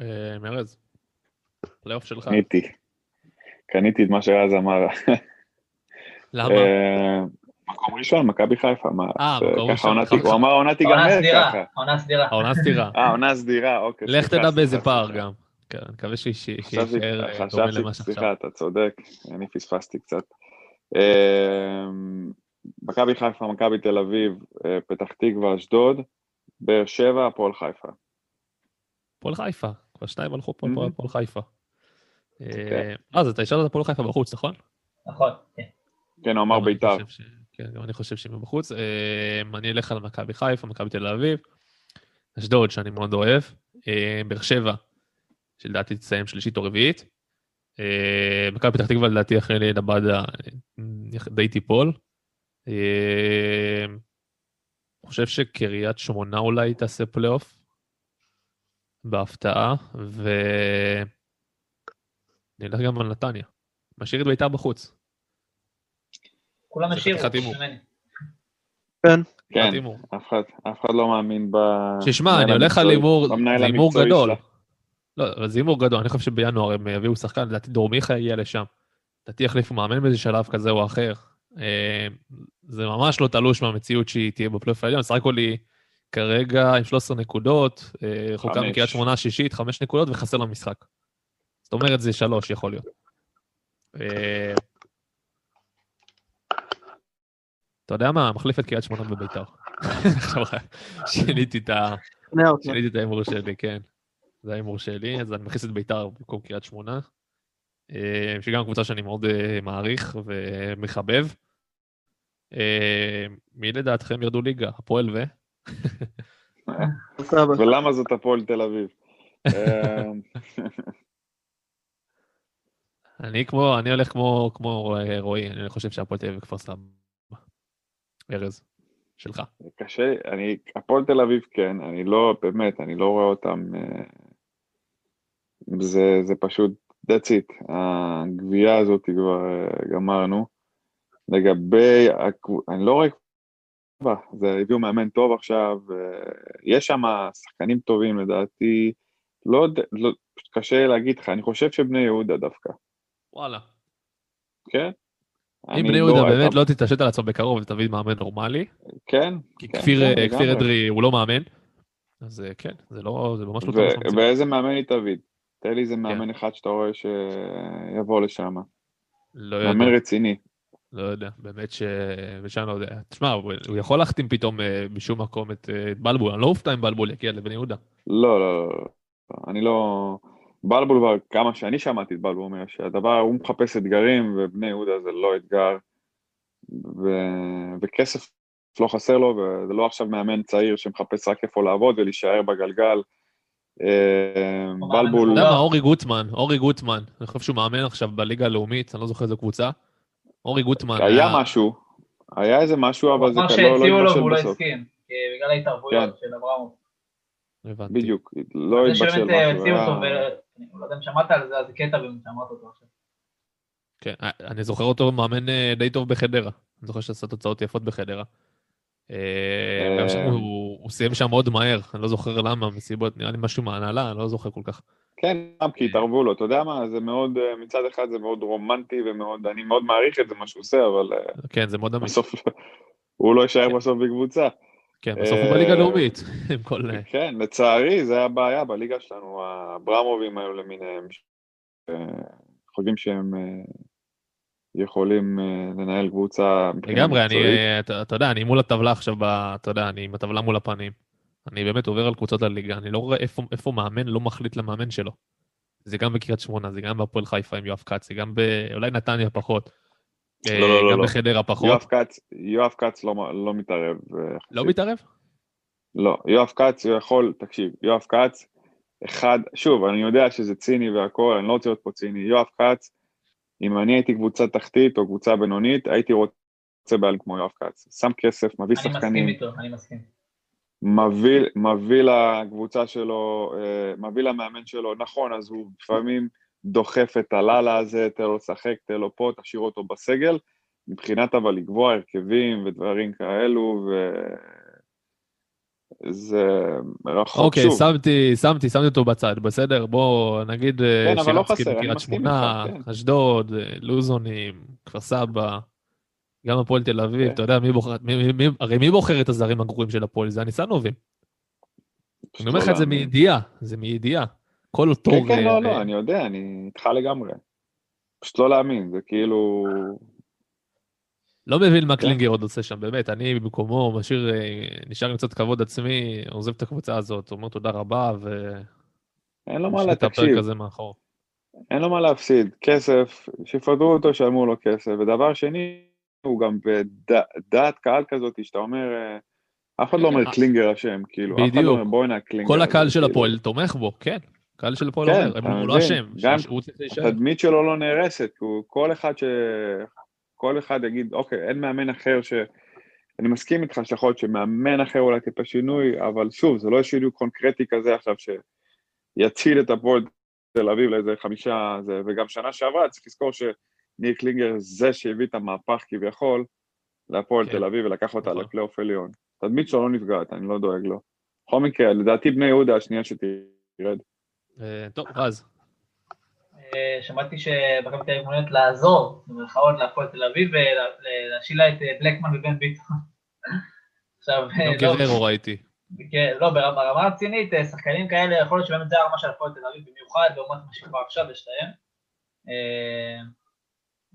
אה, מרז, פלייאוף שלך.
קניתי. קניתי את מה שרז אמר.
למה?
אה, מקום ראשון, מכבי חיפה, מה?
אה, מקום ראשון.
הוא אמר
עונה
תיגמר
סדירה,
ככה.
עונה סדירה.
העונה סתירה.
אה, עונה סדירה, אוקיי.
לך תדע באיזה פער. גם. כן, אני מקווה שיש-
חשבתי,
שיישאר אה, דומה למה שעכשיו.
סליחה, אתה צודק, אני פספסתי קצת. אה, מכבי חיפה, מכבי תל אביב, אה, פתח תקווה, אשדוד, באר שבע, הפועל חיפה.
הפועל חיפה, כבר שניים הלכו פה. הפועל חיפה. אה,
אוקיי.
אז אתה השארת את הפועל חיפה בחוץ, נכון?
נכון, כן.
כן, הוא אמר בית"ר.
כן, גם אני חושב שהם בחוץ. אני אלך על מכבי חיפה, מכבי תל אביב, אשדוד, שאני מאוד אוהב, באר שבע, שלדעתי תסיים שלישית או רביעית. אה, מכבי פתח תקווה, לדעתי, אחרי ליד הבאדה, אה, די תיפול. אה, אני חושב שקריית שמונה אולי תעשה פלייאוף, בהפתעה, ו... אני אלך גם על נתניה. משאיר את בית"ר בחוץ.
כולם השאירו. ממני.
כן,
הימור.
אף אחד- לא מאמין ב...
תשמע,
במנהל
אני הולך על הימור, גדול. לא, אבל זה הימור גדול, אני חושב שבינואר הם יביאו שחקן, לדעתי דור מיכה יגיע לשם. לדעתי יחליפו מאמן באיזה שלב כזה או אחר. אה, זה ממש לא תלוש מהמציאות שהיא תהיה בפלייאוף העליון, סך הכל היא כרגע עם 13 נקודות, אה, רחוקה
חמש.
מקריית שמונה שישית, 5 נקודות וחסר לה משחק. זאת אומרת זה 3 יכול להיות. אה, אתה יודע מה? מחליף את קריית שמונה בביתר. שיניתי את ההימור שלי, כן. זה ההימור שלי, אז אני מכניס את ביתר במקום קריית שמונה. אה, שגם קבוצה שאני מאוד אה, מעריך ומחבב. אה, מי לדעתכם ירדו ליגה? הפועל ו?
ולמה זאת הפועל תל אביב?
אני כמו, אני הולך כמו, כמו רועי, אני חושב שהפועל תל אביב וכפר סבא. ארז, שלך.
קשה, אני, הפועל תל אביב כן, אני לא, באמת, אני לא רואה אותם, זה, זה פשוט, that's it, הגבייה הזאת כבר אה, גמרנו. לגבי, אני לא רואה, כבר, זה הביאו מאמן טוב עכשיו, אה, יש שם שחקנים טובים לדעתי, לא, לא, קשה להגיד לך, אני חושב שבני יהודה דווקא,
וואלה.
כן?
אם בני
לא-
יהודה באמת לא תתעשת על עצמו בקרוב ותביא מאמן נורמלי,
כן,
כי
כן,
כפיר
כן,
אה, כפיר. אדרי הוא לא מאמן, אז כן, זה לא, זה ממש לא מהמציאות.
ואיזה מאמן היא תביא? תן לי
כן.
איזה מאמן אחד שאתה רואה שיבוא לשם.
לא יודע.
מאמן רציני.
לא יודע, באמת ש... ושאני לא יודע. תשמע, הוא יכול להחתים פתאום אה, משום מקום את אה, את בלבול, אני לא אופתע אם בלבול יגיע לבני יהודה.
לא, לא, לא, לא. אני לא... בלבול כבר כמה שאני שמעתי את בלבול אומר שהדבר, הוא מחפש אתגרים ובני יהודה זה לא אתגר ו... וכסף לא חסר לו וזה לא עכשיו מאמן צעיר שמחפש רק איפה לעבוד ולהישאר בגלגל. אה,
הוא
בלבול,
אתה יודע
לא.
מה, אורי גוטמן, אורי גוטמן, אני חושב שהוא מאמן עכשיו בליגה הלאומית, אני לא זוכר איזה קבוצה. אורי גוטמן.
היה משהו, היה איזה משהו אבל זה
אמר
כנראה לא
שהציעו לו והוא לא
בסוף.
הסכים, כי בגלל ההתערבויות
כן.
של אברמוב.
הבנתי.
בדיוק, לא
זה
התבשל
שבאמת
משהו.
אה, הציעו
היה-
אותו, ואני לא יודע אם שמעת על זה, אז זה קטע באמת שאמרת אותו עכשיו.
כן, אה, אני זוכר אותו מאמן די טוב בחדרה. אני זוכר שעשה תוצאות יפות בחדרה. אה, שם הוא סיים שם מאוד מהר, אני לא זוכר למה, מסיבות, נראה לי משהו מההנהלה, אני לא זוכר כל כך.
כן, גם כי התערבו לו, אתה יודע מה, זה מאוד, אה, מצד אחד זה מאוד רומנטי ומאוד, אני מאוד מעריך את זה, מה שהוא עושה, אבל אה,
כן, זה מאוד אמיץ.
בסוף הוא לא יישאר בסוף בקבוצה.
כן, בסוף הוא
אה,
בליגה הלאומית, עם כל...
כן, לצערי, זה הבעיה בליגה שלנו, הברמובים האלו למיניהם, אה, חושבים שהם אה, יכולים אה, לנהל קבוצה
לגמרי, אני. אה, אתה אתה יודע, אני מול הטבלה עכשיו, ב- אתה יודע, אני עם הטבלה מול הפנים. אני באמת עובר על קבוצות הליגה, אני לא רואה איפה, איפה מאמן לא מחליט למאמן שלו. זה גם בקריית שמונה, זה גם בהפועל חיפה עם יואב כץ, זה גם ב... אולי נתניה פחות. אה,
לא, לא, לא,
גם
לא.
בחדרה פחות.
יואב כץ, יואב כץ לא, לא מתערב.
לא. מתערב?
לא, יואב כץ הוא יכול, תקשיב, יואב כץ, אחד, שוב, אני יודע שזה ציני והכל, אני לא רוצה להיות פה ציני, יואב כץ, אם אני הייתי קבוצה תחתית או קבוצה בינונית, הייתי רוצה בעלים כמו יואב כץ. שם כסף, מביא
אני מסכים
שחקנים,
איתו, אני מסכים.
מביא, מביא לקבוצה שלו, אה, מביא למאמן שלו, נכון, אז הוא לפעמים דוחף את הלאללה הזה, תן לו לשחק, תן לו פה, תשאיר אותו בסגל, מבחינת אבל לקבוע הרכבים ודברים כאלו, ו... זה רחוק
אוקיי,
שוב.
שמתי, שמתי, שמתי אותו בצד, בסדר? בוא נגיד אה,
כן, אבל לא חסר,
שמונה,
כן.
אשדוד, אה, לוזונים, כפר סבא, גם הפועל תל אביב,
כן.
אתה יודע, מי בוחר, מי, מי, מי, הרי מי בוחר את הזרים הגרועים של הפועל? זה הניסנובים. אני אומר לך את זה. מידיעה, זה מידיעה. כל אותו...
כן, כן,
אה,
לא, לא, אני יודע, אני איתך לגמרי. פשוט לא להאמין, זה כאילו...
לא מבין מה
כן.
קלינגר עוד עושה שם, באמת, אני במקומו משאיר, אה, נשאר עם קצת כבוד עצמי, עוזב את הקבוצה הזאת, אומר תודה רבה,
אין לו מה
ומשאיר
לה,
את הפרק
תקשיב,
הזה מאחור.
אין לו מה להפסיד. כסף, שיפטרו אותו, ישלמו לו כסף. ודבר שני, הוא גם בדעת קהל כזאת, שאתה אומר, אה, אף אחד לא אומר
אה,
קלינגר אשם, כאילו, אף אחד. לא אומר בואנה קלינגר.
כל הקהל
הזה",
של
כאילו.
הפועל תומך בו, כן. הקהל של הפועל
כן,
אומר, הוא לא? אשם,
גם. התדמית שלו לא נהרסת, כל אחד ש... כל אחד יגיד, אוקיי, אין מאמן אחר ש... אני מסכים איתך שיכול להיות שמאמן אחר אולי טיפה שינוי, אבל שוב, זה לא שינוי קונקרטי כזה עכשיו שיציל את הפועל תל אביב לאיזה חמישה, זה, וגם שנה שעברה צריך לזכור שניר קלינגר זה שהביא את המהפך כביכול להפועל
כן,
תל אביב ולקח אותה
נכון.
לפלייאוף עליון. התדמית שלו לא נפגעת, אני לא דואג לו. בכל מקרה, לדעתי בני יהודה השנייה שתרד.
אה, טוב, רז.
אה, שמעתי שבמכבי תל אביב מעוניינת לעזור, במירכאות, להפועל תל אביב ולהשאיל לה את אה, בלקמן ובן ביטון. עכשיו, אה,
גם
לא,
גררו ראיתי.
כן, לא, ברמה הרצינית, אה, שחקנים כאלה, יכול להיות שבאמת זה הרמה של הפועל תל אביב במיוחד, לעומת מה שכבר עכשיו יש להם. אה,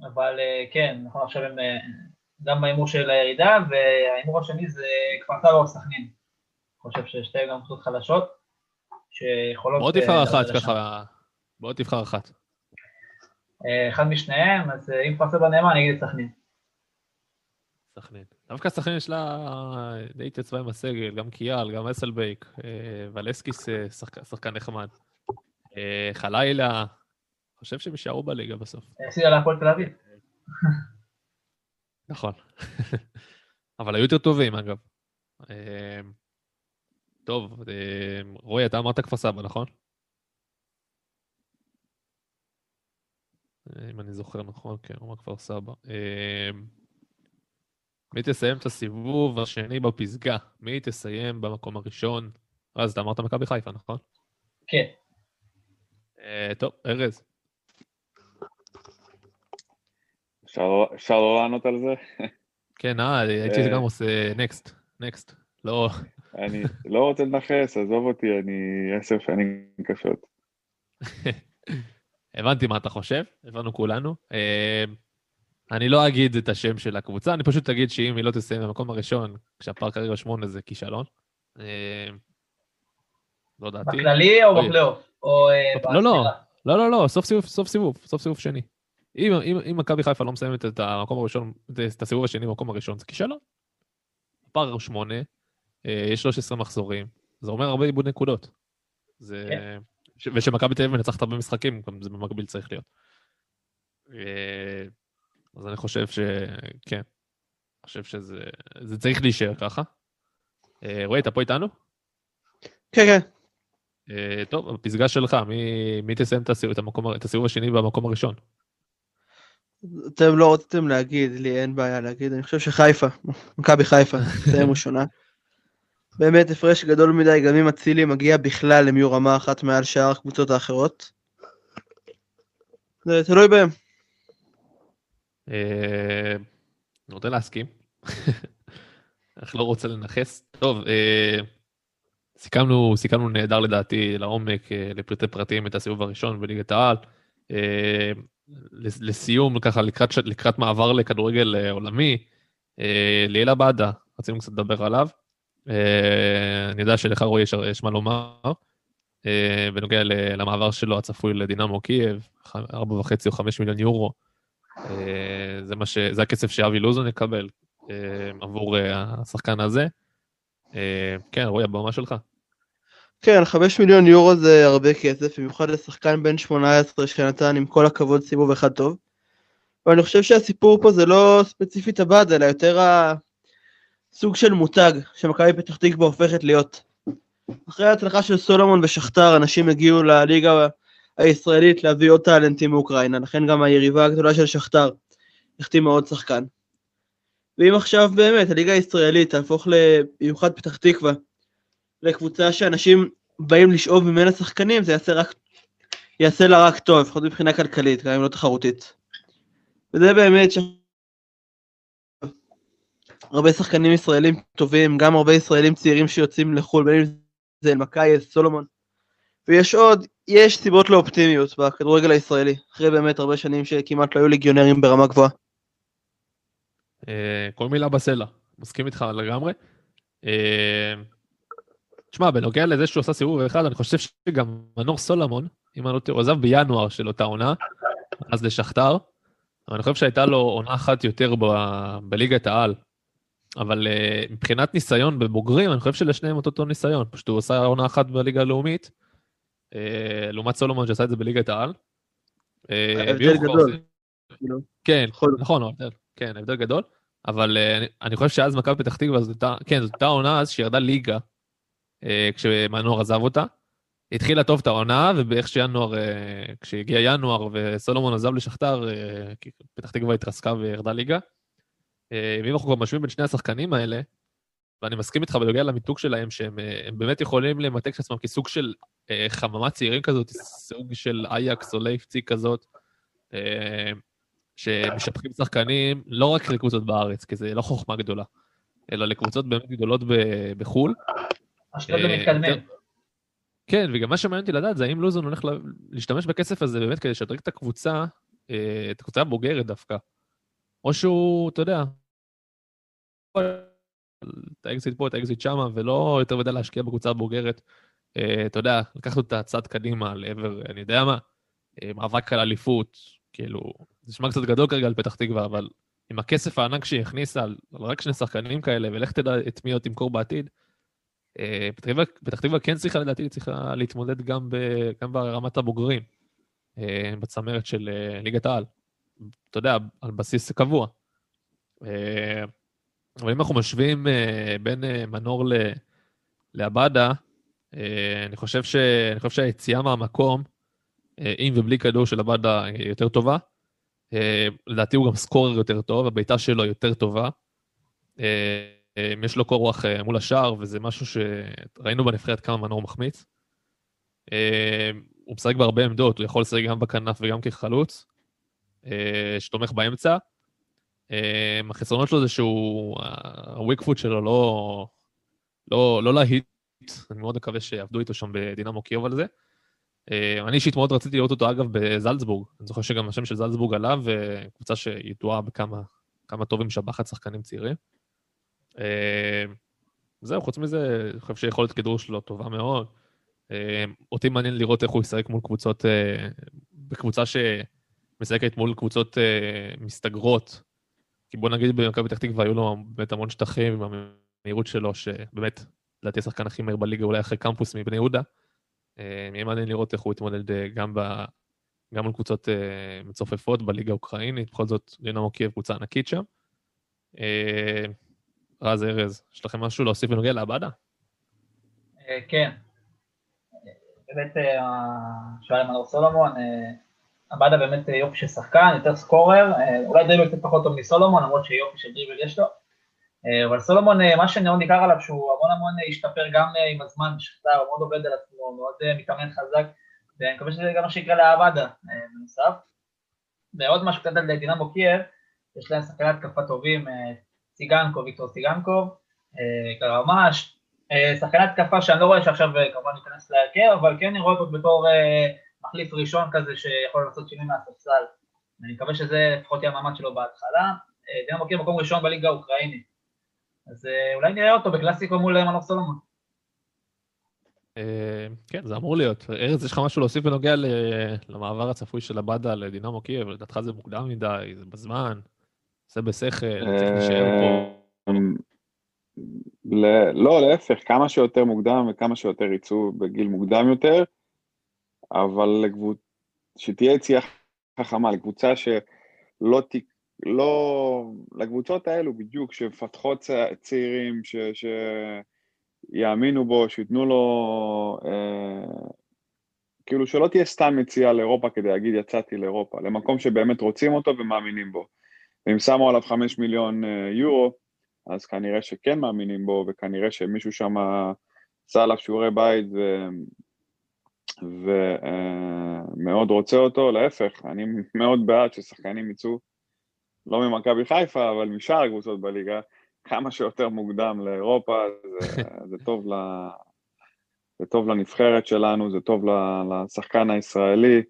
אבל אה, כן, נכון, עכשיו הם אה, גם בהימור של הירידה, וההימור השני זה כפר סבא או סכנין. אני חושב ששתי גם קבוצות חלשות, שיכולות...
בוא
אה,
תבחר אחת. ככה, בוא תבחר אחת.
אה, אחד משניהם, אז אה, אם כפר סבא נאמן, אני אגיד את סכנין.
סכנין. דווקא סכנין יש לה די התייצבה עם הסגל, גם קיאל, גם אסלבייק, אה, ולסקיס אה, שחק- שחקן נחמד. אה, חלילה, חושב שהם יישארו בליגה בסוף.
הפסידה להפועל תל אביב.
נכון. אבל היו יותר טובים, אגב. אה, טוב, אה, רועי, אתה אמרת כפר סבא, נכון? אם אני זוכר נכון, כן, הוא אמר כפר סבא. אה, מי תסיים את הסיבוב השני בפסגה? מי תסיים במקום הראשון? רז, אתה אמרת מכבי חיפה, נכון?
כן.
אה, טוב, ארז.
אפשר לא- אפשר לא לענות על זה?
כן, אה, הייתי
אה.
גם עושה נקסט, נקסט. לא,
אני לא רוצה לנכס, עזוב אותי, אני עשר שנים קשות.
הבנתי מה אתה חושב, הבנו כולנו. אה, אני לא אגיד את השם של הקבוצה, אני פשוט אגיד שאם היא לא תסיים במקום הראשון, כשהפארק כרגע שמונה זה כישלון. אה, לא דעתי.
בכללי או
אוי.
בפלייאוף? או אה,
לא, לא? לא, לא, לא, סוף סיבוב, סוף סיבוב, סוף סיבוב שני. אם, אם, אם מכבי חיפה לא מסיימת את המקום הראשון, את הסיבוב השני במקום הראשון, זה כישלון. הפער הוא שמונה, יש 13 מחזורים, זה אומר הרבה איבוד נקודות. זה...
כן.
ושמכבי תל אביב מנצחת הרבה משחקים, גם זה במקביל צריך להיות. אה, אז אני חושב ש... כן. אני חושב שזה זה צריך להישאר ככה. אה, רועי, אתה פה איתנו?
כן, כן.
אה, טוב, הפסגה שלך, מי, מי תסיים את הסיבוב, את, המקום, את הסיבוב השני במקום הראשון?
אתם לא רציתם להגיד, לי אין בעיה להגיד, אני חושב שחיפה, מכבי חיפה, תסיים ראשונה. באמת הפרש גדול מדי, גם אם אצילי מגיע בכלל למי רמה אחת מעל שאר הקבוצות האחרות. זה תלוי בהם.
אה, אני רוצה להסכים. אך לא רוצה לנכס. טוב, אה, סיכמנו, סיכמנו נהדר לדעתי לעומק, אה, לפרטי פרטים את הסיבוב הראשון בליגת העל. לסיום, ככה לקראת, לקראת מעבר לכדורגל עולמי, אה, ליאל עבאדה, רצינו קצת לדבר עליו. אה, אני יודע שלך רועי יש, מה לומר. אה, בנוגע למעבר שלו הצפוי לדינמו קייב, 4.5 או 5 מיליון יורו. אה, זה, ש... זה הכסף שאבי לוזון יקבל עבור השחקן הזה. כן, רועי, הבמה שלך.
כן, 5 מיליון יורו זה הרבה כסף, במיוחד לשחקן בן 18 שנתן עם כל הכבוד סיבוב אחד טוב. ואני חושב שהסיפור פה זה לא ספציפית הבד, אלא יותר הסוג של מותג שמכבי פתח תקווה הופכת להיות. אחרי ההצלחה של סולומון ושכתר, אנשים הגיעו לליגה הישראלית להביא עוד טאלנטים מאוקראינה, לכן גם היריבה הגדולה של שכתר החתימה עוד שחקן. ואם עכשיו באמת הליגה הישראלית תהפוך במיוחד פתח תקווה לקבוצה שאנשים באים לשאוב ממנה שחקנים, זה יעשה, רק, יעשה לה רק טוב, לפחות מבחינה כלכלית, גם אם לא תחרותית. וזה באמת. הרבה שחקנים ישראלים טובים, גם הרבה ישראלים צעירים שיוצאים לחו"ל, בין אם זה אלמקאייס, סולומון. ויש עוד, יש סיבות לאופטימיות בכדורגל הישראלי, אחרי באמת הרבה שנים שכמעט לא היו ליגיונרים ברמה גבוהה.
אה, כל מילה בסלע, מסכים איתך לגמרי. אה, תשמע, בנוגע לזה שהוא עשה סיבוב אחד, אני חושב שגם מנור סולומון, אם אני לא טועה, הוא עזב בינואר של אותה עונה, אז לשכתר, אבל אני חושב שהייתה לו עונה אחת יותר ב- בליגת העל. אבל uh, מבחינת ניסיון בבוגרים, אני חושב שלשניהם אותו אותו ניסיון. פשוט הוא עשה עונה אחת בליגה הלאומית, uh, לעומת סולומון שעשה את זה בליגת העל.
אה, הבדל גדול.
כאילו. כן, נכון, כן, הבדל גדול. אבל uh, אני חושב שאז מכבי פתח תקווה, כן, זאת הייתה עונה אז שירדה ליגה, uh, כשמנור עזב אותה. התחילה טוב את העונה, ובאיך שינואר, uh, כשהגיע ינואר וסולומון עזב לשכתר, uh, פתח תקווה התרסקה וירדה ליגה. אה, ואם אנחנו כבר משווים בין שני השחקנים האלה, ואני מסכים איתך בנוגע למיתוג שלהם, שהם אה, באמת יכולים למתג את עצמם כסוג של אה, חממת צעירים כזאת, סוג של אייקס או לייפצי כזאת, שמטפחים שחקנים לא רק לקבוצות בארץ, כי זה לא חוכמה גדולה, אלא לקבוצות באמת גדולות בחו"ל.
זה מתקדמים.
כן, וגם מה שמעניין אותי לדעת זה האם לוזון הולך להשתמש בכסף הזה באמת כדי לשדרג את הקבוצה, את הקבוצה הבוגרת דווקא. או שהוא, אתה יודע, את האקזיט פה, את האקזיט שמה, ולא יותר מדי להשקיע בקבוצה הבוגרת. אה, אתה יודע, לקחנו את הצעד קדימה לעבר, אני יודע מה, אה, מאבק על אליפות, כאילו, זה נשמע קצת גדול כרגע על פתח תקווה, אבל עם הכסף הענק שהיא הכניסה על, רק שני שחקנים כאלה, ולך תדע את מי עוד תמכור בעתיד, אה, פתח תקווה כן צריכה לדעתי, צריכה להתמודד גם, ב, גם ברמת הבוגרים, בצמרת של ליגת העל. אתה יודע, על בסיס קבוע. אה, אבל אם אנחנו משווים אה, בין אה, מנור לעבדה, אני חושב, ש... אני חושב שהיציאה מהמקום, עם ובלי כדור של עבדה, היא יותר טובה. לדעתי הוא גם סקורר יותר טוב, הבעיטה שלו יותר טובה. יש לו קור רוח מול השער, וזה משהו שראינו בנבחרת כמה מנור מחמיץ. הוא משחק בהרבה עמדות, הוא יכול לשחק גם בכנף וגם כחלוץ. אה, שתומך באמצע. אה, החסרונות שלו זה שהוא, הוויק פוט שלו לא, לא, לא להיט, אני מאוד מקווה שיעבדו איתו שם בדינמו קיוב על זה. אה, אני אישית מאוד רציתי לראות אותו אגב בזלצבורג, אני זוכר שגם השם של זלצבורג עלה, וקבוצה שידועה בכמה כמה טוב שבחת שחקנים צעירים. זהו, חוץ מזה, אני חושב שיכולת כדרור שלו טובה מאוד. אותי מעניין לראות איך הוא ישחק מול קבוצות, בקבוצה ש... משחקת מול קבוצות uh, מסתגרות. כי בוא נגיד במכבי פתח תקווה היו לו באמת המון שטחים עם המהירות שלו, שבאמת, לדעתי השחקן הכי מהיר בליגה, אולי אחרי קמפוס מבני יהודה. אה, יהיה מעניין לראות איך הוא יתמודד אה, גם, ב, גם מול קבוצות uh, מצופפות בליגה האוקראינית, בכל זאת דינמו קייב קבוצה ענקית שם. Uh, רז ארז, יש לכם משהו להוסיף בנוגע לעבדה?
כן. באמת, שואל מנור סולומון, עבדה באמת יופי של שחקן, יותר scorer, אולי דריבל קצת פחות טוב מסולומון, למרות שיופי של דריבל יש לו. אבל סולומון, מה שמאוד ניכר עליו, שהוא המון המון השתפר גם עם הזמן בשכתר, הוא מאוד עובד על עצמו, מאוד מתאמן חזק, ואני מקווה שזה גם מה שיקרה לעבדה בנוסף. ועוד משהו קצת על דינמו קייב, יש להם שחקני התקפה טובים, ציגנקוב, ויקטור ציגנקוב, ממש, שחקני התקפה שאני לא רואה שעכשיו כמובן ניכנס להרכב, אבל כן אני רואה אותו בתור מחליף ראשון כזה שיכול לעשות שינוי מהספסל. אני מקווה שזה לפחות יהיה המעמד שלו בהתחלה. דינמו קייב מקום ראשון בליגה האוקראינית. אז אולי נראה אותו בקלאסיקו מול מנור סולומון.
כן, זה אמור להיות. ארז, יש לך משהו להוסיף בנוגע למעבר הצפוי של עבדה לדינמו קייב? לדעתך זה מוקדם מדי, זה בזמן, זה בשכל, צריך להישאר פה.
לא, להפך, כמה שיותר מוקדם וכמה שיותר יצאו בגיל מוקדם יותר, אבל שתהיה יציאה חכמה לקבוצה שלא ת... לא... לקבוצות האלו בדיוק, שמפתחות צעירים, ש... שיאמינו בו, שייתנו לו... אה... כאילו שלא תהיה סתם יציאה לאירופה כדי להגיד יצאתי לאירופה, למקום שבאמת רוצים אותו ומאמינים בו. ואם שמו עליו חמש מיליון יורו, אז כנראה שכן מאמינים בו, וכנראה שמישהו שם עשה עליו שיעורי בית ו... ומאוד רוצה אותו, להפך, אני מאוד בעד ששחקנים יצאו לא ממכבי חיפה, אבל משאר הקבוצות בליגה, כמה שיותר מוקדם לאירופה, זה, זה, טוב, ל, זה טוב לנבחרת שלנו, זה טוב לשחקן הישראלי.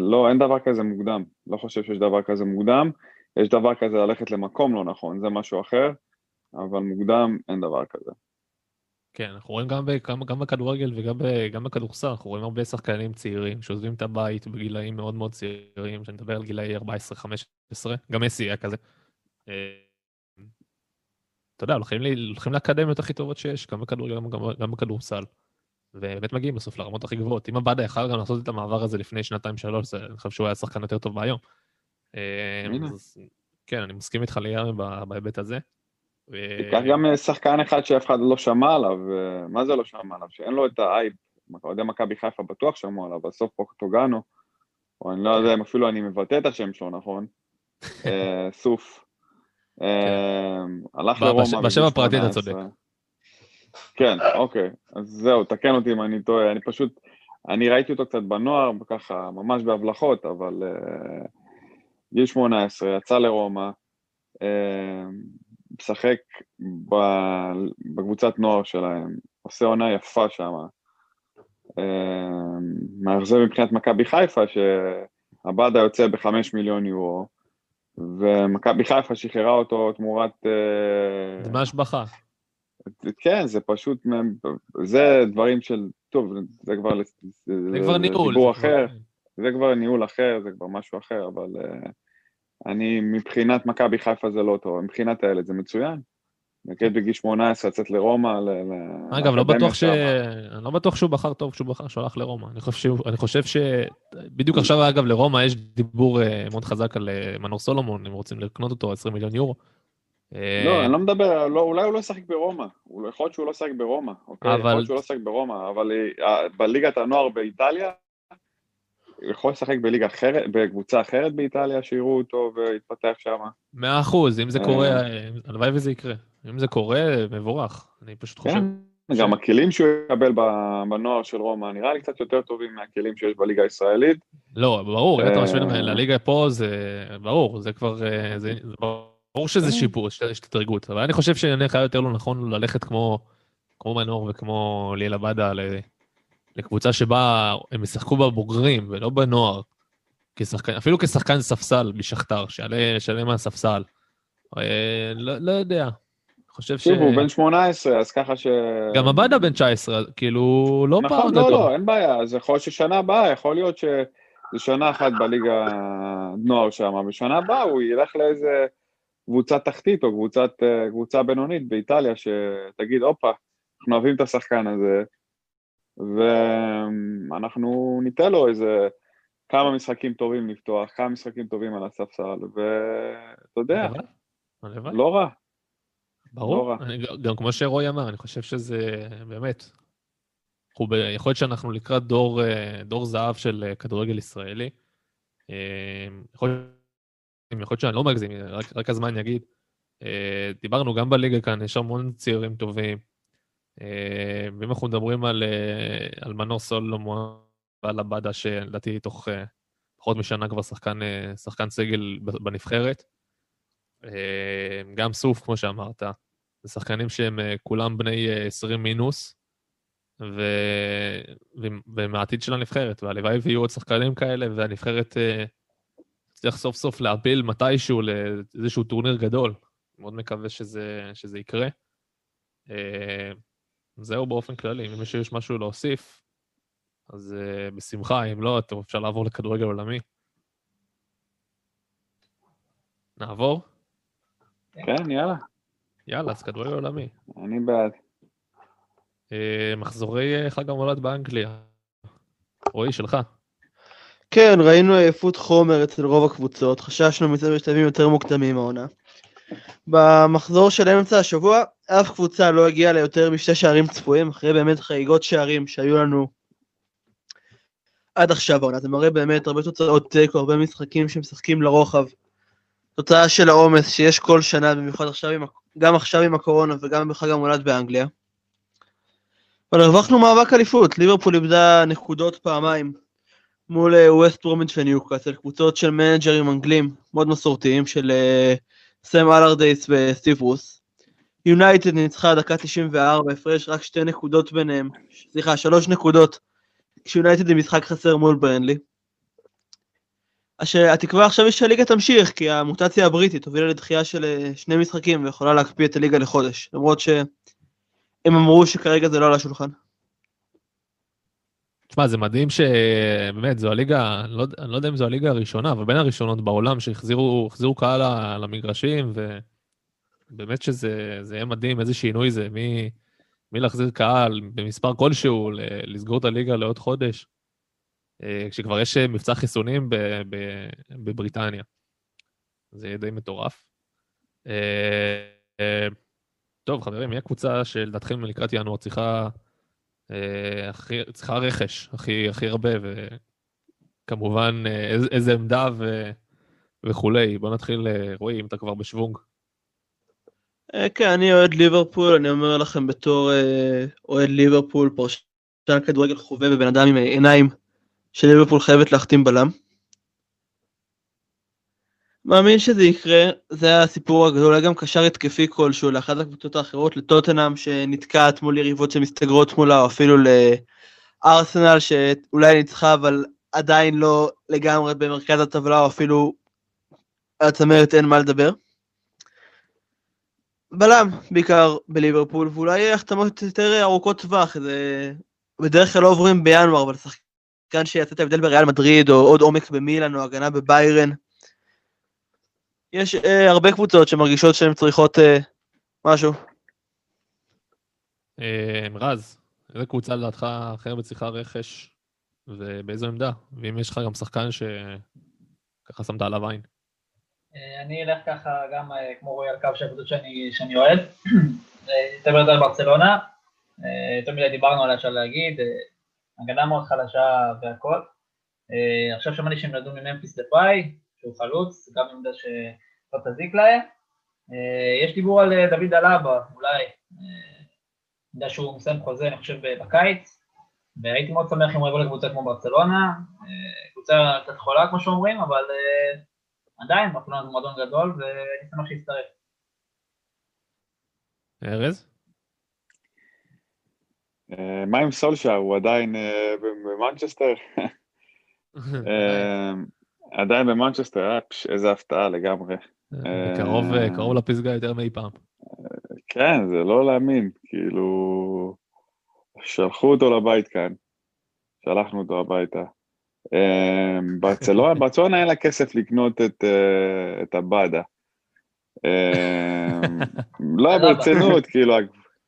לא, אין דבר כזה מוקדם, לא חושב שיש דבר כזה מוקדם. יש דבר כזה ללכת למקום לא נכון, זה משהו אחר, אבל מוקדם אין דבר כזה.
כן, אנחנו רואים גם, גם, גם בכדורגל וגם בכדורסל, אנחנו רואים הרבה שחקנים צעירים שעוזבים את הבית בגילאים מאוד מאוד צעירים, שאני מדבר על גילאי 14-15, גם מסי היה כזה. אתה יודע, הולכים, הולכים לאקדמיות הכי טובות שיש, גם בכדורגל, גם, גם בכדורסל. ובאמת מגיעים בסוף לרמות הכי גבוהות. אם עבדה יכל גם לעשות את המעבר הזה לפני שנתיים-שלוש, אני חושב שהוא היה שחקן יותר טוב מהיום. אז, כן, אני מסכים איתך לגמרי בהיבט הזה.
תיקח גם שחקן אחד שאף אחד לא שמע עליו, מה זה לא שמע עליו? שאין לו את האייב, אוהדי מכבי חיפה בטוח שמעו עליו, בסוף פוקטוגנו, או אני לא יודע אם אפילו אני מבטא את השם שלו נכון, סוף. הלך לרומא.
בשם הפרטי אתה צודק.
כן, אוקיי, אז זהו, תקן אותי אם אני טועה, אני פשוט, אני ראיתי אותו קצת בנוער, ככה, ממש בהבלחות, אבל גיל 18, יצא לרומא, משחק בקבוצת נוער שלהם, עושה עונה יפה שם. מאכזב מבחינת מכבי חיפה, שעבדה יוצא בחמש מיליון יורו, ומכבי חיפה שחררה אותו תמורת...
דמי השבחה.
כן, זה פשוט, זה דברים של, טוב, זה כבר...
זה כבר ניהול.
דיבור אחר, זה כבר ניהול אחר, זה כבר משהו אחר, אבל... אני, מבחינת מכבי חיפה זה לא טוב, מבחינת הילד זה מצוין. נגיד בגיל 18 לצאת לרומא,
אגב, לא בטוח ש... אני לא בטוח שהוא בחר טוב כשהוא בחר שהוא הלך לרומא. אני חושב, שהוא... אני חושב ש... בדיוק עכשיו, אגב, לרומא יש דיבור מאוד חזק על מנור סולומון, אם רוצים לקנות אותו, 20 מיליון יורו.
לא, אני לא מדבר, לא, אולי הוא לא ישחק ברומא, יכול להיות שהוא לא ישחק ברומא, אוקיי? אבל... יכול להיות שהוא לא ישחק ברומא, אבל בליגת הנוער באיטליה, יכול לשחק בליגה אחרת, בקבוצה אחרת באיטליה, שיראו אותו ויתפתח שם.
מאה אחוז, אם זה קורה, הלוואי וזה יקרה. אם זה קורה, מבורך. אני פשוט חושב...
כן, גם הכלים שהוא יקבל בנוער של רומא, נראה לי קצת יותר טובים מהכלים שיש בליגה הישראלית.
לא, ברור, אם אתה משווה לליגה פה, זה ברור, זה כבר, זה ברור שזה שיפור, יש את התרגות. אבל אני חושב שנניח היה יותר לא נכון ללכת כמו מנור וכמו ליאל עבדה לקבוצה שבה הם ישחקו בבוגרים ולא בנוער, כשחקן, אפילו כשחקן ספסל משכתר, שיעלה מהספסל. אה, לא, לא יודע. חושב ש...
הוא בן 18, אז ככה ש...
גם עבדה בן 19, כאילו, לא
נכון,
פער
גדול. נכון, לא, לא, אין בעיה, אז יכול להיות ששנה הבאה, יכול להיות שזה שנה אחת בליגה נוער שם, ושנה הבאה הוא ילך לאיזה קבוצה תחתית או קבוצת, קבוצה בינונית באיטליה, שתגיד, הופה, אנחנו אוהבים את השחקן הזה, ואנחנו ניתן לו איזה כמה משחקים טובים לפתוח, כמה משחקים טובים על הספסל, ואתה יודע, לא רע.
ברור, לא אני, גם כמו שרועי אמר, אני חושב שזה באמת, ב... יכול להיות שאנחנו לקראת דור, דור זהב של כדורגל ישראלי. אה, יכול להיות שאני לא מגזים, רק, רק הזמן יגיד. אה, דיברנו גם בליגה כאן, יש המון צעירים טובים. אה, ואם אנחנו מדברים על, אה, על מנור סולומון ועל עבדה, שלדעתי תוך אה, פחות משנה כבר שחקן, שחקן סגל בנבחרת. גם סוף, כמו שאמרת, זה שחקנים שהם כולם בני אה, 20 מינוס, ו... והם העתיד של הנבחרת, והלוואי ויהיו עוד שחקנים כאלה, והנבחרת תצליח סוף סוף להפיל מתישהו לאיזשהו טורניר גדול. מאוד מקווה שזה, שזה יקרה. אה, זהו באופן כללי, אם למישהו יש משהו להוסיף, אז uh, בשמחה, אם לא, טוב, אפשר לעבור לכדורגל עולמי. נעבור?
כן, יאללה,
יאללה, אז כדורגל עולמי.
אני בעד.
Uh, מחזורי uh, חג המולד באנגליה. רועי, שלך.
כן, ראינו עייפות חומר אצל רוב הקבוצות, חששנו מזה בשלבים יותר מוקדמים העונה. במחזור של אמצע השבוע, אף קבוצה לא הגיעה ליותר משתי שערים צפויים, אחרי באמת חגיגות שערים שהיו לנו עד עכשיו העונה. זה מראה באמת הרבה תוצאות תיקו, הרבה משחקים שמשחקים לרוחב. תוצאה של העומס שיש כל שנה, במיוחד עכשיו עם, גם עכשיו עם הקורונה וגם בחג המולד באנגליה. אבל הרווחנו מאבק אליפות, ליברפול איבדה נקודות פעמיים מול ווסט פרומיץ' וניוקאסל, קבוצות של מנג'רים אנגלים מאוד מסורתיים של אה, סם אלרדייס וסטיב ברוס. יונייטד ניצחה דקה 94, הפרש רק שתי נקודות ביניהם, סליחה, שלוש נקודות, כשיונייטד עם משחק חסר מול ברנלי. התקווה עכשיו היא שהליגה תמשיך, כי המוטציה הבריטית הובילה לדחייה של אה, שני משחקים ויכולה להקפיא את הליגה לחודש, למרות שהם אמרו שכרגע זה לא על השולחן.
תשמע, זה מדהים שבאמת, זו הליגה, לא, אני לא יודע אם זו הליגה הראשונה, אבל בין הראשונות בעולם שהחזירו קהל למגרשים, ובאמת שזה יהיה מדהים איזה שינוי זה, מי, מי להחזיר קהל במספר כלשהו, לסגור את הליגה לעוד חודש, אה, כשכבר יש מבצע חיסונים בבריטניה. זה יהיה די מטורף. אה, אה, טוב, חברים, מי הקבוצה שלדעתכם לקראת ינואר צריכה... הכי, צריכה רכש הכי, הכי הרבה, וכמובן איזה, איזה עמדה ו, וכולי. בוא נתחיל, רועי, אם אתה כבר בשוונג.
כן, אני אוהד ליברפול, אני אומר לכם בתור אוהד ליברפול, פרשן כדורגל חובב ובן אדם עם עיניים של ליברפול חייבת להחתים בלם. מאמין שזה יקרה, זה הסיפור הגדול, אולי גם קשר התקפי כלשהו לאחת הקבוצות האחרות, לטוטנאם שנתקעת מול יריבות שמסתגרות מולה, או אפילו לארסנל שאולי ניצחה אבל עדיין לא לגמרי במרכז הטבלה, או אפילו הצמרת אין מה לדבר. בלם, בעיקר בליברפול, ואולי החתמות יותר ארוכות טווח, זה בדרך כלל לא עוברים בינואר, אבל שחקן שיעשה את ההבדל בריאל מדריד, או עוד עומק במילאן, או הגנה בביירן. יש אה, הרבה קבוצות שמרגישות שהן צריכות אה, משהו.
אה, רז, איזה קבוצה לדעתך אחרת צריכה רכש, ובאיזו עמדה? ואם יש לך גם שחקן שככה שמת עליו עין.
אה, אני אלך ככה גם אה, כמו רועי על קו של הקבוצות שאני, שאני אוהד. יותר ויותר ברצלונה, יותר מדי דיברנו עליה אפשר להגיד, הגנה מאוד חלשה והכל. עכשיו שמעתי שהם נדעו מממפיס לפאי, שהוא חלוץ, גם עמדה שלא תזיק להם. יש דיבור על דוד אלאבה, אולי, עמדה שהוא מסיים חוזה, אני חושב, בקיץ, והייתי מאוד שמח אם הוא יבוא לקבוצה כמו ברצלונה, קבוצה קצת חולה כמו שאומרים, אבל עדיין, ברצלונה זה מועדון גדול, ואני שמח שיצטרף.
ארז?
מה עם סולשאר? הוא עדיין במנצ'סטר? עדיין במנצ'סטר, אה, איזה הפתעה לגמרי.
קרוב לפסגה יותר מאי פעם.
כן, זה לא להאמין, כאילו... שלחו אותו לבית כאן, שלחנו אותו הביתה. ברצלונה, ברצלונה אין לה כסף לקנות את, את הבאדה. לא, ברצינות, כאילו,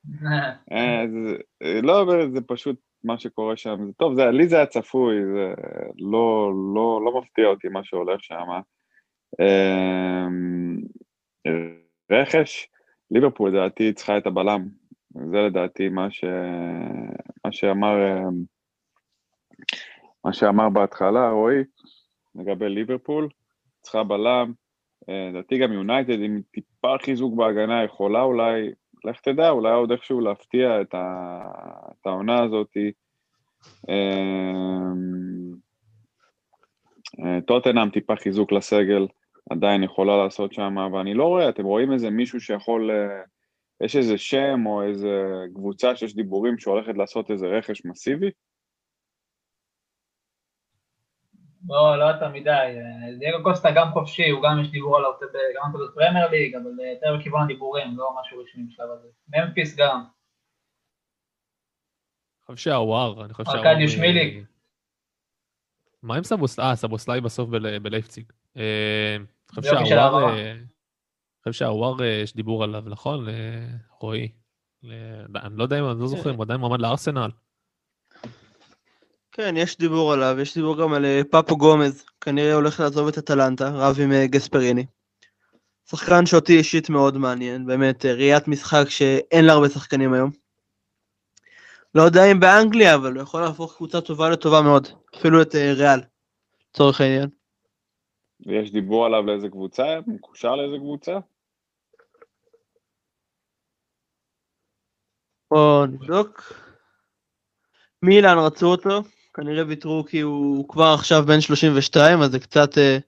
לא, זה פשוט מה שקורה שם. טוב, זה, לי זה היה צפוי, זה לא, לא, לא מפתיע אותי מה שהולך שם. רכש, ליברפול לדעתי צריכה את הבלם, זה לדעתי מה, ש... מה שאמר מה שאמר בהתחלה, רועי, לגבי ליברפול, צריכה בלם, אה, לדעתי גם יונייטד עם טיפה חיזוק בהגנה יכולה אולי, לך תדע, אולי עוד איכשהו להפתיע את, ה, את העונה הזאתי. טוטנאם טיפה חיזוק לסגל, עדיין יכולה לעשות שם, ואני לא רואה, אתם רואים איזה מישהו שיכול, אה, יש איזה שם או איזה קבוצה שיש דיבורים שהולכת לעשות איזה רכש מסיבי?
לא, לא יותר מדי. דייגו קוסטה גם חופשי, הוא גם יש דיבור עליו גם בפרמייר ליג, אבל יותר בכיוון הדיבורים, לא משהו רשמי בשלב הזה. ממפיס גם.
אני חושב שהוואר, אני חושב
שהוואר... ארכדיוש מיליק.
מה עם סבוסלאי? אה, סבוסלאי בסוף בלייפציג. אה, אני חושב שהוואר, אה, יש דיבור עליו, נכון? רועי. אני לא יודע אם, אני לא זוכר אם הוא עדיין מועמד לארסנל.
כן, יש דיבור עליו, יש דיבור גם על אה, פאפו גומז, כנראה הולך לעזוב את אטלנטה, רב עם גספריני. שחקן שאותי אישית מאוד מעניין, באמת ראיית משחק שאין לה הרבה שחקנים היום. לא יודע אם באנגליה, אבל הוא יכול להפוך קבוצה טובה לטובה מאוד, אפילו את ריאל, לצורך העניין.
ויש דיבור עליו לאיזה קבוצה? מקושר לאיזה קבוצה?
בואו נבדוק. מילאן רצו אותו, כנראה ויתרו כי הוא כבר עכשיו בן 32, אז זה קצת אה,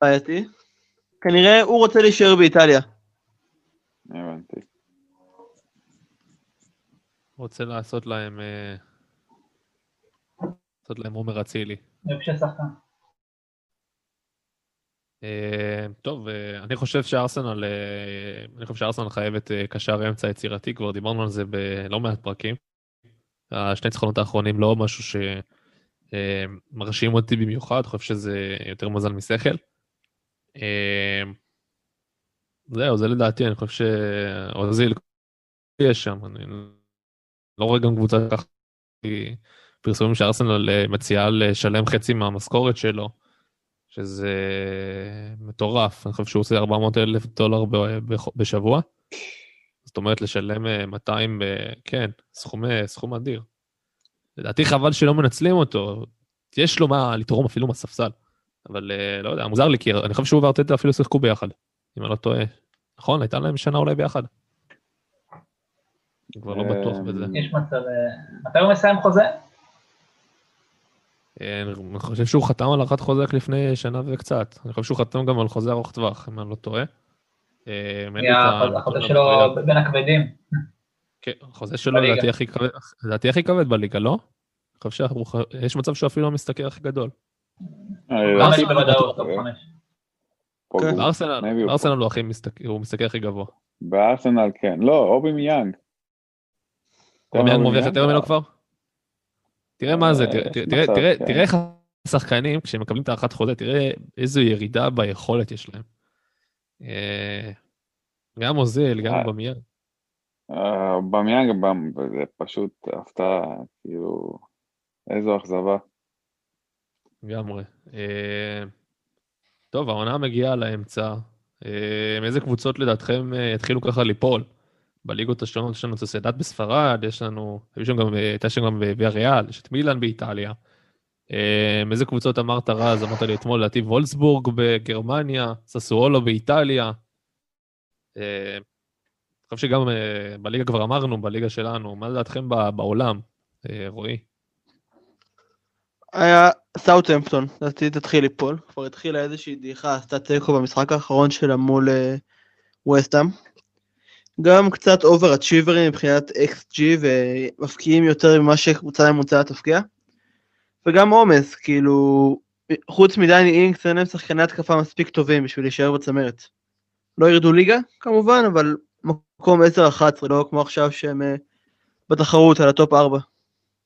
בעייתי. כנראה הוא רוצה להישאר באיטליה.
הבנתי.
רוצה לעשות להם... אה, לעשות להם עומר אצילי. אה, טוב, אה, אני חושב שארסנל, אה, אני חושב שארסנל חייבת קשר אמצע יצירתי, כבר דיברנו על זה בלא מעט פרקים. השני ניצחונות האחרונים לא משהו שמרשים אותי במיוחד, חושב שזה יותר מזל משכל. זהו, זה לדעתי, אני חושב שאוזיל יש שם, אני לא רואה גם קבוצה ככה, פרסומים שארסנל מציעה לשלם חצי מהמשכורת שלו. שזה מטורף, אני חושב שהוא עושה 400 אלף דולר בשבוע. זאת אומרת, לשלם 200, אה, כן, סכום, אה, סכום אדיר. לדעתי חבל שלא מנצלים אותו, יש לו מה לתרום אפילו מהספסל. אבל אה, לא יודע, מוזר לי, כי אני חושב שהוא וארטטה אפילו שיחקו ביחד, אם אני לא טועה. נכון, הייתה להם שנה אולי ביחד. אני כבר לא בטוח בזה.
יש מצב, מתי הוא מסיים חוזה?
אני חושב שהוא חתם על הארכת חוזה רק לפני שנה וקצת. אני חושב שהוא חתם גם על חוזה ארוך טווח, אם אני לא טועה.
אה, החוזה שלו בין הכבדים.
כן, החוזה שלו לדעתי הכי כבד בליגה, לא? שיש מצב שהוא אפילו המשתכר הכי גדול. בארסנל הוא משתכר הכי גבוה.
בארסנל כן, לא, אובי מיאנג.
אובי מיאנג מרוויח יותר ממנו כבר? תראה מה זה, תראה כן. איך השחקנים, כשהם מקבלים את הארכת חוזה, תראה איזו ירידה ביכולת יש להם. אה, גם אוזל, גם אה. במיאן.
אה, במיאן זה פשוט הפתעה, כאילו, איזו אכזבה.
לגמרי. טוב, העונה מגיעה לאמצע. איזה קבוצות לדעתכם יתחילו ככה ליפול? בליגות השונות יש לנו את הסדאת בספרד, יש לנו, שם גם, הייתה שם גם בוויה ריאל, יש את מילאן באיטליה. אה, איזה קבוצות אמרת רז? אמרת לי אתמול, לדעתי וולסבורג בגרמניה, ססואלו באיטליה. אה, אני חושב שגם אה, בליגה כבר אמרנו, בליגה שלנו, מה לדעתכם בעולם, רועי?
היה סאוטהמפטון, לדעתי תתחיל ליפול, כבר התחילה איזושהי דעיכה, עשתה תיקו במשחק האחרון שלה מול ווסטאם. גם קצת over achiever ים מבחינת XG ומבקיעים יותר ממה שקבוצה ממוצעת תבקיע. וגם עומס, כאילו, חוץ מדייני אינקס אין להם שחקני התקפה מספיק טובים בשביל להישאר בצמרת. לא ירדו ליגה כמובן, אבל מקום 10-11, לא כמו עכשיו שהם אה, בתחרות על הטופ 4.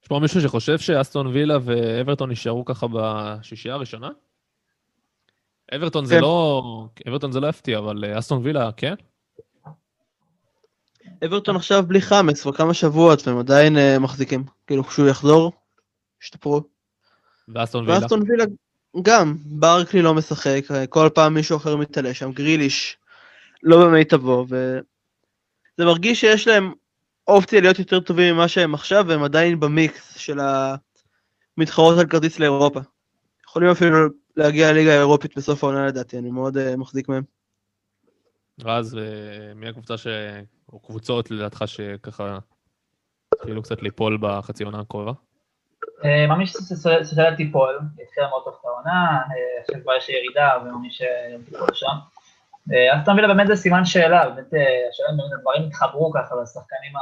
יש פה מישהו שחושב שאסטון וילה ואברטון יישארו ככה בשישייה הראשונה? אברטון כן. זה לא, אברטון זה לא יפתיע, אבל אה, אסטון וילה כן?
אברטון עכשיו בלי חאמס כבר כמה שבועות והם עדיין אה, מחזיקים. כאילו כשהוא יחזור, ישתפרו.
ואסטון וילה?
ואסטון וילה גם, ברקלי לא משחק, כל פעם מישהו אחר מתעלה שם, גריליש לא במיטבו, וזה מרגיש שיש להם אופציה להיות יותר טובים ממה שהם עכשיו, והם עדיין במיקס של המתחרות על כרטיס לאירופה. יכולים אפילו להגיע לליגה האירופית בסוף העונה לדעתי, אני מאוד אה, מחזיק מהם.
רז, אה, מי הקבוצה ש... או קבוצות לדעתך שככה התחילו קצת ליפול בחצי עונה הקרובה?
אה, מאמין שסוסיידד תיפול, התחילה מאוד טוב את העונה, אה, עכשיו כבר יש ירידה ומאמין שהם תיפול שם. אה, אסטון וילה באמת זה סימן שאלה, באמת השאלה אם הדברים יתחברו ככה, והשחקנים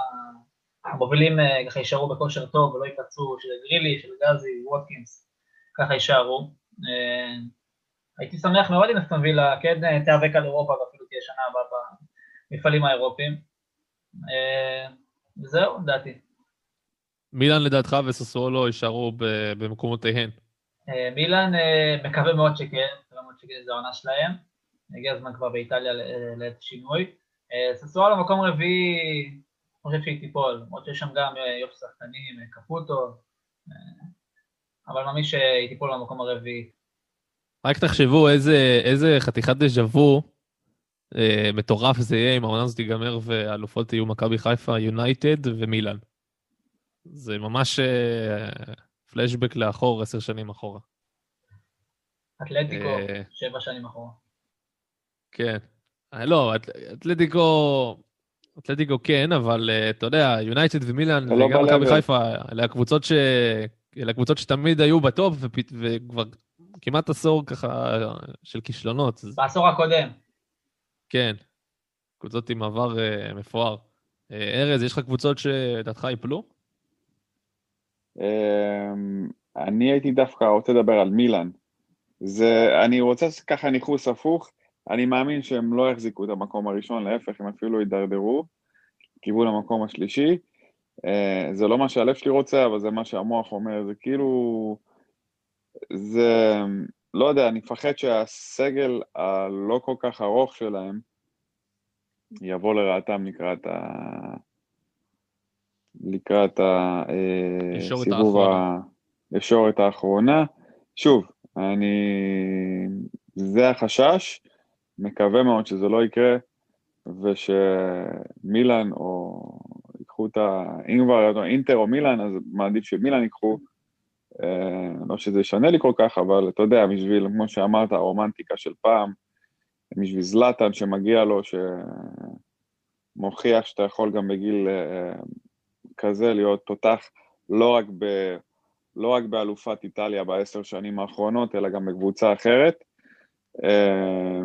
המובילים ככה יישארו בכושר טוב ולא ייפצעו, של גרילי, של גזי, ווטקינס, ככה יישארו. הייתי שמח מאוד אם אסטון וילה כן אה, תיאבק על אירופה ואפילו תהיה שנה הבאה במפעלים האירופיים. וזהו, לדעתי.
מילאן לדעתך וסוסוולו יישארו במקומותיהן.
אה, מילאן אה, מקווה מאוד שכן, מקווה מאוד שכן זו העונה שלהם. הגיע הזמן כבר באיטליה אה, לאיזה שינוי. ססואלו מקום רביעי, אני חושב שהיא תיפול, למרות שיש שם גם יופי שחקנים, קפוטו, אבל מאמין שהיא תיפול במקום הרביעי.
רק תחשבו איזה, איזה חתיכת דז'ה וו אה, מטורף זה יהיה אם העונה הזאת תיגמר והאלופות יהיו מכבי חיפה, יונייטד ומילאן. זה ממש אה, פלשבק לאחור, עשר שנים אחורה.
אתלטיקו,
אה,
שבע שנים אחורה.
כן. אה, לא, אתלטיקו, אתלטיקו כן, אבל אתה יודע, יונייטד ומילאן,
לא
וגם מכבי. חיפה, אלה הקבוצות, ש... אלה הקבוצות שתמיד היו בטופ, ופ... וכבר כמעט עשור ככה של כישלונות.
בעשור הקודם,
כן, קבוצות עם עבר מפואר. ארז, יש לך קבוצות שלדעתך ייפלו?
אמ, אני הייתי דווקא רוצה לדבר על מילאן. זה, אני רוצה ככה ניחוס הפוך, אני מאמין שהם לא יחזיקו את המקום הראשון, להפך, הם אפילו יידרדרו, כיוון המקום השלישי. אה, זה לא מה שהלב שלי רוצה, אבל זה מה שהמוח אומר, זה כאילו... זה... לא יודע, אני מפחד שהסגל הלא כל כך ארוך שלהם יבוא לרעתם לקראת ה... לקראת הסיבוב
האחרונה.
ה... ישורת האחרונה. שוב, אני... זה החשש, מקווה מאוד שזה לא יקרה, ושמילאן או ייקחו את ה... אם כבר אינטר או מילאן, אז מעדיף שמילאן ייקחו. אה, לא שזה ישנה לי כל כך, אבל אתה יודע, בשביל, כמו שאמרת, הרומנטיקה של פעם, בשביל זלאטן שמגיע לו, שמוכיח שאתה יכול גם בגיל אה, כזה להיות תותח לא רק, ב, לא רק באלופת איטליה בעשר שנים האחרונות, אלא גם בקבוצה אחרת. אה,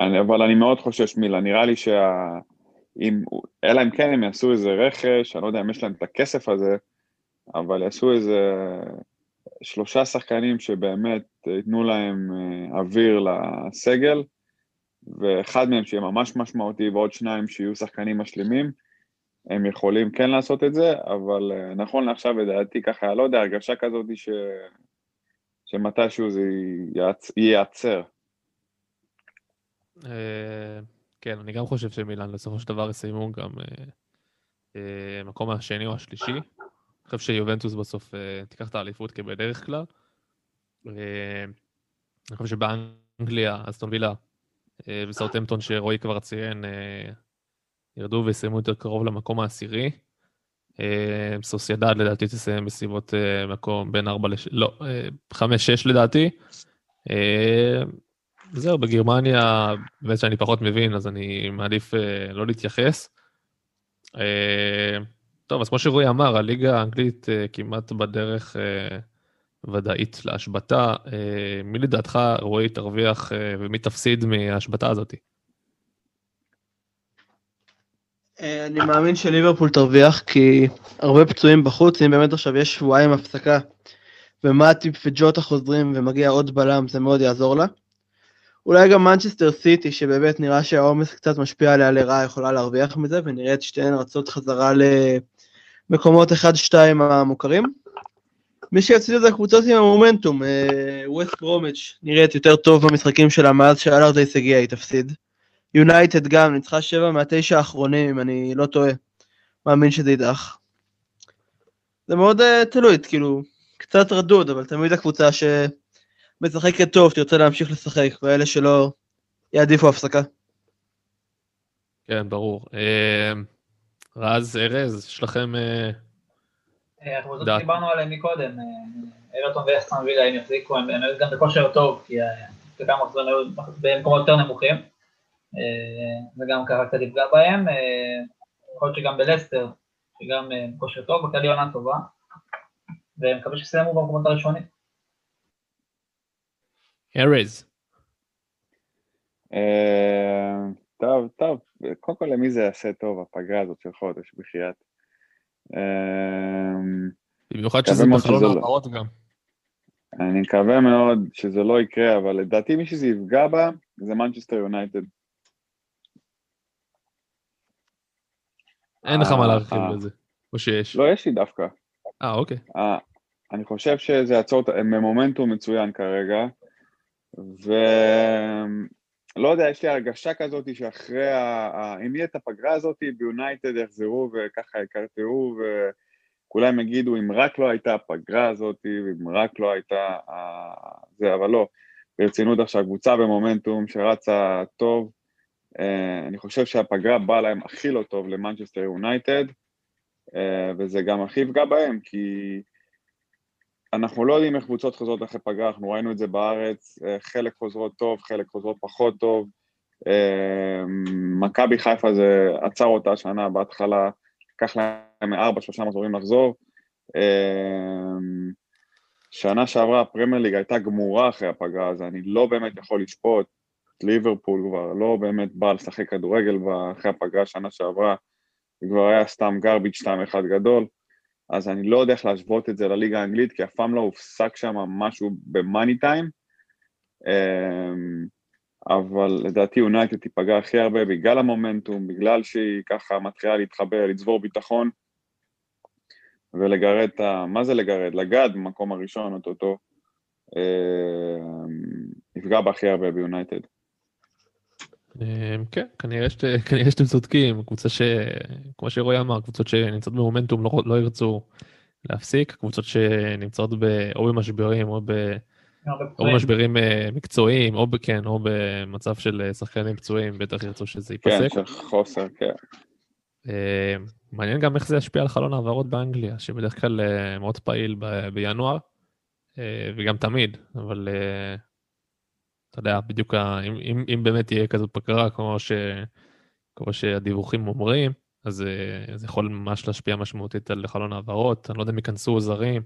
אני, אבל אני מאוד חושש מילה, נראה לי שה... אם, אלא אם כן הם יעשו איזה רכש, אני לא יודע אם יש להם את הכסף הזה, אבל יעשו איזה שלושה שחקנים שבאמת ייתנו להם אה, אוויר לסגל, ואחד מהם שיהיה ממש משמעותי ועוד שניים שיהיו שחקנים משלימים, הם יכולים כן לעשות את זה, אבל אה, נכון לעכשיו לדעתי ככה, לא יודע, הרגשה כזאת ש... שמתישהו זה ייעצ... ייעצר.
אה, כן, אני גם חושב שמילאן בסופו של דבר יסיימו גם אה, מקום השני או השלישי. אני חושב שיובנטוס בסוף תיקח את האליפות כבדרך כלל. אני חושב שבאנגליה, אסטון וילה וסאוטהמפטון שרועי כבר ציין, ירדו ויסיימו יותר קרוב למקום העשירי. אה, סוסיידד לדעתי תסיים בסביבות אה, מקום בין 4 ל... לא, 5-6 לדעתי. אה, זהו, בגרמניה, באמת שאני פחות מבין, אז אני מעדיף לא להתייחס. טוב, אז כמו שרועי אמר, הליגה האנגלית כמעט בדרך ודאית להשבתה. מי לדעתך, רועי, תרוויח ומי תפסיד מההשבתה הזאת?
אה, אני מאמין שליברפול תרוויח, כי הרבה פצועים בחוץ, אם באמת עכשיו יש שבועיים הפסקה, ומטיפ וג'וטה חוזרים ומגיע עוד בלם, זה מאוד יעזור לה. אולי גם מנצ'סטר סיטי, שבאמת נראה שהעומס קצת משפיע עליה לרעה, יכולה להרוויח מזה, ונראה את שתיהן רצות חזרה למקומות 1-2 המוכרים. מי שיפסיד זה הקבוצות עם המומנטום, ווסט ברומיץ' נראית יותר טוב במשחקים שלה מאז שאלרדייס הגיע, היא תפסיד. יונייטד גם, ניצחה 7 מהתשע האחרונים, אם אני לא טועה. מאמין שזה יידח. זה מאוד uh, תלוי, כאילו, קצת רדוד, אבל תמיד הקבוצה שמשחקת טוב תרצה להמשיך לשחק, ואלה שלא יעדיפו הפסקה.
כן, ברור. אה, רז, ארז, יש לכם... אה,
הקבוצות. שדיברנו עליהן מקודם, אברטון ואסטרן וילה הם יחזיקו, הם גם בכושר טוב, כי בכמה מחזורים היו במקומות יותר נמוכים, אה, וגם ככה קצת יפגע בהם. יכול להיות שגם בלסטר, שגם אה, בכושר טוב, בכללי עונה טובה, ומקווה שיסיימו במקומות הראשונים.
ארז.
אה, טוב, טוב, קודם כל למי זה יעשה טוב, הפגרה הזאת של חודש, בחייאת.
במיוחד שזה בחלון
שזה לא.
העברות גם.
אני מקווה מאוד שזה לא יקרה, אבל לדעתי מי שזה יפגע בה זה מנצ'סטר יונייטד.
אין לך מה
אה,
להרחיב
אה.
בזה. או שיש.
לא, יש לי דווקא.
אה, אוקיי.
אה, אני חושב שזה יעצור, במומנטום מצוין כרגע, ולא יודע, יש לי הרגשה כזאת שאחרי, ה... אם יהיה את הפגרה הזאת, ביונייטד יחזרו וככה יקרטעו, וכולם יגידו, אם רק לא הייתה הפגרה הזאת, ואם רק לא הייתה זה, אבל לא, ברצינות עכשיו, קבוצה במומנטום שרצה טוב, אני חושב שהפגרה באה להם הכי לא טוב למנצ'סטר יונייטד, אה, וזה גם הכי יפגע בהם, כי אנחנו לא יודעים איך קבוצות חוזרות אחרי פגרה, אנחנו ראינו את זה בארץ, אה, חלק חוזרות טוב, חלק חוזרות פחות טוב. אה, מכבי חיפה זה עצר אותה השנה בהתחלה, לקח להם ארבע, שלושה מחזורים לחזור. אה, שנה שעברה הפרמייר ליג הייתה גמורה אחרי הפגרה, אז אני לא באמת יכול לשפוט. ליברפול כבר לא באמת בא לשחק כדורגל אחרי הפגרה שנה שעברה, זה כבר היה סתם גרביץ' 2-1 גדול. אז אני לא יודע איך להשוות את זה לליגה האנגלית, כי אף פעם לא הופסק שם משהו במאני טיים. אמ, אבל לדעתי יונייטד תיפגע הכי הרבה בגלל המומנטום, בגלל שהיא ככה מתחילה להתחבר, לצבור ביטחון, ולגרד את ה... מה זה לגרד? לגעת במקום הראשון, אותו יפגע בה הכי הרבה ביונייטד.
אמ, כן, כנראה שת- כנראה שאתם צודקים, קבוצה ש... כמו שרועי אמר, קבוצות שנמצאות במומנטום לא- לא ירצו להפסיק, קבוצות שנמצאות ב- או במשברים או ב...
הרבה
או. במשברים אה, מקצועיים, או בכן, או במצב של אה, שחקנים פצועים, בטח ירצו שזה
כן,
ייפסק.
של חוסר, כן.
אה, מעניין גם איך זה ישפיע על חלון העברות באנגליה, שבדרך כלל אה, מאוד פעיל ב- בינואר, אה, וגם תמיד, אבל אה, אתה יודע, בדיוק, אם, אם, אם באמת תהיה כזאת פגרה כמו, ש, כמו שהדיווחים אומרים, אז אה, זה יכול ממש להשפיע משמעותית על חלון העברות, אני לא יודע אם ייכנסו זרים,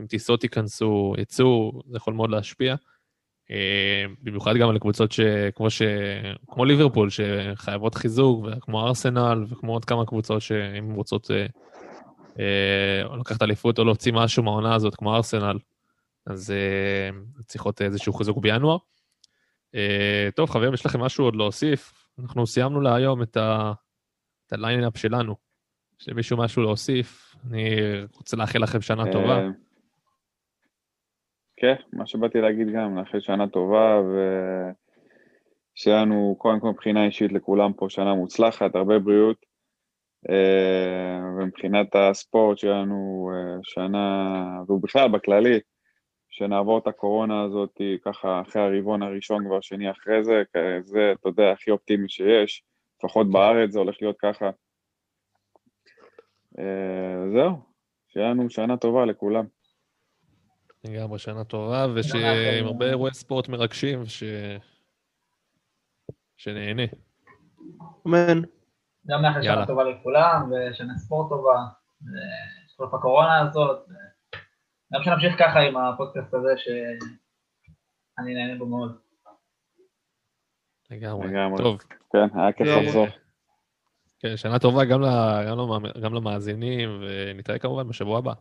אם טיסות ייכנסו, יצאו, זה יכול מאוד להשפיע. אה, במיוחד גם על קבוצות שכמו ש... כמו ליברפול שחייבות חיזוק, וכמו ארסנל וכמו עוד כמה קבוצות שאם רוצות אה, אה, או לקחת אליפות או להוציא משהו מהעונה הזאת, כמו ארסנל, אז אה, צריכות איזשהו חיזוק בינואר. אה, טוב, חברים, יש לכם משהו עוד להוסיף? אנחנו סיימנו להיום את, ה line-up שלנו. יש למישהו משהו להוסיף? אני רוצה לאחל לכם שנה טובה.
אה, כן, מה שבאתי להגיד גם, לאחל שנה טובה, ושיהיה לנו, קודם כל מבחינה אישית לכולם פה שנה מוצלחת, הרבה בריאות, אה, ומבחינת הספורט שיהיה לנו שנה, ובכלל בכללי, שנעבור את הקורונה הזאת ככה אחרי הרבעון הראשון כבר שני אחרי זה, זה, אתה יודע, הכי אופטימי שיש, לפחות בארץ זה הולך להיות ככה. אה, זהו, שיהיה לנו שנה טובה לכולם.
לגמרי שנה טובה, ושעם הרבה אירועי ספורט מרגשים, ש... שנהנה.
אמן.
גם
יאללה.
שנה טובה לכולם, ושנה ספורט טובה, ושתחלוף הקורונה הזאת. גם שנמשיך ככה עם הפודקאסט הזה, שאני נהנה בו מאוד.
לגמרי. טוב,
כן, היה כיף. לחזור.
כן, שנה טובה. גם למאזינים, ונתראה כמובן בשבוע הבא.